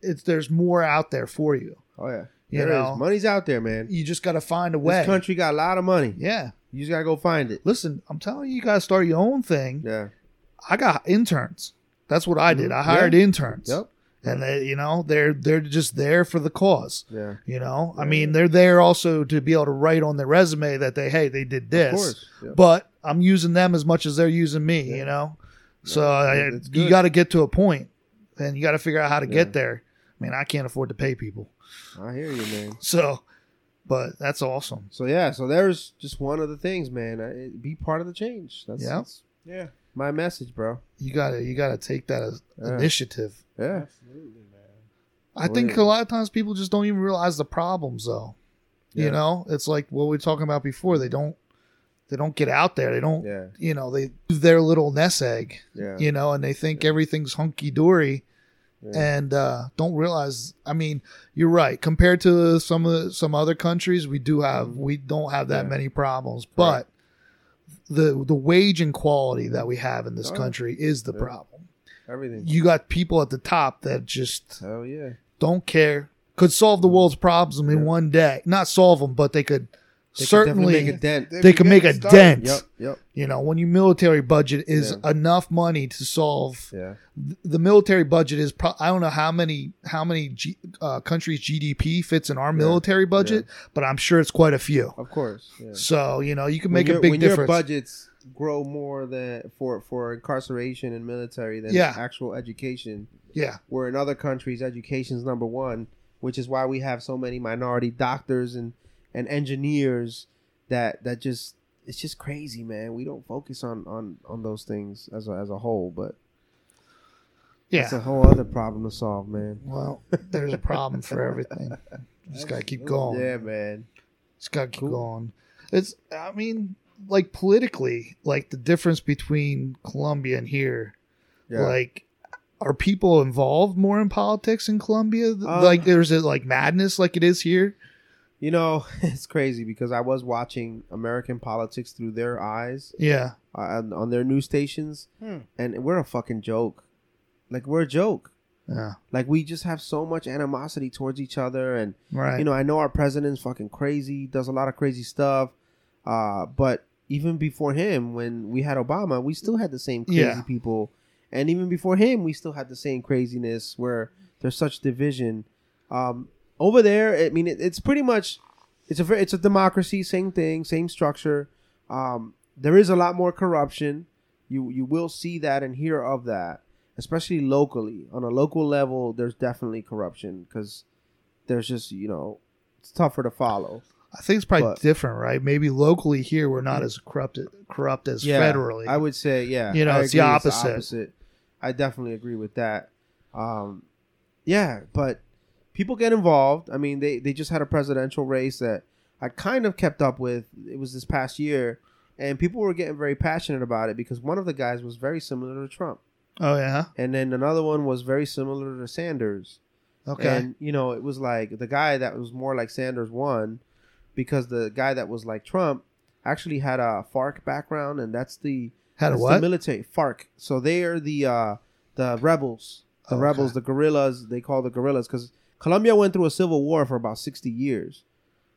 it's there's more out there for you. oh yeah You There is. know, money's out there man you just got to find a way. this country got a lot of money yeah. you just gotta go find it Listen, I'm telling you, you got to start your own thing. yeah I got interns. That's what I did. Mhm. I hired interns. yep and they, you know they're they're just there for the cause. Yeah. You know, I mean, they're there also to be able to write on their resume that they, hey, they did Of this, course. Yeah. but I'm using them as much as they're using me. Yeah. You know, so Yeah, I, you got to get to a point, and you got to figure out how to Yeah. get there. I mean, I can't afford to pay people, I hear you, man. so, but that's awesome. So yeah, so there's just one of the things, man. I, be part of the change. That's, Yeah. that's Yeah, my message, bro. You gotta you gotta take that as Yeah. initiative. Yeah. absolutely, man. I think a lot of times people just don't even realize the problems, though. Yeah. You know, it's like what we were talking about before. They don't they don't get out there. They don't. Yeah. You know, they do their little nest egg. Yeah. You know, and they think everything's hunky dory, Yeah. and uh, don't realize. I mean, you're right. Compared to some of the, some other countries, we do have we don't have that Mm-hmm. Yeah. many problems, but the the wage inequality that we have in this Oh, country is the Yeah. problem. Everything. You got people at the top that just Hell yeah. don't care. Could solve the world's problems in one day. Not solve them, but they could They certainly. could make a dent. they could make a getting started. dent. Yep. Yep. You know, when your military budget is Yeah. enough money to solve Yeah. the military budget is. Pro- I don't know how many how many G, uh, countries GDP fits in our military budget, but I'm sure it's quite a few. Of course. Yeah. So you know, you can make a your- big when your budgets grow more than for for incarceration and military than Yeah. actual education. yeah, Where in other countries, education is number one, which is why we have so many minority doctors and and engineers that that just it's just crazy, man. We don't focus on on on those things as a, as a whole, but yeah. it's a whole other problem to solve, man. well, there's a problem for everything. Just gotta keep going. Yeah, man. Just gotta keep Cool. going. It's I mean, like politically, like the difference between Colombia and here, Yeah. like are people involved more in politics in Colombia? Um, like there's it like madness like it is here? You know, it's crazy because I was watching American politics through their eyes Yeah. uh, on, on their news stations, Hmm. and we're a fucking joke. Like we're a joke. Yeah. Like we just have so much animosity towards each other, and Right. you know, I know our president's fucking crazy, does a lot of crazy stuff. Uh, but even before him, when we had Obama, we still had the same crazy Yeah. people, and even before him, we still had the same craziness where there's such division. Um, over there, I mean, it, it's pretty much it's a it's a democracy, same thing, same structure. Um, there is a lot more corruption. You you will see that and hear of that, especially locally. On a local level, there's definitely corruption because there's just you know it's tougher to follow. I think it's probably but- different, right? Maybe locally here we're not as corrupt corrupt as federally. I would say yeah. You know, I it's the opposite. I definitely agree with that. Um, yeah, but people get involved. I mean, they they just had a presidential race that I kind of kept up with. It was this past year, and people were getting very passionate about it because one of the guys was very similar to Trump, oh yeah. and then another one was very similar to Sanders. Okay. And you know, it was like the guy that was more like Sanders won because the guy that was like Trump actually had a FARC background, and that's the Had a what? The military FARC. So they are the uh, the rebels, the Okay. rebels, the guerrillas. They call the guerrillas because Colombia went through a civil war for about sixty years.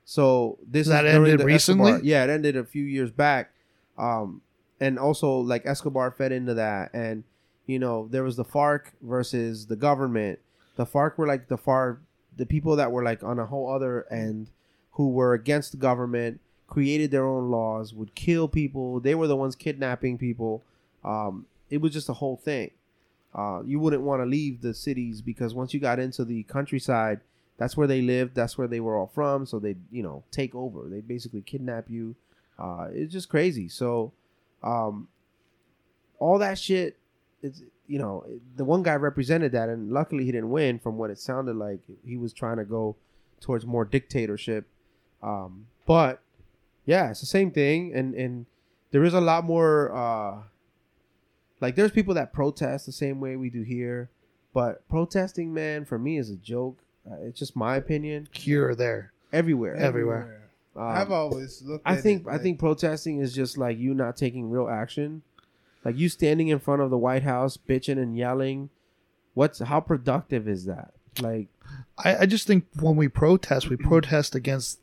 So this That ended recently? Escobar- Yeah, it ended a few years back. Um, and also like Escobar fed into that, and you know there was the FARC versus the government. The FARC were like the far the people that were like on a whole other end who were against the government, created their own laws, would kill people. They were the ones kidnapping people. Um, it was just a whole thing. Uh, you wouldn't want to leave the cities because once you got into the countryside, that's where they lived. That's where they were all from. So they, you know, take over. They basically kidnap you. Uh, it's just crazy. So, um, all that shit. It's you know the one guy represented that, and luckily he didn't win. From what it sounded like, he was trying to go towards more dictatorship. Um, but yeah, it's the same thing, and and there is a lot more. Uh, like there's people that protest the same way we do here, but protesting, man, for me is a joke. Uh, it's just my opinion. Cure there. Everywhere, Everywhere. Um, I've always looked. I at think it I think protesting is just like you not taking real action, like you standing in front of the White House bitching and yelling. What's how productive is that? Like I, I just think when we protest, we protest against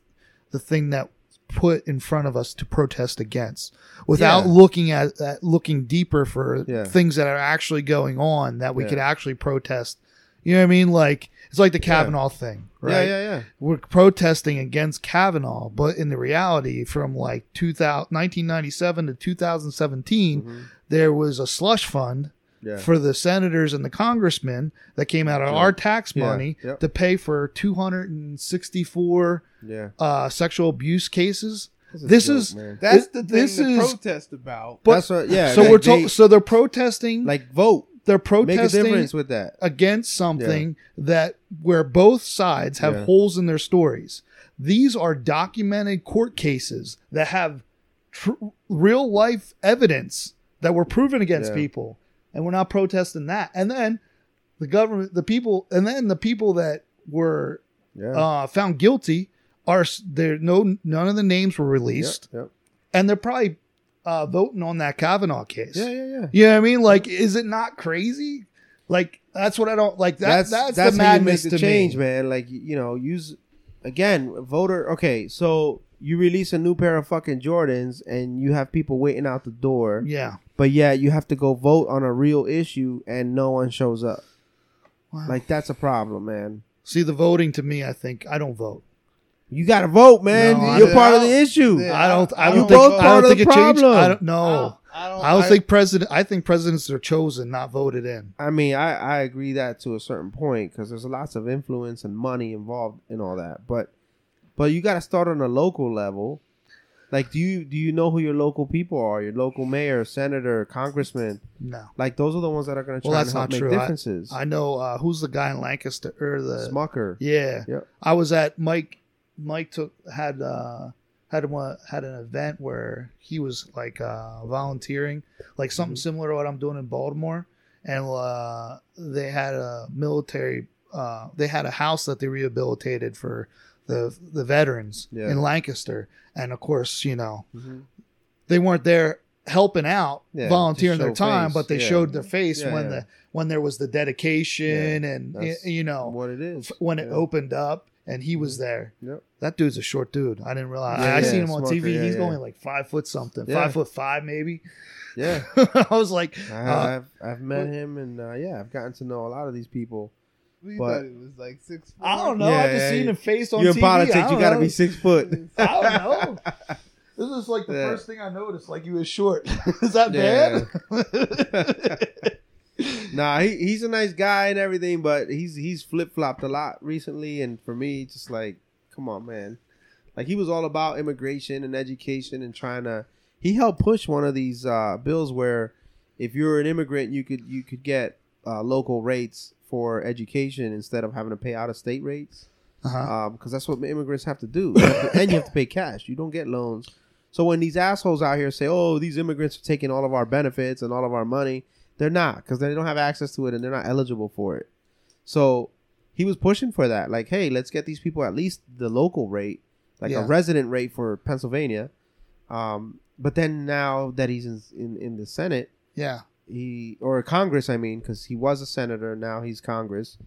the thing that put in front of us to protest against without Yeah. looking at, at looking deeper for Yeah. things that are actually going on that we Yeah. could actually protest You know what I mean? Like it's like the Kavanaugh thing, right? Yeah, yeah, yeah. We're protesting against Kavanaugh, but in the reality, from like 2000, 1997 to 2017, Mhm. there was a slush fund Yeah. for the senators and the congressmen that came out of Yeah. our tax Yeah. money Yep. to pay for 264 yeah. uh, sexual abuse cases. This joke, is- man. That's It- the thing this to is- protest about. But- That's what. Yeah. so like we're they- to- so they're protesting. like vote. they're Make a protesting difference with that. against something that where both sides have Yeah. holes in their stories. These are documented court cases that have tr- real life evidence that were proven against Yeah. people, and we're not protesting that. And then the government, the people, and then the people that were Yeah. uh, found guilty are there. No, none of the names were released, Yep, yep. and they're probably uh, voting on that Kavanaugh case. Yeah, yeah, yeah. You know what I mean? Like, is it not crazy? Like, that's what I don't like. That, that's, that's the you make madness the to change, me. man. Like you know, use again, voter. Okay, so you release a new pair of fucking Jordans, and you have people waiting out the door, Yeah. But yeah, you have to go vote on a real issue, and no one shows up. Wow. Like that's a problem, man. See, the voting to me, I think I don't vote. You got to vote, man. No, You're don't- part of the issue. Yeah. I don't. I don't both think. I part don't of think the it changed. problem. I don't know. I don't, I don't think president. I think presidents are chosen, not voted in. I mean, I, I agree that to a certain point because there's lots of influence and money involved in all that. But but you got to start on a local level. Like, do you do you know who your local people are? Your local mayor, senator, congressman. No, Like those are the ones that are going to Well, try and help not make true. Differences. I know uh, who's the guy in Lancaster or the Smucker. Yeah. Yep. I was at Mike. Mike took had uh had one had an event where he was like uh volunteering, like something Mhm. similar to what I'm doing in Baltimore, and uh they had a military. Uh, they had a house that they rehabilitated for the the veterans Yeah. in Lancaster, and of course, you know, Mhm. they weren't there helping out, Yeah, volunteering their time, face. but they Yeah. showed their face when the when there was the dedication and That's you know what it is. when it opened up and he was there. Yep. That dude's a short dude. I didn't realize. Yeah, I, I yeah, seen him on TV. yeah, He's only like five foot something, five foot five maybe. Yeah, I was like, I, Uh, I've I've met him and uh, yeah, I've gotten to know a lot of these people. We but- thought it was like six. Foot. I don't know. Yeah, I just yeah, seen yeah. him face on You're in TV. I politics. don't You got to be six foot. I don't know. This is like the Yeah. first thing I noticed. Like you was short. is that bad? Nah, he, he's a nice guy and everything, but he's he's flip flopped a lot recently, and for me, just like, come on, man. Like he was all about immigration and education and trying to. He helped push one of these uh, bills where, if you're an immigrant, you could you could get uh, local rates for education instead of having to pay out of state rates. uh-huh. because that's what immigrants have to do, You have to- and you have to pay cash. You don't get loans. So when these assholes out here say, "Oh, these immigrants are taking all of our benefits and all of our money," they're not because they don't have access to it and they're not eligible for it. So he was pushing for that, like, "Hey, let's get these people at least the local rate, like Yeah. a resident rate for Pennsylvania." Um, but then now that he's in in, in the Senate, Yeah. He or Congress, I mean, because he was a senator, now he's Congress.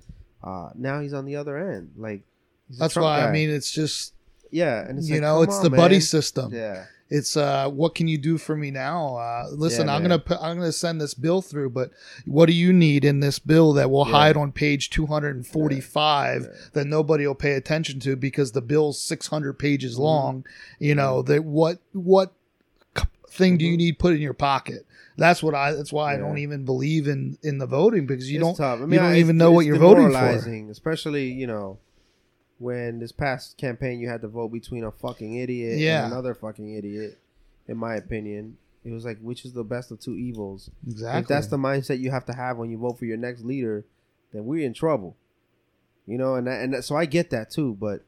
Uh, now he's on the other end, like. That's Trump why I mean it's just Yeah, and it's you like, know it's on, the buddy system. Yeah, It's uh, what can you do for me now? Uh, listen, Yeah, I'm gonna put, I'm gonna send this bill through, but what do you need in this bill that will Yeah. hide on page 245 Yeah. that nobody will pay attention to because the bill's 600 pages Mm-hmm. long? You know that what what thing do you Mhm. need put in your pocket? That's what I. That's why I don't even believe in in the voting because you It's don't. I you don't I- even know what you're voting for. Especially you know, when this past campaign you had to vote between a fucking idiot Yeah. and another fucking idiot. In my opinion, it was like which is the best of two evils. Exactly. If that's the mindset you have to have when you vote for your next leader, then we're in trouble. You know, and that, and that, so I get that too, but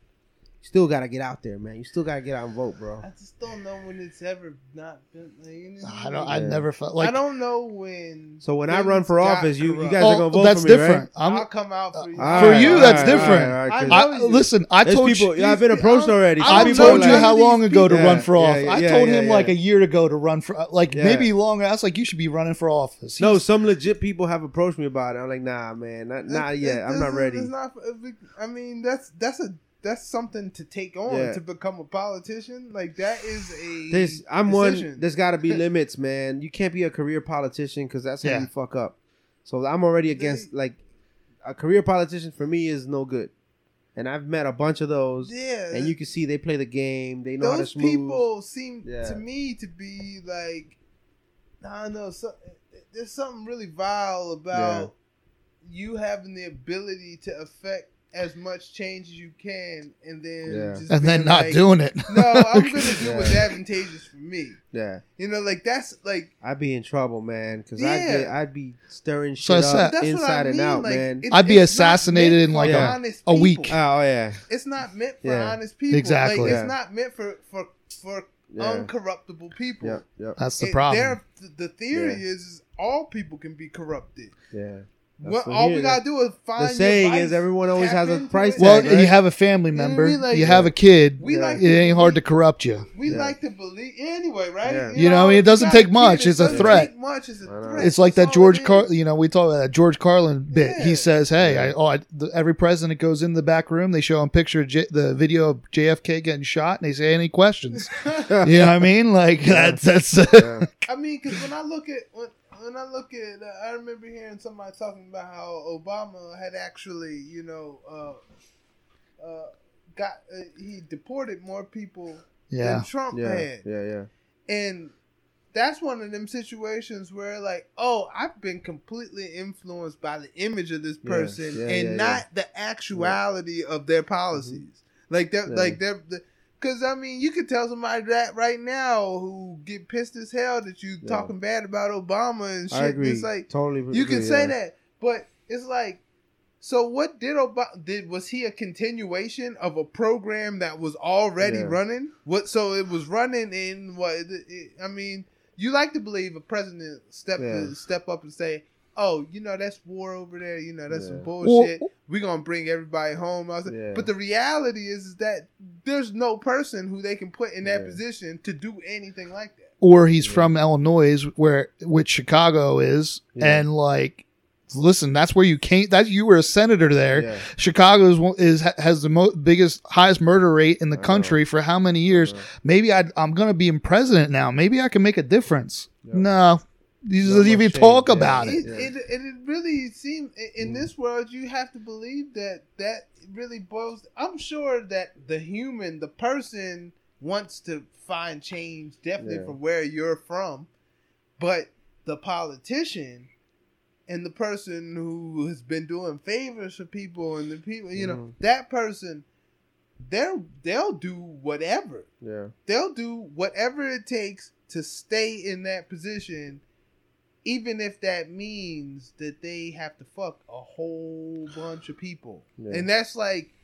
still got to get out there, man. You still got to get out and vote, bro. I just don't know when it's ever not been. Like, you know, I don't. I Yeah. never felt like. I don't know when. So when I run for office, you you corrupt. guys are gonna oh, vote that's for me, different. right? I'll I'm come out for uh, you. All For right, you, all that's different. all right, all right, I 'cause know I, listen. I There's told people. you. Yeah, I've been approached already. I told are you how long ago to Yeah, run for office. I told him like a year ago to run for like maybe longer. I was like, you should be running for office. No, some legit people have approached me about it. I'm like, nah, man, not, not yet. I'm not ready. I mean, that's that's a that's something to take on Yeah. to become a politician. Like that is a. There's, I'm decision. one. There's got to be limits, man. You can't be a career politician because that's how Yeah. you fuck up. So I'm already against. Like, a career politician for me is no good. And I've met a bunch of those, Yeah, and you can see they play the game. They know how to those people seem Yeah. to me to be like I don't know. So, there's something really vile about you having the ability to affect as much change as you can, and then Yeah. just and then not like, doing it. No, I'm gonna do what's advantageous for me. yeah, You know, like that's like I'd be in trouble, man, because Yeah. I'd, get, I'd be stirring shit So I said- up inside I mean. and out, like, man. it- I'd be assassinated in like a- a week. oh yeah, It's not meant for Yeah. honest people. Exactly. Like, Yeah. It's not meant for for for yeah, uncorruptible people. yeah, yeah, That's the It- problem. there- The theory Yeah. is, is all people can be corrupted. yeah. That's What, all we gotta do is find. The your saying vice, is everyone always has a price it. Well, right? you have a family You know I member, mean? Like, you have a kid. We Yeah. like It ain't hard to corrupt you. We Yeah. like to believe anyway, right? Yeah. You know, I mean, it doesn't you got take a much, kid, it's it a doesn't threat. take much, it's a I know. threat. It's like that George Car, you know, we talk about that George Carlin bit. Yeah. He says, "Hey, I, oh, I, the, every president goes in the back room. They show him picture J, the video of JFK getting shot, and they say, any questions? you know what I mean? Like that's that's I mean, because when I look at when when I look at, uh, I remember hearing somebody talking about how Obama had actually, you know, uh, uh, got uh, he deported more people yeah. than Trump yeah, had, yeah, yeah. and that's one of them situations where like, oh, I've been completely influenced by the image of this person yeah, and not the actuality of their policies. Like that, Yeah. like they're. The, Cause I mean, you could tell somebody that right now who get pissed as hell that you Yeah. talking bad about Obama and shit. It's like totally. you agree, can say yeah. that, but it's like, so what did Obama did? Was he a continuation of a program that was already Yeah. running? What? So it was running in what? It, I mean, you like to believe a president step step up and say, "Oh, you know that's war over there. You know that's some Yeah. bullshit. We're gonna bring everybody home." I was like, Yeah. But the reality is, is that there's no person who they can put in that Yeah. position to do anything like that. Or he's Yeah. from Illinois, where which Chicago is, Yeah. and like, listen, that's where you came. That you were a senator there. Yeah. Chicago is, is has the mo- biggest, highest murder rate in the I know. country for how many years? Maybe I'd, I'm going to be in president now. Maybe I can make a difference. Yeah. No, you Not doesn't much even change, talk yeah. about It, it. Yeah. it, it, it really seems in Mm. this world you have to believe that that really boils. I'm sure that the human, the person, wants to find change definitely Yeah. from where you're from, but the politician and the person who has been doing favors for people and the people, you know, Mhm. that person, they'll they'll do whatever. Yeah. they'll do whatever it takes to stay in that position, even if that means that they have to fuck a whole bunch of people. Yeah. And that's like,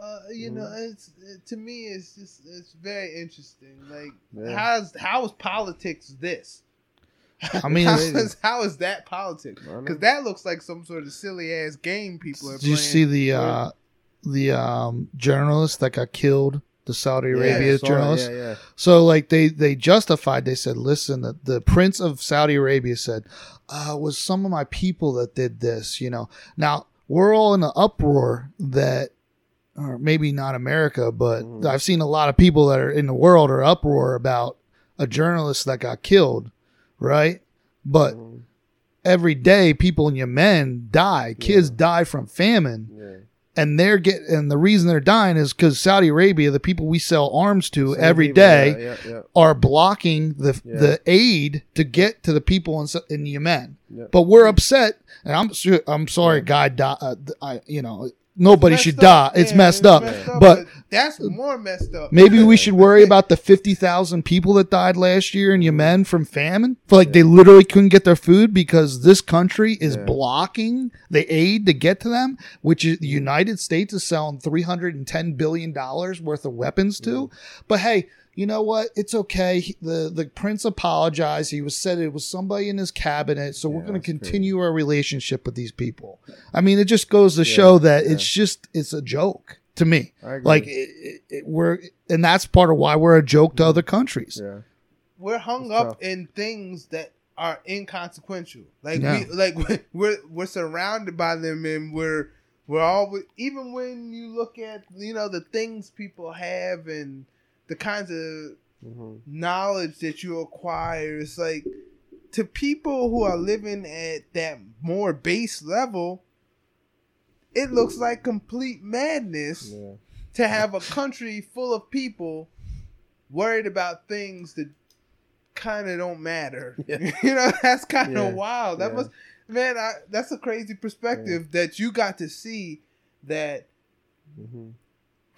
uh, you Mhm. know, it's it, to me, it's just it's very interesting. Like, Yeah. how's how is politics this? I mean, how it's- is, how is that politics? Because that looks like some sort of silly ass game people are Did you see the uh, the um, journalist that got killed? The Saudi Yeah, Arabia it, journalist. Yeah, yeah. So like they they justified. They said, "Listen, the, the Prince of Saudi Arabia said uh, was some of my people that did this." You know. Now we're all in an uproar that, or maybe not America, but Mhm. I've seen a lot of people that are in the world are uproar about a journalist that got killed, right? But Mhm. every day, people in Yemen die. Kids Yeah. die from famine Yeah. And they're get and the reason they're dying is because Saudi Arabia, the people we sell arms to Same every people, day, Yeah, yeah, yeah. are blocking the the aid to get to the people in in Yemen. But we're upset, and I'm I'm sorry, guy. Di- uh, I you know nobody Messed should up. die. It's Yeah, messed up. But- but that's more messed up. Maybe we should worry about the fifty thousand people that died last year in Yemen mm-hmm. from famine. For like they literally couldn't get their food because this country is Yeah. blocking the aid to get to them, which is the United States is selling three hundred and ten billion dollars worth of weapons to. Mm-hmm. But hey, you know what? It's okay. The the prince apologized. He was said it was somebody in his cabinet, so we're going to that's crazy. continue our relationship with these people. I mean, it just goes to Yeah, show that yeah. it's just it's a joke to me. Like it, it, it, we're, and that's part of why we're a joke to other countries. yeah. we're hung It's up tough. in things that are inconsequential. Like Yeah. we like we're we're surrounded by them and we're we're always even when you look at you know the things people have and the kinds of hmm knowledge that you acquire it's like to people who are living at that more base level it looks like complete madness Yeah. to have a country full of people worried about things that kind of don't matter. Yeah. you know, that's kind of Yeah. wild. That must, man, I, that's a crazy perspective that you got to see. That Mhm.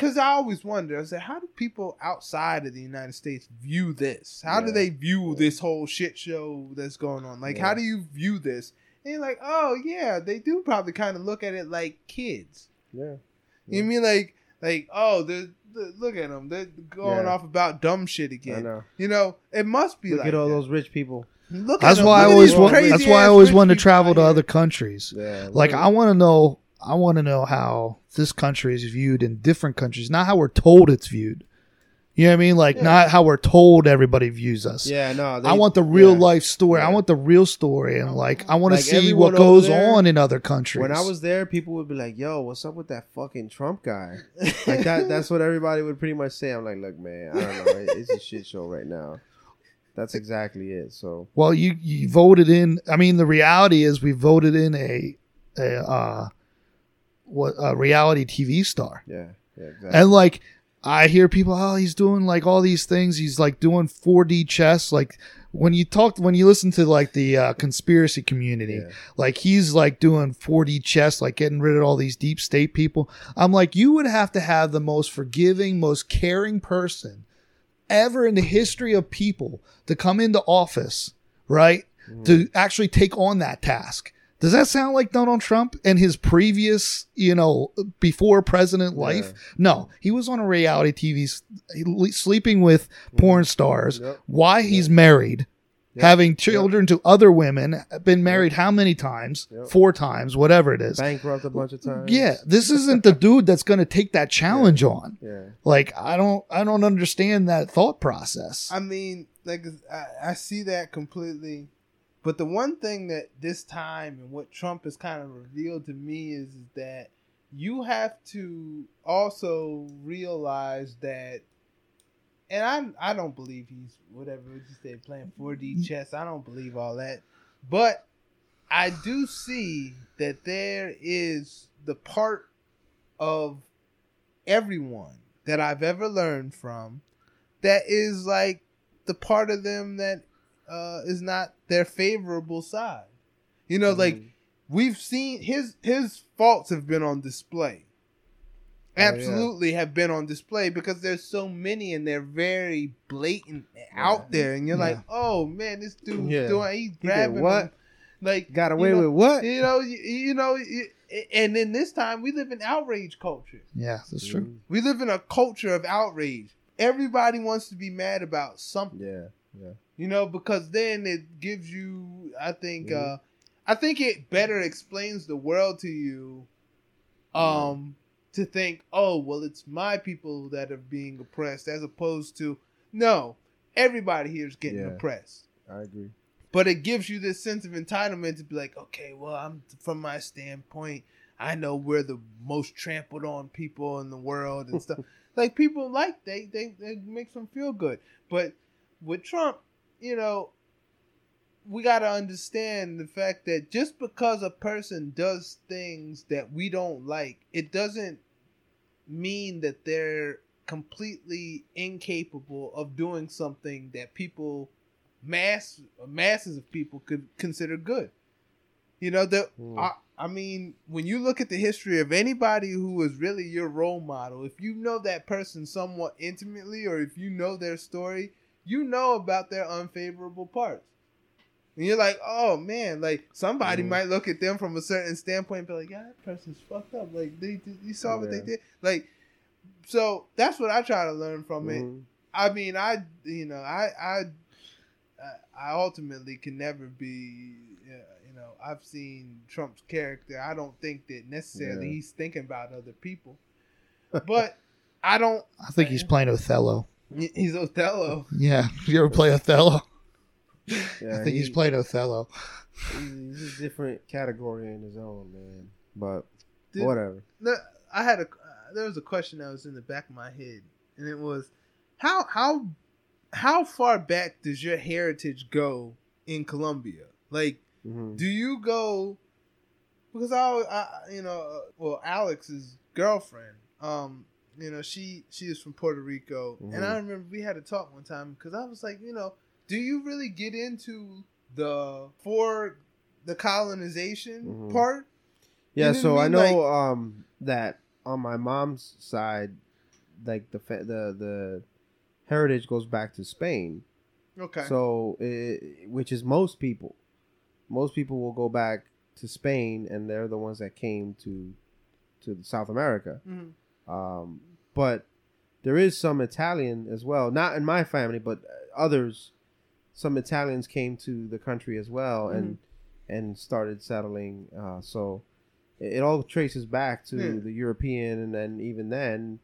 Because I always wonder, I said, how do people outside of the United States view this? How do they view Yeah. this whole shit show that's going on? Like, Yeah. how do you view this? And you're like, oh yeah, they do probably kind of look at it like kids. Yeah. You mean like like oh the look at them they're going Yeah. off about dumb shit I again. know. You know it must be Look like at all that. those rich people. Look That's them. why I Look at always want. That's why I always rich wanted to travel to other countries. Yeah. Like I want to know. I want to know how this country is viewed in different countries, not how we're told it's viewed. You know what I mean? Like Yeah. not how we're told everybody views us. Yeah, no. They, I want the real yeah. life story. I want the real story, and like I want to Like, see what goes there- on in other countries. When I was there, people would be like, "Yo, what's up with that fucking Trump guy?" Like that. That's what everybody would pretty much say. I'm like, "Look, man, I don't know. It's a shit show right now." That's exactly it. So well, you you voted in. I mean, the reality is we voted in a a uh, a reality TV star. yeah, yeah, exactly. And like I hear people, oh, he's doing like all these things. He's like doing 4D chess. Like when you talk, when you listen to like the uh, conspiracy community, Yeah. like he's like doing 4D chess, like getting rid of all these deep state people. I'm like, you would have to have the most forgiving, most caring person ever in the history of people to come into office, right? Mhm. To actually take on that task. Does that sound like Donald Trump and his previous, you know, before president life? No, he was on a reality TV sleeping with mm-hmm. porn stars. Yep. Why he's married, Yep. having children to other women, been married how many times? Yep. Four times, whatever it is. bankrupt a bunch of times. Yeah, this isn't the dude that's going to take that challenge on. yeah. Like, I don't, I don't understand that thought process. I mean, like I, I see that completely, but the one thing that this time and what Trump has kind of revealed to me is, is that you have to also realize that, and I I don't believe he's whatever you said playing 4D mm-hmm. chess. I don't believe all that, but I do see that there is the part of everyone that I've ever learned from that is like the part of them that uh, is not their favorable side. You know, like Mhm. we've seen his his faults have been on display. Oh, yeah. Absolutely have been on display because there's so many and they're very blatant out there, and you're like, oh man, this dude Yeah. doing he's grabbing what? them. like got you away know, with what? you know, you, you know, you- and then this time we live in outrage culture. yeah, that's true. We live in a culture of outrage. Everybody wants to be mad about something, Yeah, yeah. you know, because then it gives you, I think, Mhm. uh, I think it better explains the world to you, um, to think, oh, well, it's my people that are being oppressed, as opposed to, no, everybody here is getting Yeah. oppressed. I agree. But it gives you this sense of entitlement to be like, okay, well, I'm from my standpoint, I know we're the most trampled on people in the world and stuff. like people like they they they makes them feel good. But with Trump, you know, we got to understand the fact that just because a person does things that we don't like, it doesn't mean that they're completely incapable of doing something that people mass masses of people could consider good. You know that Mm. I, I mean, when you look at the history of anybody who is really your role model, if you know that person somewhat intimately, or if you know their story, you know about their unfavorable parts. And you're like, oh man, like somebody Mhm. might look at them from a certain standpoint and be like, yeah, that person's fucked up. Like they, did- you saw what they did. Like, so that's what I try to learn from it. Mhm. I mean, I you know, I I I ultimately can never be. You know, I've seen Trump's character. I don't think that necessarily Yeah. he's thinking about other people, but I don't. I think he's playing Othello. He's Othello. Yeah, you ever play Othello? Yeah, I think he's played Othello. He's he's a different category in his own, man. But Dude, whatever. No, I had a. Uh, there was a question that was in the back of my head, and it was, how how how far back does your heritage go in Colombia? Like, Mhm. do you go because I, always- I you know, uh, well, Alex's girlfriend, um, you know, she she is from Puerto Rico, and Mhm. I remember we had a talk one time because I was like, you know, do you really get into the for the colonization Mhm. part? Yeah, You know so I mean? know um that on my mom's side, like the fa- the the heritage goes back to Spain. Okay. So, it, which is most people. Most people will go back to Spain, and they're the ones that came to to South America. Mhm. Um, but there is some Italian as well. Not in my family, but others. Some Italians came to the country as well, and and started settling. Uh, so it, it all traces back to Yeah. the European, and then even then,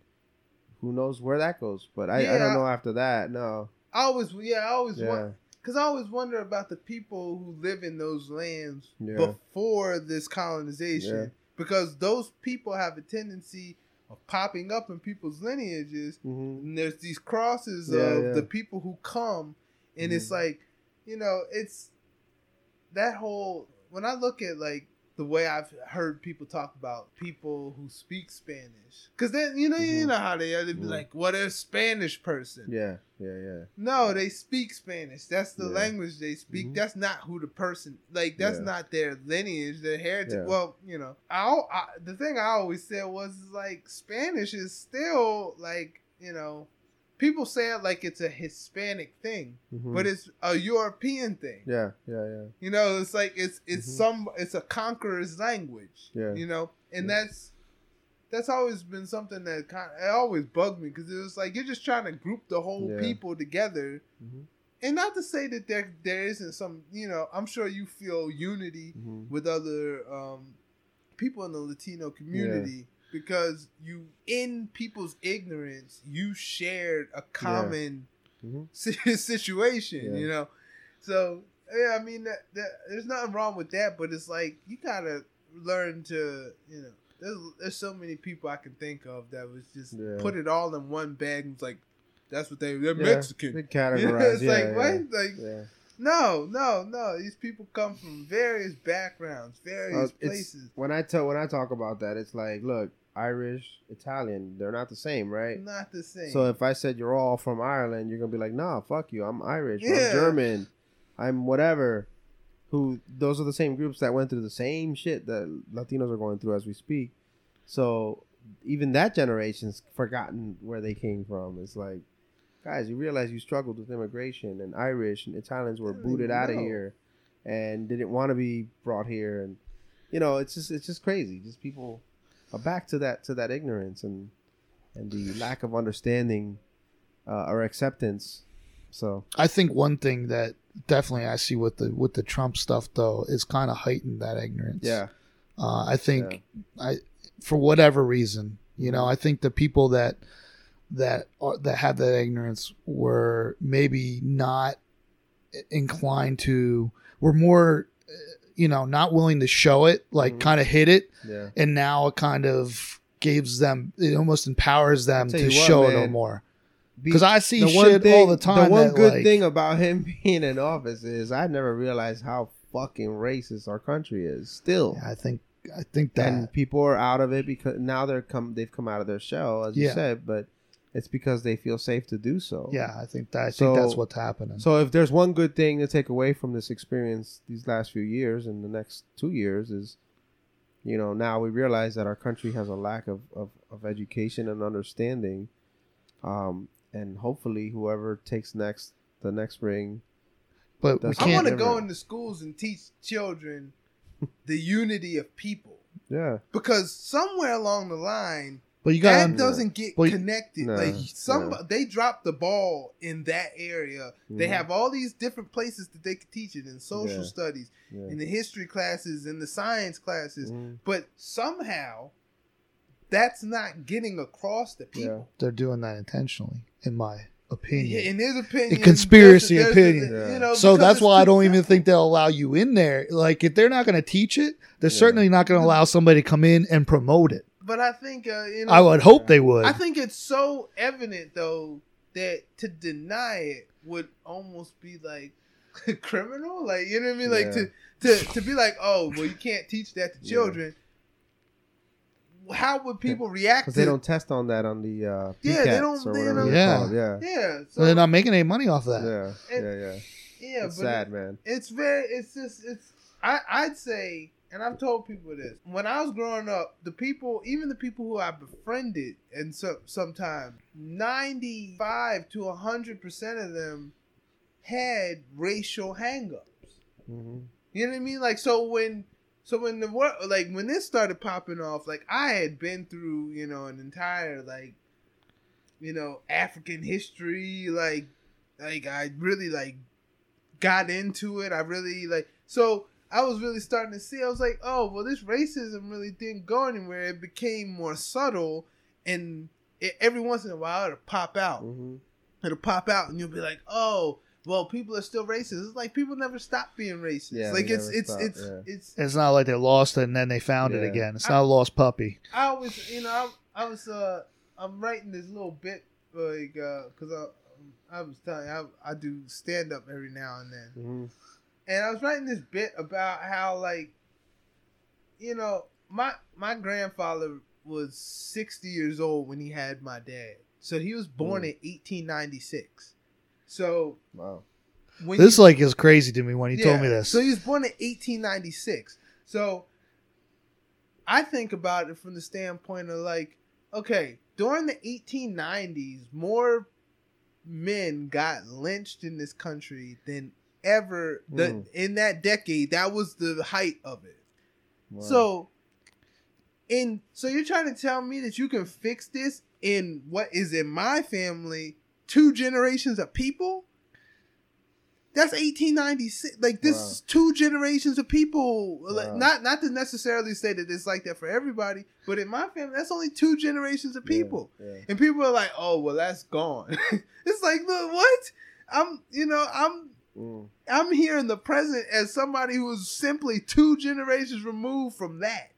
who knows where that goes? But I, I don't know after that. No. I always, yeah, I always Yeah. want because I always wonder about the people who live in those lands Yeah. before this colonization, Yeah. because those people have a tendency of popping up in people's lineages, hmm and there's these crosses Yeah, of yeah. the people who come, and it's Mhm. like, you know, it's that whole when I look at like the way I've heard people talk about people who speak Spanish, because then you know you Mhm. know how they are. They'd be Mhm. like, "What a Spanish person." Yeah, yeah, yeah. No, they speak Spanish. That's the Yeah. language they speak. Mhm. That's not who the person like. That's Yeah. not their lineage, their heritage. Yeah. Well, you know, I, I the thing I always said was like Spanish is still like you know, people say it like it's a Hispanic thing, Mhm. but it's a European thing. yeah, yeah, yeah. You know, it's like it's it's Mhm. some it's a conqueror's language. Yeah. You know, and Yeah. that's that's always been something that kind it always bugged me because it was like you're just trying to group the whole Yeah. people together. Mhm. And not to say that there there isn't some, you know, I'm sure you feel unity Mhm. with other um, people in the Latino community because you, in people's ignorance, you shared a common Mhm. situation, Yeah. you know. So yeah, I mean, that, that, there's nothing wrong with that, but it's like you gotta learn to, you know. There's, there's so many people I can think of that was just Yeah. put it all in one bag and was like, that's what they they're Yeah, Mexican. They categorize. it's yeah, like yeah, what? Like Yeah. No, no, no. These people come from various backgrounds, various Uh, places. When I tell when I talk about that, it's like, look, Irish, Italian, they're not the same, right? Not the same. So if I said you're all from Ireland, you're gonna be like, nah, fuck you. I'm Irish. Yeah. I'm German. I'm whatever. Who those are the same groups that went through the same shit that Latinos are going through as we speak. So even that generation's forgotten where they came from. It's like, guys, you realize you struggled with immigration, and Irish and Italians were booted out of here, and didn't want to be brought here, and you know, it's just it's just crazy. Just people are back to that to that ignorance and and the lack of understanding uh, or acceptance. So I think one thing that definitely I see with the with the Trump stuff though is kind of heightened that ignorance. yeah, Uh, I think I, for whatever reason, you know, I think the people that that are, that have that ignorance were maybe not inclined to, were more, you know, not willing to show it, like Mhm. kind of hid it, yeah, and now it kind of gives them, it almost empowers them to what, show it no more. Because I see shit thing, all the time. The one that, good like- thing about him being in office is I never realized how fucking racist our country is. Still, Yeah, I think I think that and people are out of it because now they're come they've come out of their shell, as you said, but it's because they feel safe to do so. yeah, I think that I So- think that's what's happening. So if there's one good thing to take away from this experience these last few years and the next two years is, you know, now we realize that our country has a lack of, of, of education and understanding. Um, and hopefully whoever takes next the next ring but we I can't. want to go into schools and teach children the unity of people Yeah. because somewhere along the line But you that doesn't get Well, you- connected. No, like some, no. they dropped the ball in that area. They Mhm. have all these different places that they could teach it in social Yeah. studies, Yeah. in the history classes, in the science classes. Mhm. But somehow, that's not getting across to Yeah. people. they're doing that intentionally, in my opinion. In his opinion, A conspiracy there's a- there's a- opinion. you know, so that's why I don't even think they'll allow you in there. Like if they're not going to teach it, they're Yeah. certainly not going to allow somebody to come in and promote it. But I think uh, you know, I would hope they would. I think it's so evident though that to deny it would almost be like criminal. Like you know what I mean? Like Yeah. to to to be like, oh, well, you can't teach that to Yeah. children. How would people react? Because they don't test on that on the uh, Yeah, they don't- they don't- they're Yeah. Yeah, Yeah, so So they're not making any money off that. yeah, And- yeah, yeah. yeah, It's but sad, man. it's very it's just it's I I'd say and I've told people this. When I was growing up the people even the people who I befriended and so sometimes 95 to 100 percent of them had racial hangups. Hmm you know what I mean? Like so when so when the work like when this started popping off like I had been through you know an entire like you know African history like like I really like got into it. I really like so I was really starting to see. I was like, oh well, this racism really didn't go anywhere. It became more subtle, and it, every once in a while it'll pop out. hmm It'll pop out, and you'll be like, oh. Well, people are still racist. It's like people never stop being racist. Yeah, like it's it's stop, it's yeah. it's It's not like they lost it and then they found it again. It's not a lost puppy. I always, you know, I, I was, uh, I'm writing this little bit, like, uh, cause I, I was telling you, I, I do stand up every now and then, hmm and I was writing this bit about how, like, you know, my my grandfather was 60 years old when he had my dad, so he was born Mm. in 1896. So Wow. This you- like is crazy to me when you told me this. So he was born in 1896. So I think about it from the standpoint of like, okay, during the 1890s, more men got lynched in this country than ever. The, Mm. in that decade, that was the height of it. Wow. So, in so you're trying to tell me that you can fix this in what is in my family two generations of people? That's 1896. Like this Wow. two generations of people. Wow. not not to necessarily say that it's like that for everybody, but in my family, that's only two generations of Yeah, people. yeah. And people are like, "Oh, well, that's gone." it's like, look, what? I'm, you know, I'm Mm. I'm here in the present as somebody who's simply two generations removed from that.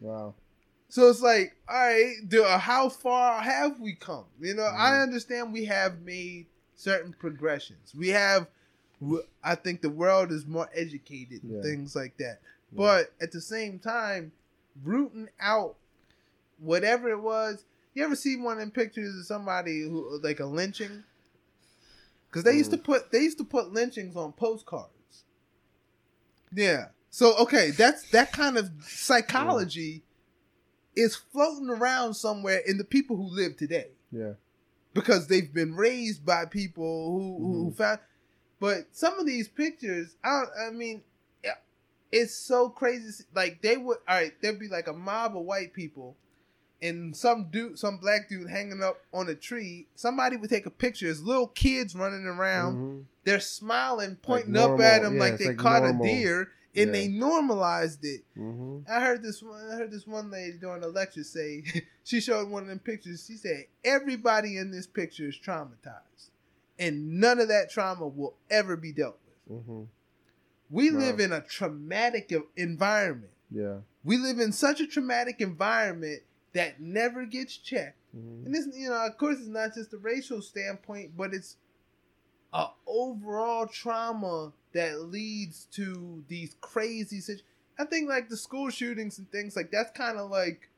Wow. So it's like, all right, do, uh, how far have we come? You know, I Mhm. understand we have made certain progressions. We have, I think the world is more educated and things like that. Yeah. But at the same time, rooting out whatever it was. You ever see one in pictures of somebody who like a lynching? Because they used to put they used to put lynchings on postcards. Yeah. So okay, that's that kind of psychology is floating around somewhere in the people who live today Yeah. because they've been raised by people who who Mhm. found. But some of these pictures, I I mean, it's so crazy. Like they would, all right, there'd be like a mob of white people, and some dude, some black dude hanging up on a tree. Somebody would take a picture. There's little kids running around. Mhm. They're smiling, pointing Like up at them yeah, like they like caught normal. a deer, and Yeah. they normalized it. Mhm. I heard this one. I heard this one lady during a lecture say she showed one of them pictures. She said everybody in this picture is traumatized, and none of that trauma will ever be dealt with. Mhm. We Wow. live in a traumatic environment. Yeah. We live in such a traumatic environment that never gets checked. Mhm. And this, you know, of course, it's not just a racial standpoint, but it's a overall trauma that leads to these crazy situations. I think like the school shootings and things like that's kind of like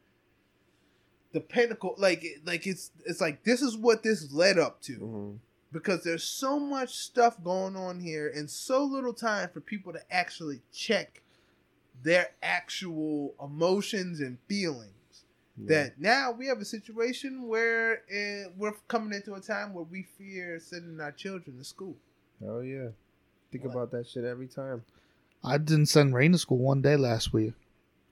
the pinnacle. Like, like it's it's like this is what this led up to Mhm. because there's so much stuff going on here and so little time for people to actually check their actual emotions and feelings Yeah. that now we have a situation where uh, we're coming into a time where we fear sending our children to school. Oh yeah. Think What? about that shit every time. I didn't send Rain to school one day last week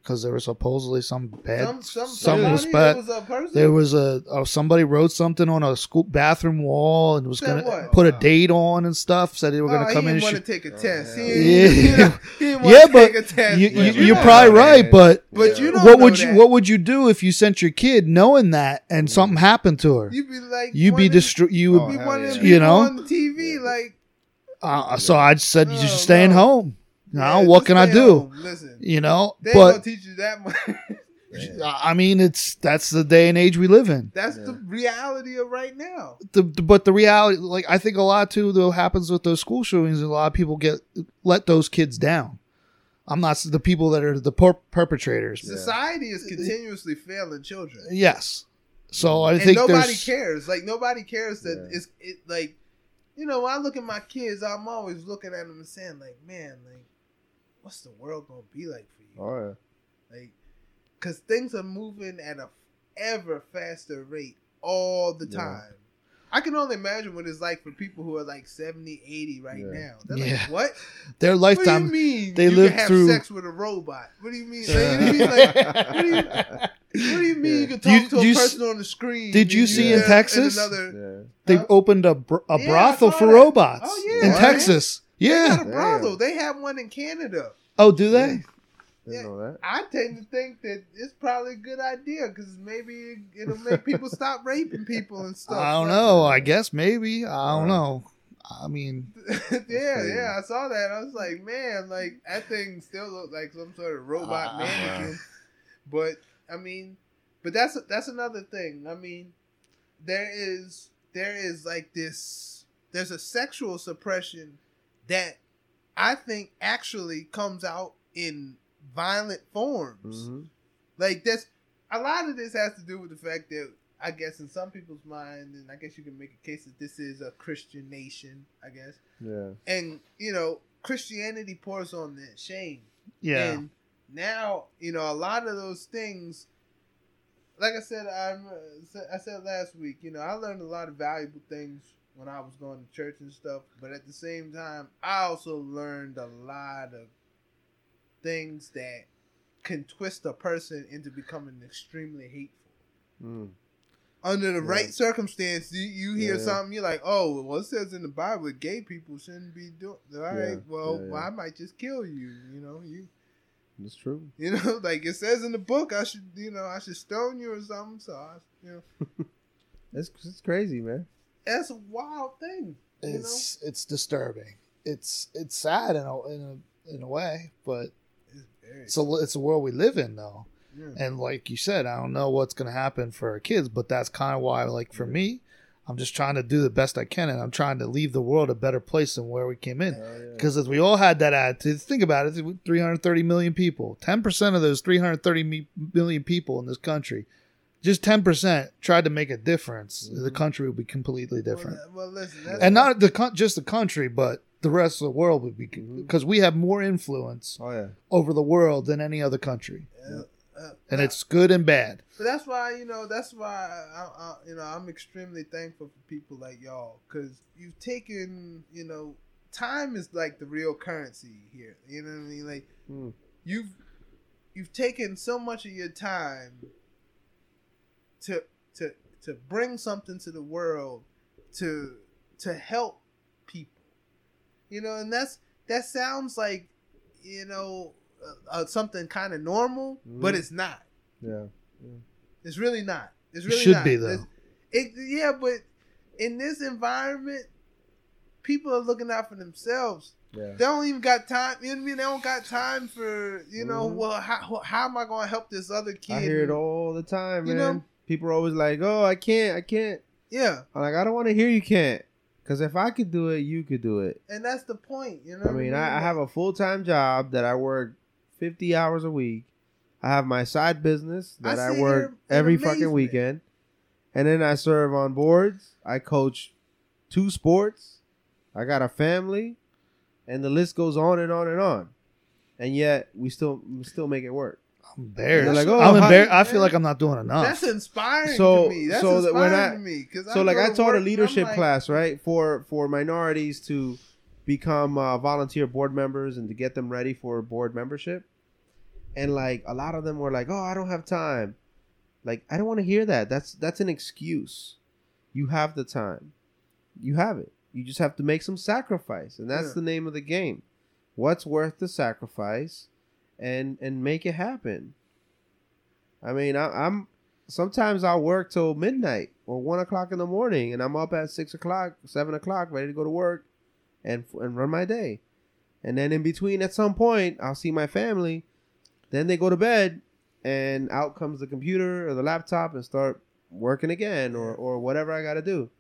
because there was supposedly some bad. some some something was somebody, bad. there was a person. There was a uh, somebody wrote something on a school bathroom wall and was Said gonna what? put a date on and stuff. Said they were gonna Oh, come he in. didn't And want to take a Oh, test. He hell yeah. you he Yeah, but take a test. You, but you, you're know probably right, but But you don't what know would you that. what would you do if you sent your kid knowing that and something happened to her? You'd be like, You'd be one destroyed. You Oh, would, Be hell one of them You know? on the TV, like uh, so I just said you Oh, just staying no. home. Now yeah, what can I do? home. Listen, You know, they ain't gonna but teach you that much. I mean, it's that's the day and age we live in. That's Yeah. the reality of right now. The, the- but the reality, like I think a lot too, though happens with those school shootings. A lot of people get let those kids down. I'm not the people that are the per- perpetrators. Society is uh, continuously failing children. Yes. So I and think nobody there's cares. Like nobody cares that Yeah. it's it like you know, when I look at my kids, I'm always looking at them and saying, like, man, like, what's the world gonna be like for you? Oh yeah. Like, because things are moving at a ever faster rate all the Yeah. time. I can only imagine what it's like for people who are like 70, 80 right Yeah. now. They're Yeah. like, what? their lifetime. What do you lifetime. mean they you lived can have through- sex with a robot? What do you mean? Uh. Like, what do you mean? Like, what do you, what do you mean you can talk You- to a you s- person on the screen? did you see in Texas? another, Yeah. They Huh? opened a, br- a Yeah, brothel for that. robots Oh, yeah, in man. Texas. They Yeah. got a brothel. They have one in Canada. Oh, do they? Didn't Yeah. know that. I tend to think that it's probably a good idea because maybe it'll make people stop raping people and stuff. I don't Like- know. I guess maybe. I don't know. I mean, yeah, crazy. yeah, I saw that. I was like, man, like that thing still looked like some sort of robot Ah. mannequin. But I mean, but that's that's another thing. I mean, there is there is like this. There's a sexual suppression that I think actually comes out in violent forms. Mhm. Like this, a lot of this has to do with the fact that I guess in some people's mind, and I guess you can make a case that this is a Christian nation. I guess Yeah. and you know christianity pours on that shame yeah. and now you know a lot of those things like i said I'm, i said last week you know i learned a lot of valuable things when i was going to church and stuff but at the same time i also learned a lot of things that can twist a person into becoming extremely hateful Mm. under the Yeah. right circumstance, you, you hear Yeah. something, you're like, oh, well, it says in the Bible gay people shouldn't be doing. All right, Yeah, well, well, I might just kill you. You know, you, It's true. you know, like it says in the book, I should, you know, I should stone you or something. So, I, you know, It's it's crazy, man. That's a wild thing. It's it's disturbing. It's it's sad in a in a in a way, but It's a it's a world we live in though. yeah. And like you said, I don't know what's going to happen for our kids, but that's kind of why, like for me, I'm just trying to do the best I can, and I'm trying to leave the world a better place than where we came in. Hell yeah. Because if we all had that attitude, think about it: 330 million people. 10 percent of those 330 million people in this country, just 10 percent tried to make a difference, the Mhm. country would be completely different. Well, well, listen, and not the just the country, but the rest of the world would be because we have more influence Oh yeah. over the world than any other country, uh, uh, and it's good and bad. But that's why you know that's why I, I, you know I'm extremely thankful for people like y'all because you've taken you know time is like the real currency here. You know what I mean? Like Mm. you've you've taken so much of your time to to to bring something to the world to to help people. You know, and that's that sounds like you know uh, uh, something kind of normal, but Mhm. it's not. Yeah. It's really not. It's It really should not. be, though. It, yeah, but in this environment, people are looking out for themselves. Yeah. They don't even got time. You know what I mean? They don't got time for you know. Mhm. Well, how how am I going to help this other kid? I hear it all the time, You man. know? People are always like, "Oh, I can't, I can't." Yeah, I'm like, I don't want to hear you can't, because if I could do it, you could do it. and that's the point. You know. I mean, I, I have a full time job that I work 50 hours a week. I have my side business that I, sit work every fucking weekend. And then I serve on boards. I coach two sports. I got a family. And the list goes on and on and on. And yet we still we still make it work. I'm embarrassed. Like, oh, I'm embarrassed. I feel like I'm not doing enough. That's inspiring So- to me. That's so that when I- to me. So like I taught a leadership like, class, right? For for minorities to become uh, volunteer board members and to get them ready for board membership. And like a lot of them were like, "Oh, I don't have time." Like I don't want to hear that. That's that's an excuse. You have the time. You have it. You just have to make some sacrifice, and that's Yeah. the name of the game. What's worth the sacrifice, and and make it happen. I mean, I, I'm sometimes I'll work till midnight or one o'clock in the morning, and I'm up at six o'clock, seven o'clock, ready to go to work, and and run my day. And then in between, at some point, I'll see my family. Then they go to bed, and out comes the computer or the laptop and start working again or or whatever I got to do.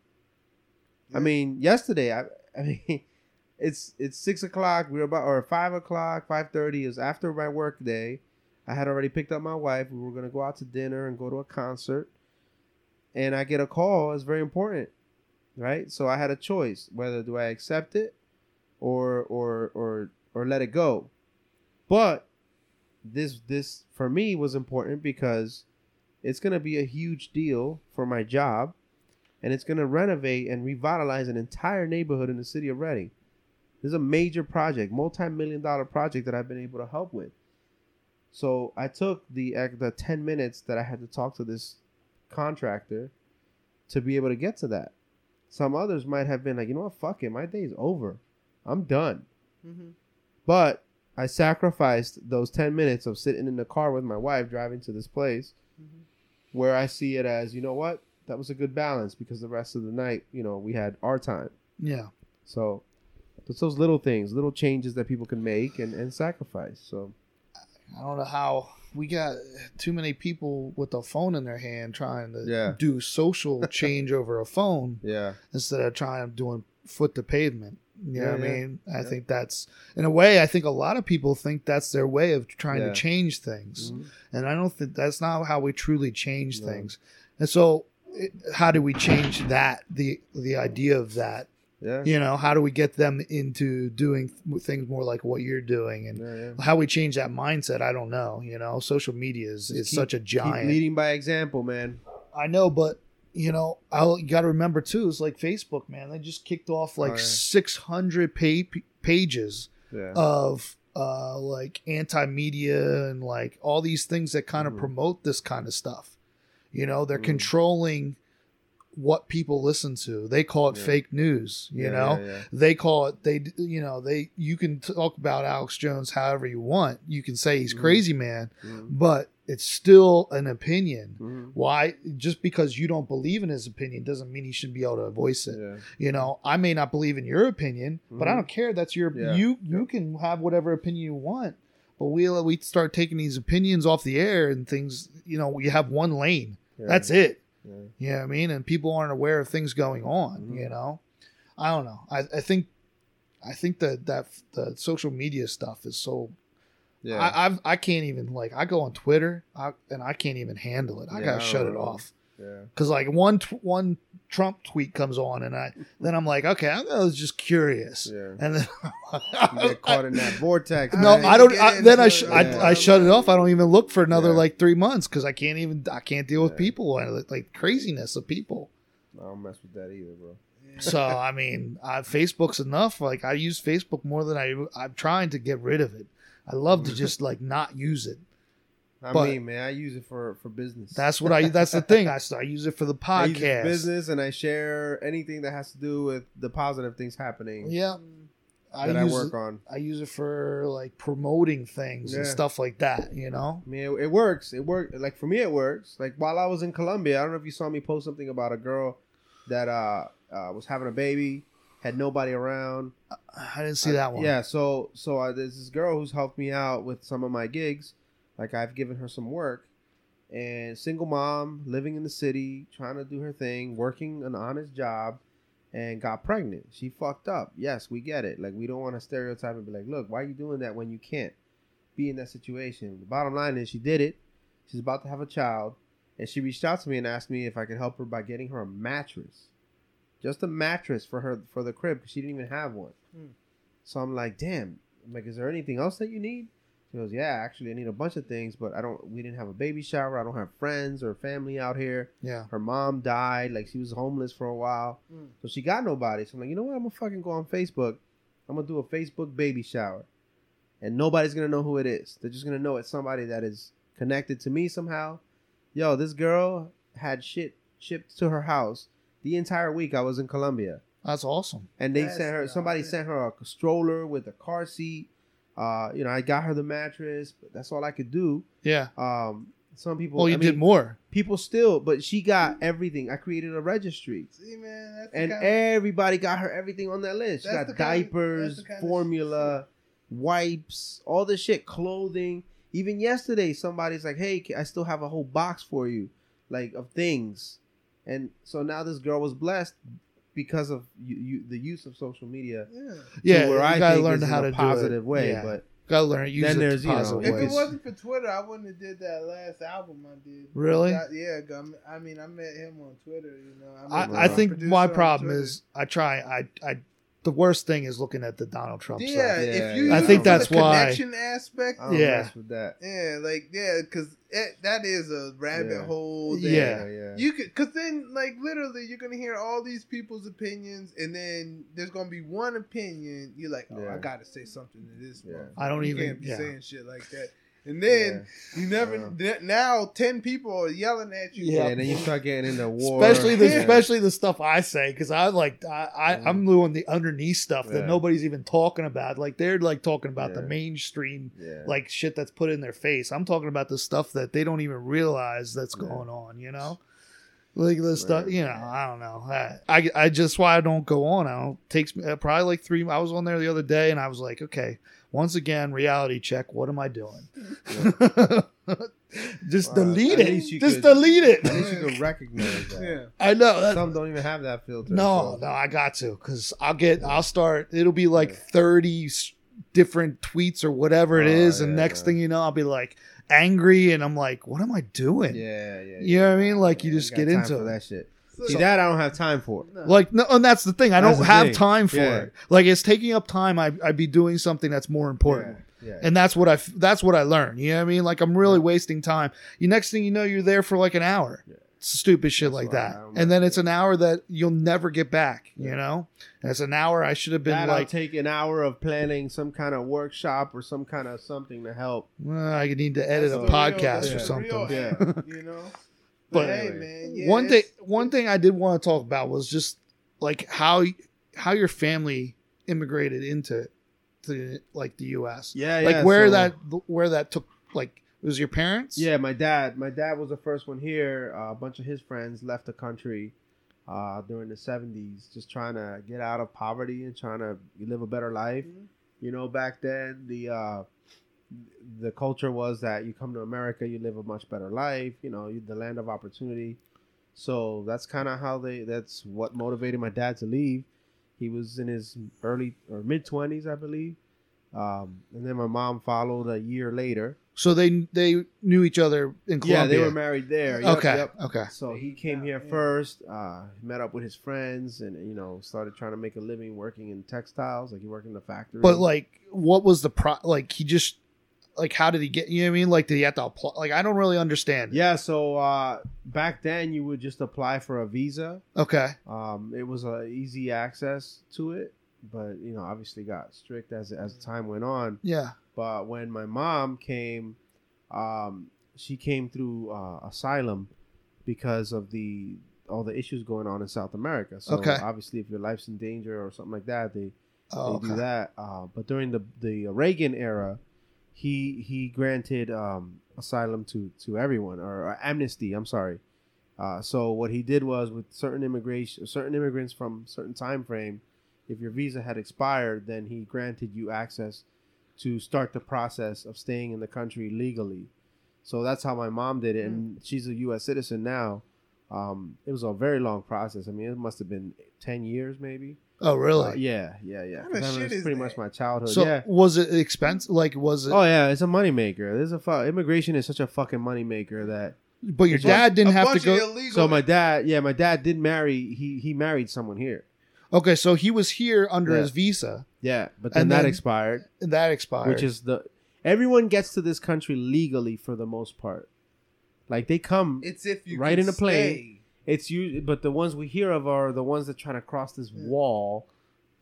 I mean, yesterday I I mean. It's it's six o'clock. We were about or five o'clock, five thirty. Was after my work day. I had already picked up my wife. We were gonna go out to dinner and go to a concert. And I get a call. It's very important, right? So I had a choice whether do I accept it or or or or let it go. But this this for me was important because it's gonna be a huge deal for my job, and it's gonna renovate and revitalize an entire neighborhood in the city of Reading. This is a major project, multi-million dollar project that I've been able to help with. So I took the the ten minutes that I had to talk to this contractor to be able to get to that. Some others might have been like, you know what, fuck it, my day's over, I'm done. Mhm. But I sacrificed those ten minutes of sitting in the car with my wife driving to this place, Mhm. where I see it as, you know what, that was a good balance because the rest of the night, you know, we had our time. Yeah. So it's those little things, little changes that people can make and, and sacrifice. So I don't know how we got too many people with a phone in their hand trying to Yeah. do social change over a phone yeah, instead of trying doing foot to pavement. You know Yeah, what I mean? I think that's in a way. I think a lot of people think that's their way of trying to change things, Mhm. and I don't think that's not how we truly change No. things. And so, it, how do we change that? The the idea of that. Yeah, You know, how do we get them into doing th- things more like what you're doing and yeah, yeah. how we change that mindset? I don't know. You know, social media is, Just is keep- such a giant. leading by example, man. I know, but you know, I you got to remember too. It's like Facebook, man. They just kicked off like Oh, yeah. 600 pa- pages Yeah, of uh like anti-media and like all these things that kind of Mhm. promote this kind of stuff. You know, they're Mhm. controlling what people listen to. They call it Yeah. fake news. You Yeah, know, yeah, they call it they you know they you can talk about Alex Jones however you want. You can say he's Mhm. crazy man, Mhm. but it's still an opinion. Mhm. Why? Just because you don't believe in his opinion doesn't mean he shouldn't be able to voice it. Yeah. You know, I may not believe in your opinion, but I Mhm. don't care. That's your Yeah. you. You can have whatever opinion you want. But we we start taking these opinions off the air and things. You know, you have one lane. Yeah. That's it. Yeah. You know what I mean? And people aren't aware of things going on. Mhm. You know, I don't know. I, I think I think that that the social media stuff is so. Yeah. I I've, I can't even like I go on Twitter I, and I can't even handle it. I Yeah, gotta shut it off yeah. because like one tw- one Trump tweet comes on and I then I'm like okay I was just curious Yeah. and then You get caught in that vortex. no man. I don't I, then I, sh- it. I I shut it off I don't even look for another Yeah. like three months because I can't even I can't deal with Yeah. people and like craziness of people I don't mess with that either, bro. so I mean uh, Facebook's enough like I use Facebook more than I I'm trying to get rid of it I love to just like not use it I But- mean, man, I use it for for business. that's what I that's the thing I, I use it for the I use it for podcast business, and I share anything that has to do with the positive things happening yeah that I, use work it, on. I use it for like promoting things and stuff like that, you know? I mean, it, it works. It worked. Like for me, it works. Like while I was in Colombia, I don't know if you saw me post something about a girl that uh, uh was having a baby, had nobody around. I didn't see that one. Yeah, so so uh, there's this girl who's helped me out with some of my gigs. Like I've given her some work, and single mom living in the city, trying to do her thing, working an honest job, and got pregnant. She fucked up. Yes, we get it. Like we don't want to stereotype and be like, look, why are you doing that when you can't be in that situation? The bottom line is she did it. She's about to have a child, and she reached out to me and asked me if I could help her by getting her a mattress, just a mattress for her for the crib because she didn't even have one. Hmm. So I'm like, damn. I'm like, is there anything else that you need? She goes, yeah, actually, I need a bunch of things, but I don't. We didn't have a baby shower. I don't have friends or family out here. Yeah. Her mom died. Like she was homeless for a while, Mm. so she got nobody. So I'm like, you know what? I'm gonna fucking go on Facebook. I'm gonna do a Facebook baby shower, and nobody's gonna know who it is. They're just gonna know it's somebody that is connected to me somehow. Yo, this girl had shit shipped to her house the entire week I was in Colombia That's awesome. and they That's sent her somebody awesome. sent her a stroller with a car seat uh you know i got her the mattress but that's all i could do. Yeah. um some people Well, you I did mean, more. people still but she got everything. I created a registry. See, man, that's and kind everybody got her everything on that list. She got diapers that's kind of formula wipes all this shit clothing. Even yesterday, somebody's like, "Hey, I still have a whole box for you, like of things," and so now this girl was blessed because of you, you, the use of social media. Yeah. Yeah, where I gotta learn how to a do it. positive way, Yeah. but Gotta learn. Use Then it there's, the you know, If ways. it wasn't for Twitter, I wouldn't have did that last album I did. Really? That- yeah, I mean, I met him on Twitter. You know, met I, I think my problem Twitter. is I try I I the worst thing is looking at the Donald Trump yeah, stuff. Yeah, if you I use think it for that's the why- connection aspect. I don't Yeah. mess with that. Yeah, like yeah, because that is a rabbit Yeah. hole. That Yeah. yeah. You could, cause then like literally you're gonna hear all these people's opinions, and then there's gonna be one opinion. You're like, oh, Yeah. I gotta say something to this. Yeah. motherfucker. I don't You even- can't be yeah. saying shit like that. And then you never th- now ten people are yelling at you. yeah, Yeah. and then you start getting into war, Especially the Yeah. especially the stuff I say because I like I, I Mm. I'm doing the underneath stuff that nobody's even talking about. Like they're like talking about the mainstream yeah. like shit that's put in their face. I'm talking about the stuff that they don't even realize that's Yeah. going on. You know, like the stuff. You know, I don't know. I I, I just why I don't go on. I don't takes me uh, probably like three. I was on there the other day and I was like, okay, once again, reality check. What am I doing? just Well, delete it. Just could- delete it. At least you can recognize that. Yeah. I know. that- Some don't even have that filter. no, so- no, I got to because I'll get, I'll start. It'll be like Yeah. thirty different tweets or whatever it Oh, is, and next yeah. thing you know, I'll be like angry, and I'm like, what am I doing? Yeah, yeah. You know what I mean? Like, you just got get into it. that shit. So- See that I don't have time for. No. Like, no, and that's the thing. I That's don't have thing. time for Yeah. it. Like, it's taking up time. I I'd be doing something that's more important. Yeah, yeah. And that's what I that's what I learned. You know what I mean? Like I'm really wasting time. You next thing you know, you're there for like an hour. Yeah. Stupid shit That's like that. And then it's an hour that you'll never get back. You know, it's an hour I should have been That'll like, take an hour of planning some kind of workshop or some kind of something to help. well, I need to edit That's a the real- podcast or something. real Yeah. you know. But But hey, anyway. man, yeah, one thing, one thing I did want to talk about was just like how how your family immigrated into to like the U.S. Yeah, yeah. like yeah, where so- that where that took like it was your parents. Yeah, my dad. My dad was the first one here. Uh, a bunch of his friends left the country uh, during the '70s, just trying to get out of poverty and trying to live a better life. Mhm. You know, back then the uh, the culture was that you come to America, you live a much better life. You know, you, the land of opportunity. So that's kind of how they. That's what motivated my dad to leave. He was in his early or mid twenties, I believe. Um, and then my mom followed a year later. So they they knew each other in Colombia. Yeah, they were married there. Yep, okay. yep. Okay. So he came here first, uh, met up with his friends, and you know started trying to make a living working in textiles. Like he worked in the factory. But like, what was the pro? Like he just like how did he get? You know what I mean? Like did he have to apply? Like I don't really understand. yeah, so uh, back then you would just apply for a visa. Okay. Um, it was a easy access to it, but you know obviously got strict as as time went on. Yeah. But when my mom came, um, she came through uh, asylum because of the all the issues going on in South America. So Okay. obviously, if your life's in danger or something like that, they Oh, they do that. Uh, but during the the Reagan era, he he granted um, asylum to to everyone or, or amnesty. I'm sorry. Uh, so what he did was with certain immigration, certain immigrants from certain time frame, if your visa had expired, then he granted you access to start the process of staying in the country legally. So that's how my mom did it, and she's a U.S. citizen now. Um, it was a very long process. I mean, it must have been ten years, maybe. Oh, really? Uh, yeah, yeah, yeah. What kind of 'Cause that shit was is pretty that? much my childhood. So yeah. was it expensive? Like was it? Oh yeah, it's a moneymaker. There's a fu- immigration is such a fucking moneymaker that. but your it's dad didn't a have to bunch go. of illegal. So my dad, yeah, my dad did marry. He he married someone here. Okay, so he was here under Yeah. his visa, Yeah, but then And that then- expired, and that expired. which is the everyone gets to this country legally for the most part. Like they come, it's if you right in a plane. stay. It's you, but the ones we hear of are the ones that try to cross this Yeah. wall,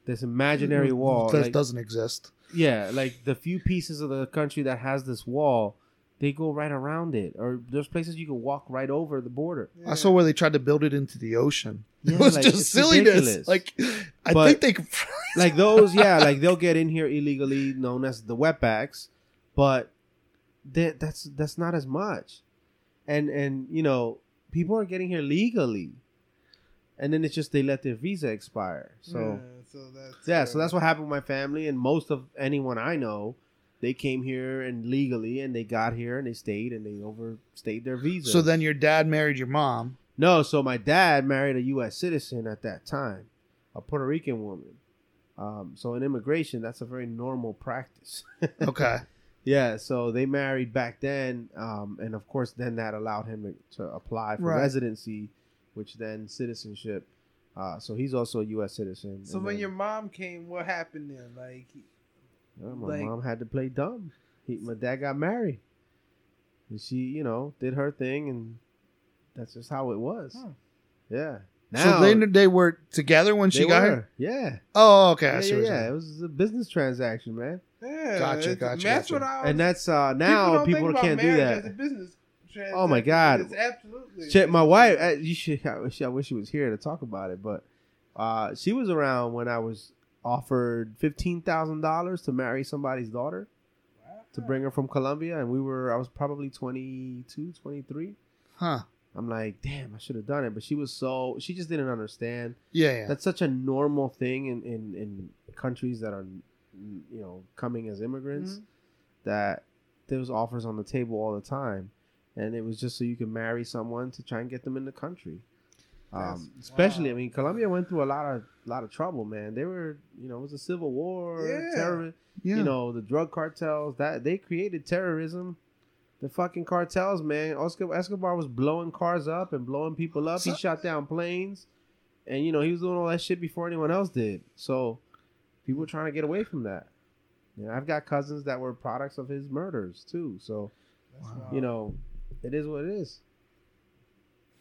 this imaginary mm-hmm. wall. that like- doesn't exist. Yeah, like the few pieces of the country that has this wall, they go right around it. Or there's places you can walk right over the border. I saw where they tried to build it into the ocean. Yeah, it was like, just silliness. ridiculous. Like I But- think they could. like those, yeah, like they'll get in here illegally, known as the wetbacks, but that that's that's not as much. And and you know, people are getting here legally, and then it's just they let their visa expire. So yeah, so that's yeah, so that's what happened with my family and most of anyone I know. they came here and legally, and they got here and they stayed and they overstayed their visa. So then your dad married your mom. no, so my dad married a U.S. citizen at that time, a Puerto Rican woman. Um, so in immigration, that's a very normal practice. Okay. Yeah, so they married back then, um, and of course, then that allowed him to, to apply for Right. residency, which then citizenship. Uh, so he's also a U.S. citizen. So And when then, your mom came, what happened then? Like, uh, my like- mom had to play dumb. He, my dad got married, and she, you know, did her thing, and that's just how it was. Huh. Yeah. so they they were together when she got were. here. Yeah. Oh, okay. Yeah, see yeah, yeah. It was a business transaction, man. Yeah, Gotcha, it's- gotcha, That's gotcha. what I was. And that's uh now don't people, think about can't do marriage that. As a business Oh my God. It's absolutely. Shit, my wife. uh, You should. I wish. I wish she was here to talk about it. But uh, she was around when I was offered fifteen thousand dollars to marry somebody's daughter to bring her from Colombia, and we were. I was probably 22, 23. Huh. I'm like, damn, I should have done it. But she was so. She just didn't understand. Yeah, yeah. That's such a normal thing in in, in countries that are, you know, coming as immigrants. Mhm. That there was offers on the table all the time, and it was just so you could marry someone to try and get them in the country. Um, especially, wow. I mean, Colombia went through a lot of lot of trouble, man. They were, you know, it was a civil war, Yeah. terror, yeah. you know, the drug cartels that they created terrorism. The fucking cartels, man. Oscar Escobar was blowing cars up and blowing people up. He shot down planes, and you know he was doing all that shit before anyone else did. So people were trying to get away from that. You know, I've got cousins that were products of his murders too. So Wow. you know, it is what it is.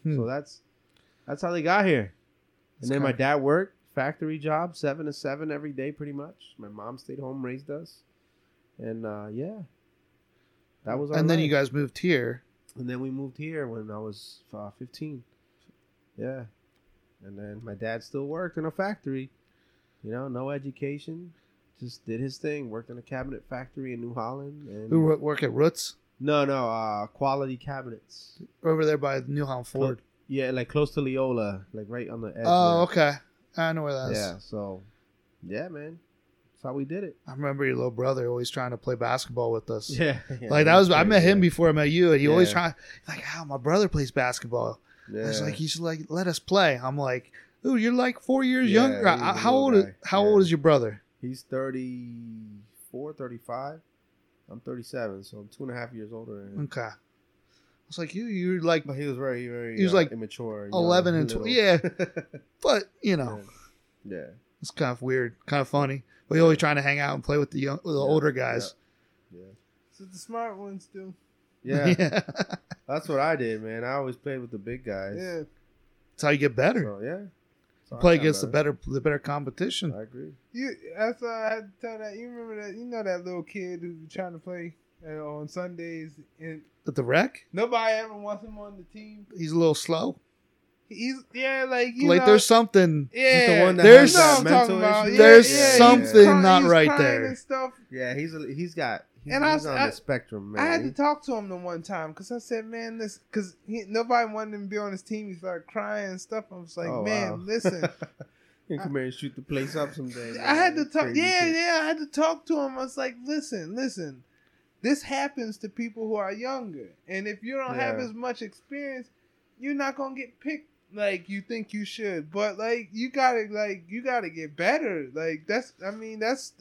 Hmm. So that's that's how they got here. And then my dad worked factory job, seven to seven every day, pretty much. My mom stayed home, raised us, and uh, yeah, that was. Our and then life. you guys moved here. And then we moved here when I was uh, 15. Yeah. And then my dad still worked in a factory. You know, no education. Just did his thing. Worked in a cabinet factory in New Holland. And Who wo- work at Roots no, no, uh, quality cabinets. over there by New Holland Ford. Yeah, like close to Leola, like right on the edge. Oh, there. okay. I know where that is. Yeah. So, yeah, man, that's how we did it. I remember your little brother always trying to play basketball with us. Yeah. like that was I met him crazy, before I met you, and he always Yeah. trying like, "How my brother plays basketball." Yeah. I was like, "He should like let us play." I'm like, "Ooh, you're like four years Yeah, younger. How little old? Is, guy. how Yeah. old is your brother?" He's 34, 35. I'm 37, so I'm two and a half years older. than him. Okay. I was like, "You, you're like But he was very, very. He was uh, like immature. young, eleven and twelve. Yeah, but you know, yeah. it's kind of weird, kind of funny. But he always trying to hang out and play with the young, with the Yeah, older guys. Yeah. So the smart ones do. Yeah. yeah. That's what I did, man. I always played with the big guys. Yeah. That's how you get better. So yeah. So Play against the better, the better competition. I agree. You. That's why I had to tell that. You remember that? You know that little kid who was trying to play uh, on Sundays, and At the rec, nobody ever wants him on the team. he's a little slow. He's yeah, like you like know, there's something. yeah, the one that There's- you know what I'm mental about. Yeah, There's yeah, something crying- not he's right there. And stuff. Yeah, he's a, he's got he's, And I was- on I- the spectrum, man. I had to talk to him the one time because I said, "Man, this," because nobody wanted him to be on his team. He started crying and stuff. I was like, Oh, "Man, wow. listen." You come here and shoot the place up someday. I had to talk. Yeah, kid. yeah. I had to talk to him. I was like, "Listen, listen. This happens to people who are younger, and if you don't have as much experience, you're not gonna get picked like you think you should. But like, you gotta like you gotta get better. Like that's. I mean, that's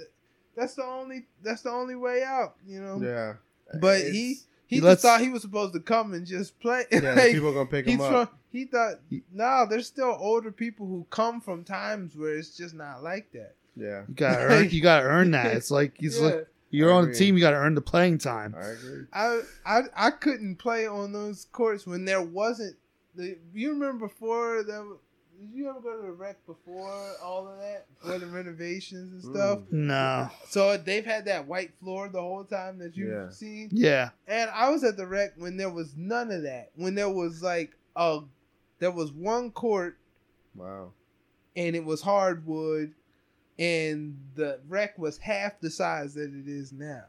that's the only that's the only way out. You know. Yeah. But It's- he he, He just thought he was supposed to come and just play. yeah, Like, people gonna pick him up. from, he thought He- no, there's still older people who come from times where it's just not like that. Yeah, You gotta earn. You gotta earn that. It's like he's Yeah. like you're on the team. You gotta earn the playing time. I agree. I, I I couldn't play on those courts when there wasn't. The, you remember before that? Was- Did you ever go to the rec before all of that, before the renovations and stuff? Mm. No. So they've had that white floor the whole time that you've Yeah. seen. Yeah. And I was at the rec when there was none of that. When there was like a, there was one court Wow. and it was hardwood, and the rec was half the size that it is now.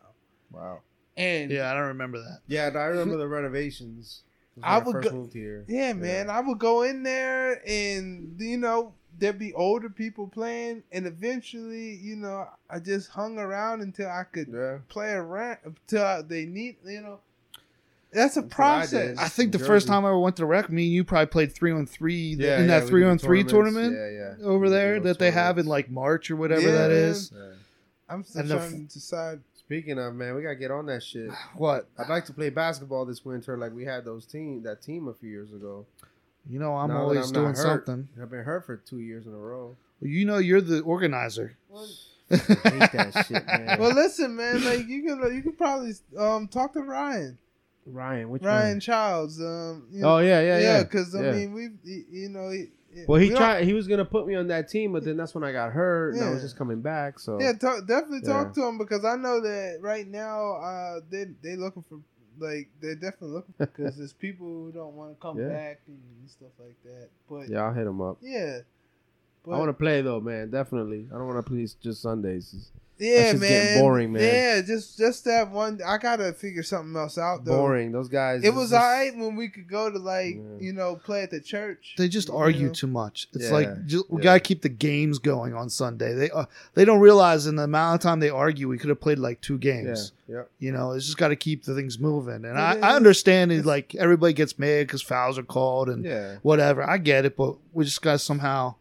Wow. And Yeah. I don't remember that. Yeah, I remember the renovations. When I I, would go- moved here. yeah, man, I would go in there and you know there'd be older people playing, and eventually, you know, I just hung around until I could Yeah. play around until they need, you know. That's a That's what I process. I think the Jersey. first time I ever went to rec, me and you probably played three on three Yeah, in that three on three tournament Yeah, yeah. over there did that they have in like March or whatever Yeah, that man. is. Yeah. I'm still And the trying to decide. Speaking of man, we gotta get on that shit. What? I'd like to play basketball this winter, like we had those team that team a few years ago. You know, I'm Now always I'm doing hurt, something. I've been hurt for two years in a row. Well, you know, you're the organizer. I hate that shit, man. Well, listen, man. Like you can, you can probably um talk to Ryan, Ryan, which Ryan one? Childs. Um, you Oh yeah, yeah, yeah. because I Yeah. mean, we, you know, he, Well, he we tried. He was gonna put me on that team, but then that's when I got hurt, and I was just coming back. So Yeah, talk, definitely talk to him because I know that right now uh, they they looking for like they're definitely looking because there's people who don't want to come Yeah. back and stuff like that. But yeah, yeah, I'll hit him up. but, I want to play though, man. Definitely. I don't want to play just Sundays. Yeah, just man, getting boring, man. Yeah, just just that one. I gotta figure something else out though. Boring. Those guys. It was just- alright when we could go to like Yeah. you know play at the church. They just argue know? too much. It's Yeah, like ju- we yeah. gotta keep the games going on Sunday. They uh, they don't realize in the amount of time they argue, we could have played like two games. Yeah. You know, it's just got to keep the things moving. And It I, is. I understand it. Like everybody gets mad because fouls are called and Yeah. whatever. I get it, but we just got to somehow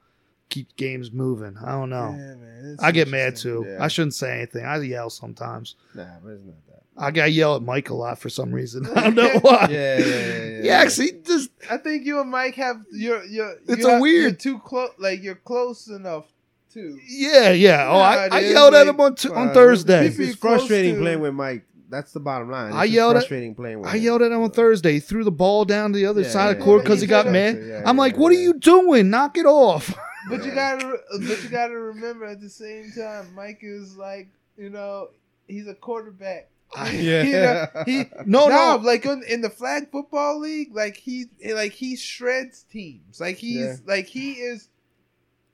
keep games moving. I don't know. Yeah, man, I get mad too. Yeah. I shouldn't say anything. I yell sometimes. Nah, but it's not that. I got yell at Mike a lot for some reason. I don't know why. Yeah, yeah, yeah. yeah, Yeah, actually, just I think you and Mike have you're you're It's you're, a weird- you're too close like you're close enough too. yeah, yeah. Oh, I, I is, yelled at him on t- on Uh, Thursday. It's, it's frustrating to- playing with Mike. That's the bottom line. It's I just yelled at- frustrating playing with I him. yelled at him on Thursday. He threw the ball down to the other Yeah, side of yeah, the court yeah. because he got mad. yeah, I'm yeah, like, what yeah. are you doing? Knock it off. But you gotta but you gotta remember at the same time, Mike is like you know he's a quarterback. Yeah. You know, he No, no, no. like in, in the flag football league, like he like he shreds teams. Like he's Yeah. like he is.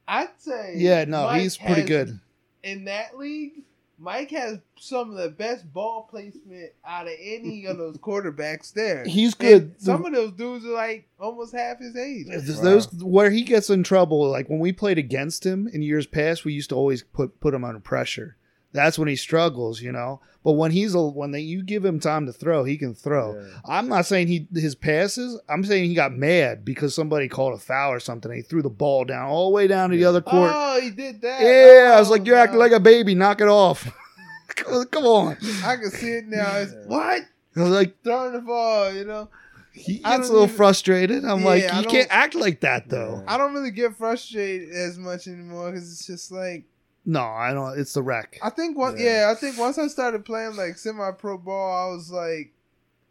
I'd say Yeah, no, Mike he's pretty good. in that league. Mike has some of the best ball placement out of any of those quarterbacks there. He's And good. some of those dudes are like almost half his age. There's Wow. Those where he gets in trouble, like when we played against him in years past, we used to always put put him under pressure. That's when he struggles, you know. But when he's a, when they, you give him time to throw, he can throw. Yeah. I'm not saying he his passes. I'm saying he got mad because somebody called a foul or something. He threw the ball down all the way down to the other court. Oh, he did that. yeah, I was Oh, like, you're acting like a baby. Knock it off. Come on. I can see it now. It's, what I was like, throwing the ball? You know, he gets a little even- frustrated. I'm Yeah, like, you can't act like that though. I don't really get frustrated as much anymore because it's just like No, I don't. It's the rec. I think one. Yeah. Yeah. I think once I started playing like semi-pro ball, I was like,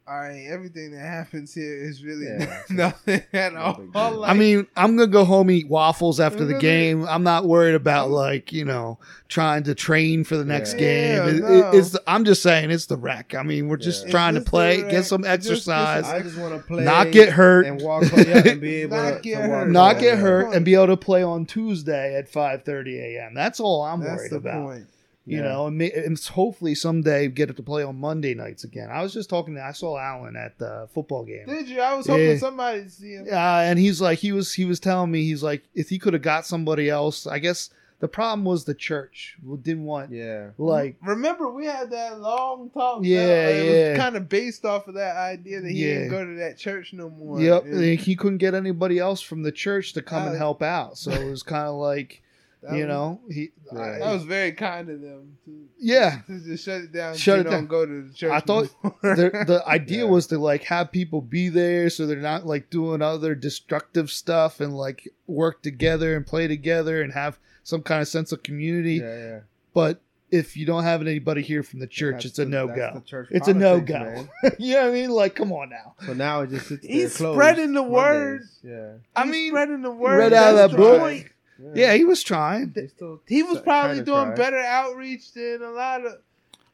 all right, everything that happens here is really Yeah. nothing at all. Like, I mean, I'm gonna go home eat waffles after the game. I'm not worried about mm. like you know trying to train for the next Yeah. game. Yeah, It- no. it- it's the, I'm just saying it's the rec. I mean, we're just Yeah. trying to play, get wreck. some Just- just- exercise, I just want to play, not get hurt, and walk, yeah, and be able Not to, get to hurt. not get hurt, and be able to play on Tuesday at 5:30 a.m. That's all I'm that's worried the about. point. You Yeah. know, and, ma- and hopefully someday get it to play on Monday nights again. I was just talking to I saw Alan at the football game. Did you? I was hoping Yeah. somebody see him. Uh, and he's like, he was, he was telling me, he's like, if he could have got somebody else, I guess the problem was the church didn't want Yeah. like, Remember, we had that long talk. Yeah, that, it yeah. was kind of based off of that idea that he Yeah. didn't go to that church no more. yep, he couldn't get anybody else from the church to come and Uh, help out. So it was kind of like, that you was- know, he, Yeah. I- that was very kind of them. To, Yeah. to just shut it down. Shut so you it don't down. go to the church. I thought the, the idea Yeah. was to like have people be there so they're not like doing other destructive stuff and like work together and play together and have some kind of sense of community. Yeah, yeah. But if you don't have anybody here from the church, That's it's a no go. church It's a no-go. you know what I mean? Like, come on now. So now it just sits there He's closed spreading the word. Mondays. Yeah. I He's mean, spreading the word. read out of that the book. point. Yeah, he was trying. Still He was probably doing try. better outreach than a lot of.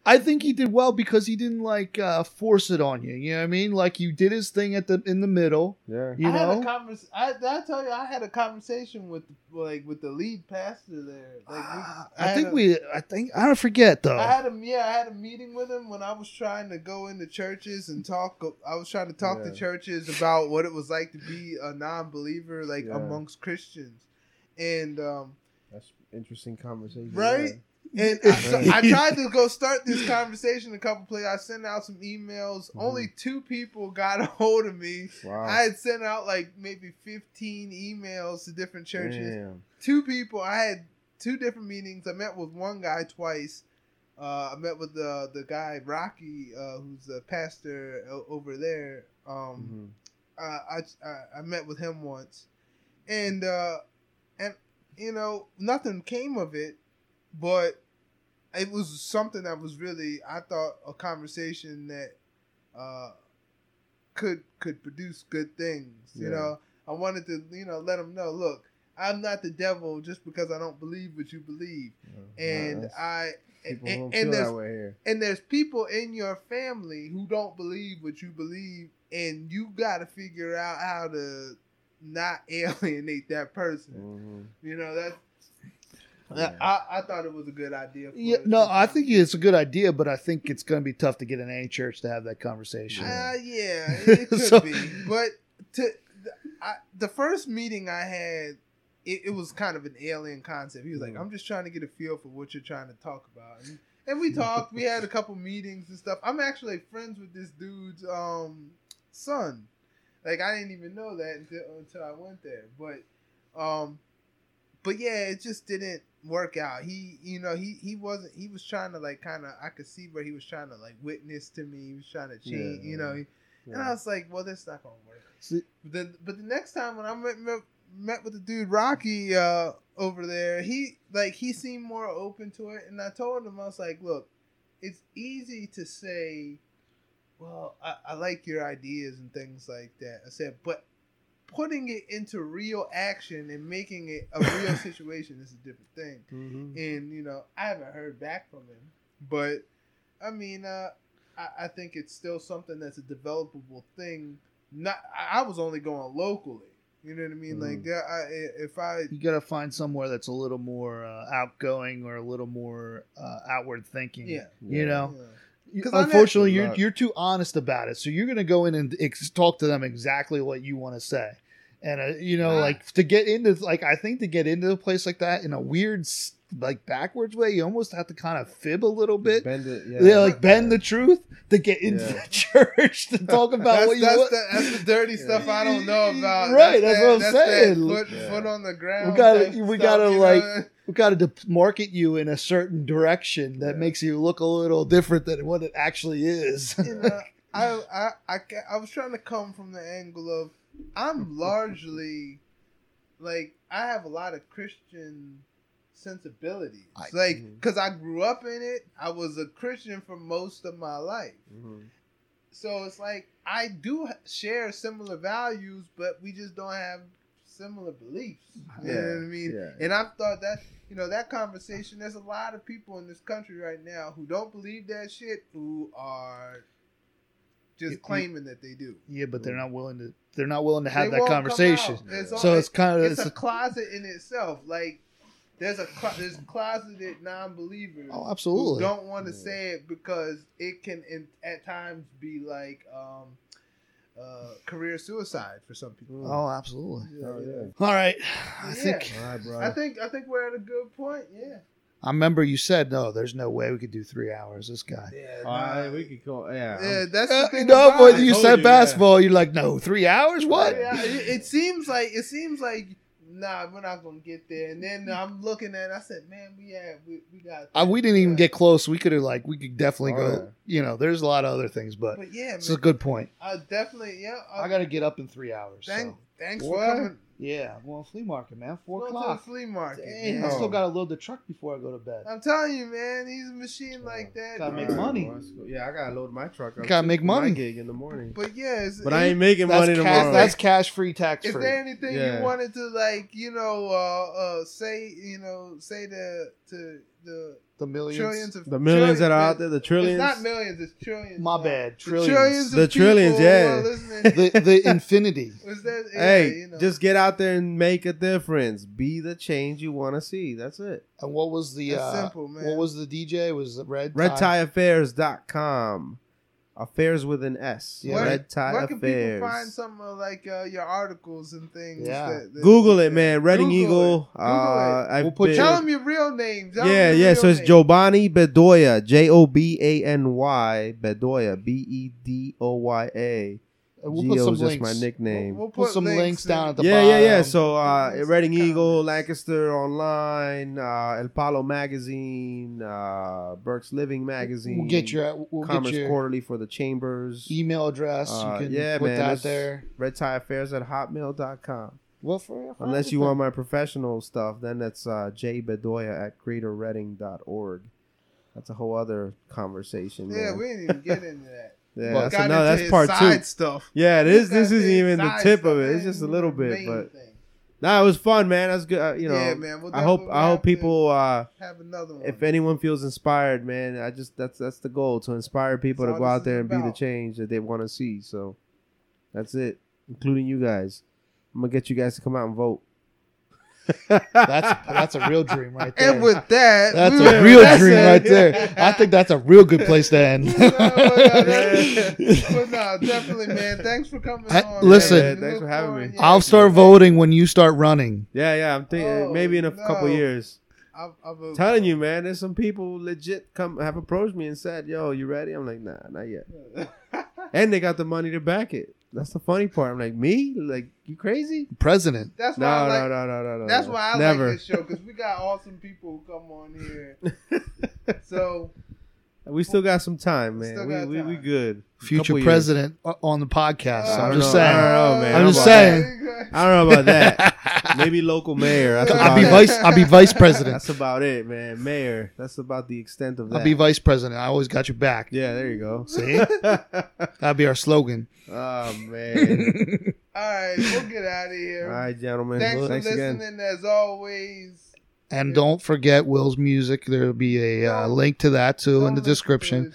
I think he did well because he didn't like uh, force it on you. You know what I mean? Like you did his thing at the in the middle. Yeah. You I had a know? convers- I, I tell you I had a conversation with like with the lead pastor there. Like we, I, had think a- we. I think I don't forget though. I had a yeah, I had a meeting with him when I was trying to go into churches and talk. I was trying to talk to churches about what it was like to be a non-believer, like Yeah. amongst Christians. And um, That's interesting conversation. Right? and I, so I tried to go start this conversation a couple places. I sent out some emails. Mhm. Only two people got a hold of me. Wow. I had sent out like maybe 15 emails to different churches. Damn. Two people. I had two different meetings. I met with one guy twice. Uh, I met with the the guy Rocky, uh, who's the pastor over there. Um, Mhm. uh, I, I I met with him once, and uh, and you know nothing came of it, but it was something that was really I thought a conversation that uh, could could produce good things. You know, I wanted to you know let them know, look, I'm not the devil just because I don't believe what you believe, Yeah. and I. And, don't and there's that way here. and there's people in your family who don't believe what you believe and you got to figure out how to not alienate that person. Mhm. you know that Yeah. I, I thought it was a good idea for Yeah, no, I think it's a good idea, but I think it's going to be tough to get in any church to have that conversation. uh, yeah it could So- be but to the, I, the first meeting i had it, it was kind of an alien concept. He was like i'm just trying to get a feel for what you're trying to talk about. And, and we talked we had a couple meetings and stuff. I'm actually friends with this dude's um son like i didn't even know that until, until i went there. But um but yeah it just didn't work out. He you know he he wasn't he was trying to like kind of i could see where he was trying to like witness to me. He was trying to change Yeah, you know. yeah. and i was like well that's not gonna work. See- but then but the next time when i met, met met with the dude Rocky uh over there, he like he seemed more open to it, and I told him I was like, look, it's easy to say, well, I, I like your ideas and things like that. I said, but putting it into real action and making it a real situation is a different thing. Mhm. And you know, I haven't heard back from him, but I mean, uh, I, I think it's still something that's a developable thing. Not, I I was only going locally. You know what I mean? Mhm. Like, uh, I, if I, You got to find somewhere that's a little more uh, outgoing or a little more uh, outward thinking. yeah, You know, yeah. You- 'Cause I'm unfortunately, you're not- you're too honest about it. So you're going to go in and ex- talk to them exactly what you want to say, and uh, you know, Ah. like to get into like I think to get into a place like that in a weird like backwards way, you almost have to kind of fib a little bit. Bend it. Yeah. Yeah, like bend the truth to get into Yeah. the church to talk about that's, what you that's, want. the, that's the dirty Yeah. stuff I don't know about. Right, that's that- what I'm that saying. foot, Yeah. foot on the ground. We gotta- type we stuff, gotta, you know? Like- we got to market you in a certain direction that Yeah. makes you look a little different than what it actually is. you know, I, I, I, I was trying to come from the angle of I'm largely like I have a lot of Christian sensibilities, I- like because I grew up in it. I was a Christian for most of my life, Mhm. so it's like I do share similar values, but we just don't have similar beliefs. You know Yeah, what I mean? yeah. And I've thought that you know that conversation. There's a lot of people in this country right now who don't believe that shit, who are just You- claiming that they do. yeah, but they're not willing to. They're not willing to have They that conversation. It's all- So it's kind of it's, it's a closet in itself. Like there's a there's closeted non-believers Oh, who absolutely. don't want to Yeah. say it because it can in, at times be like um, uh, career suicide for some people. Oh, absolutely. Yeah, Oh, yeah. yeah. All right. I Yeah. think All right, bro. I think I think we're at a good point. Yeah. I remember you said no. There's no way we could do three hours. This guy. Yeah. All right, nah. we could go. Yeah. Yeah, that's the Uh, thing. no, but you said you, yeah. basketball. You're like, no, three hours. What? Yeah, it, it seems like it seems like nah, we're not gonna get there. And then I'm looking at, it, I said, man, we had we, we got. Uh, we didn't even get close. We could have like we could definitely go. yeah. You know, there's a lot of other things, but But yeah, it's a good point. I definitely yeah. I, I got to get up in three hours. Thank, so. thanks Four for coming. Yeah, well, flea market, man. Four Going to o'clock. the flea market. Dang, man. I still got to load the truck before I go to bed. I'm telling you, man, he's a machine like that. Gotta make All right, money. bro, let's. Yeah, I gotta load my truck up. Gotta too make for my money. gig in the morning. But yeah, it's, But I ain't making That's money cash, tomorrow. that's cash free, tax Is free. there anything Yeah. you wanted to like, you know, uh, uh, say, you know, say to to the The millions. trillions of the millions that are out there, the trillions. It's not millions, it's trillions. My bad. the Trillions. trillions The trillions, yeah. the the infinity. Was that, yeah, Hey, you know. just get out there and make a difference. Be the change you want to see. That's it. And what was the uh, simple, man. what was the DJ? Was it Red RedTieAffairs.com. Affairs with an S. Yeah, where, Red Tie where can people find some of like uh, your articles and things? Yeah. that- that- Google it, man. Reading Google Eagle. it. Google Uh, it. I've We'll put been- Tell them your real names. Tell 'em yeah, yeah. So it's name. Giovanni Bedoya, J O B A N Y Bedoya, B E D O Y A. We'll Jio put some is just links. my nickname. We'll, we'll Put some links in- down at the bottom. yeah, yeah, yeah. So uh, Reading Eagle. Lancaster Online, uh, El Palo Magazine, uh, Berks Living Magazine. We'll get your we'll Commerce get your Quarterly for the Chambers. email address. Uh, you can yeah, put man, that there. Red Tie Affairs at hotmail.com. Well, for Unless you want my professional stuff, then that's uh, jbedoya at greaterreading.org. That's a whole other conversation. Yeah, man. we didn't even get into that. Yeah, But- that's, Got another, that's part two. stuff. Yeah, this this isn't even the tip stuff. of it. That It's just a little bit, but thing. nah, it was fun, man. That's good. Uh, you know, yeah, man. We'll I hope I hope people uh, have another one. if anyone feels inspired, man, I just that's that's the goal to inspire people That's to go out there and be the change that they want to see. So that's it, including you guys. I'm gonna get you guys to come out and vote. That's that's a real dream right there. and with that, that's a real that's dream it. right there. I think that's a real good place to end. Oh no, but, no, definitely, man. Thanks for coming I- on. listen. man. Yeah, thanks for having me. yeah, I'll start voting when you start running. Yeah, yeah. I'm thinking Oh, maybe in a couple years. I'll, I'll vote. telling you, man, there's some people legit come have approached me and said, "Yo, you ready?" I'm like, "Nah, not yet." And they got the money to back it. That's the funny part. I'm like, "Me? Like, you crazy?" President. That's why No, I like. no, no, no, no, no. That's no. why I never. like this show because we got awesome people who come on here. So we still got some time, man. still We, got we, we good. Future Couple years. president on the podcast. Uh, I'm just know. saying. I don't know, man. I'm just saying. I don't know about that. Maybe local mayor. That's I'll be it. vice. I'll be vice president. That's about it, man. Mayor. That's about the extent of that. I'll be vice president. I always got your back. yeah, there you go. See, that'll be our slogan. oh man. All right, we'll get out of here. All right, gentlemen. Thanks, for again. listening as always. And don't forget Will's music. There'll be a uh, link to that too in the description.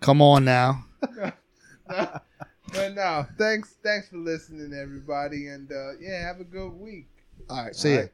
Come on now. but no, thanks, thanks for listening, everybody, and uh, yeah, have a good week. All right. See All ya.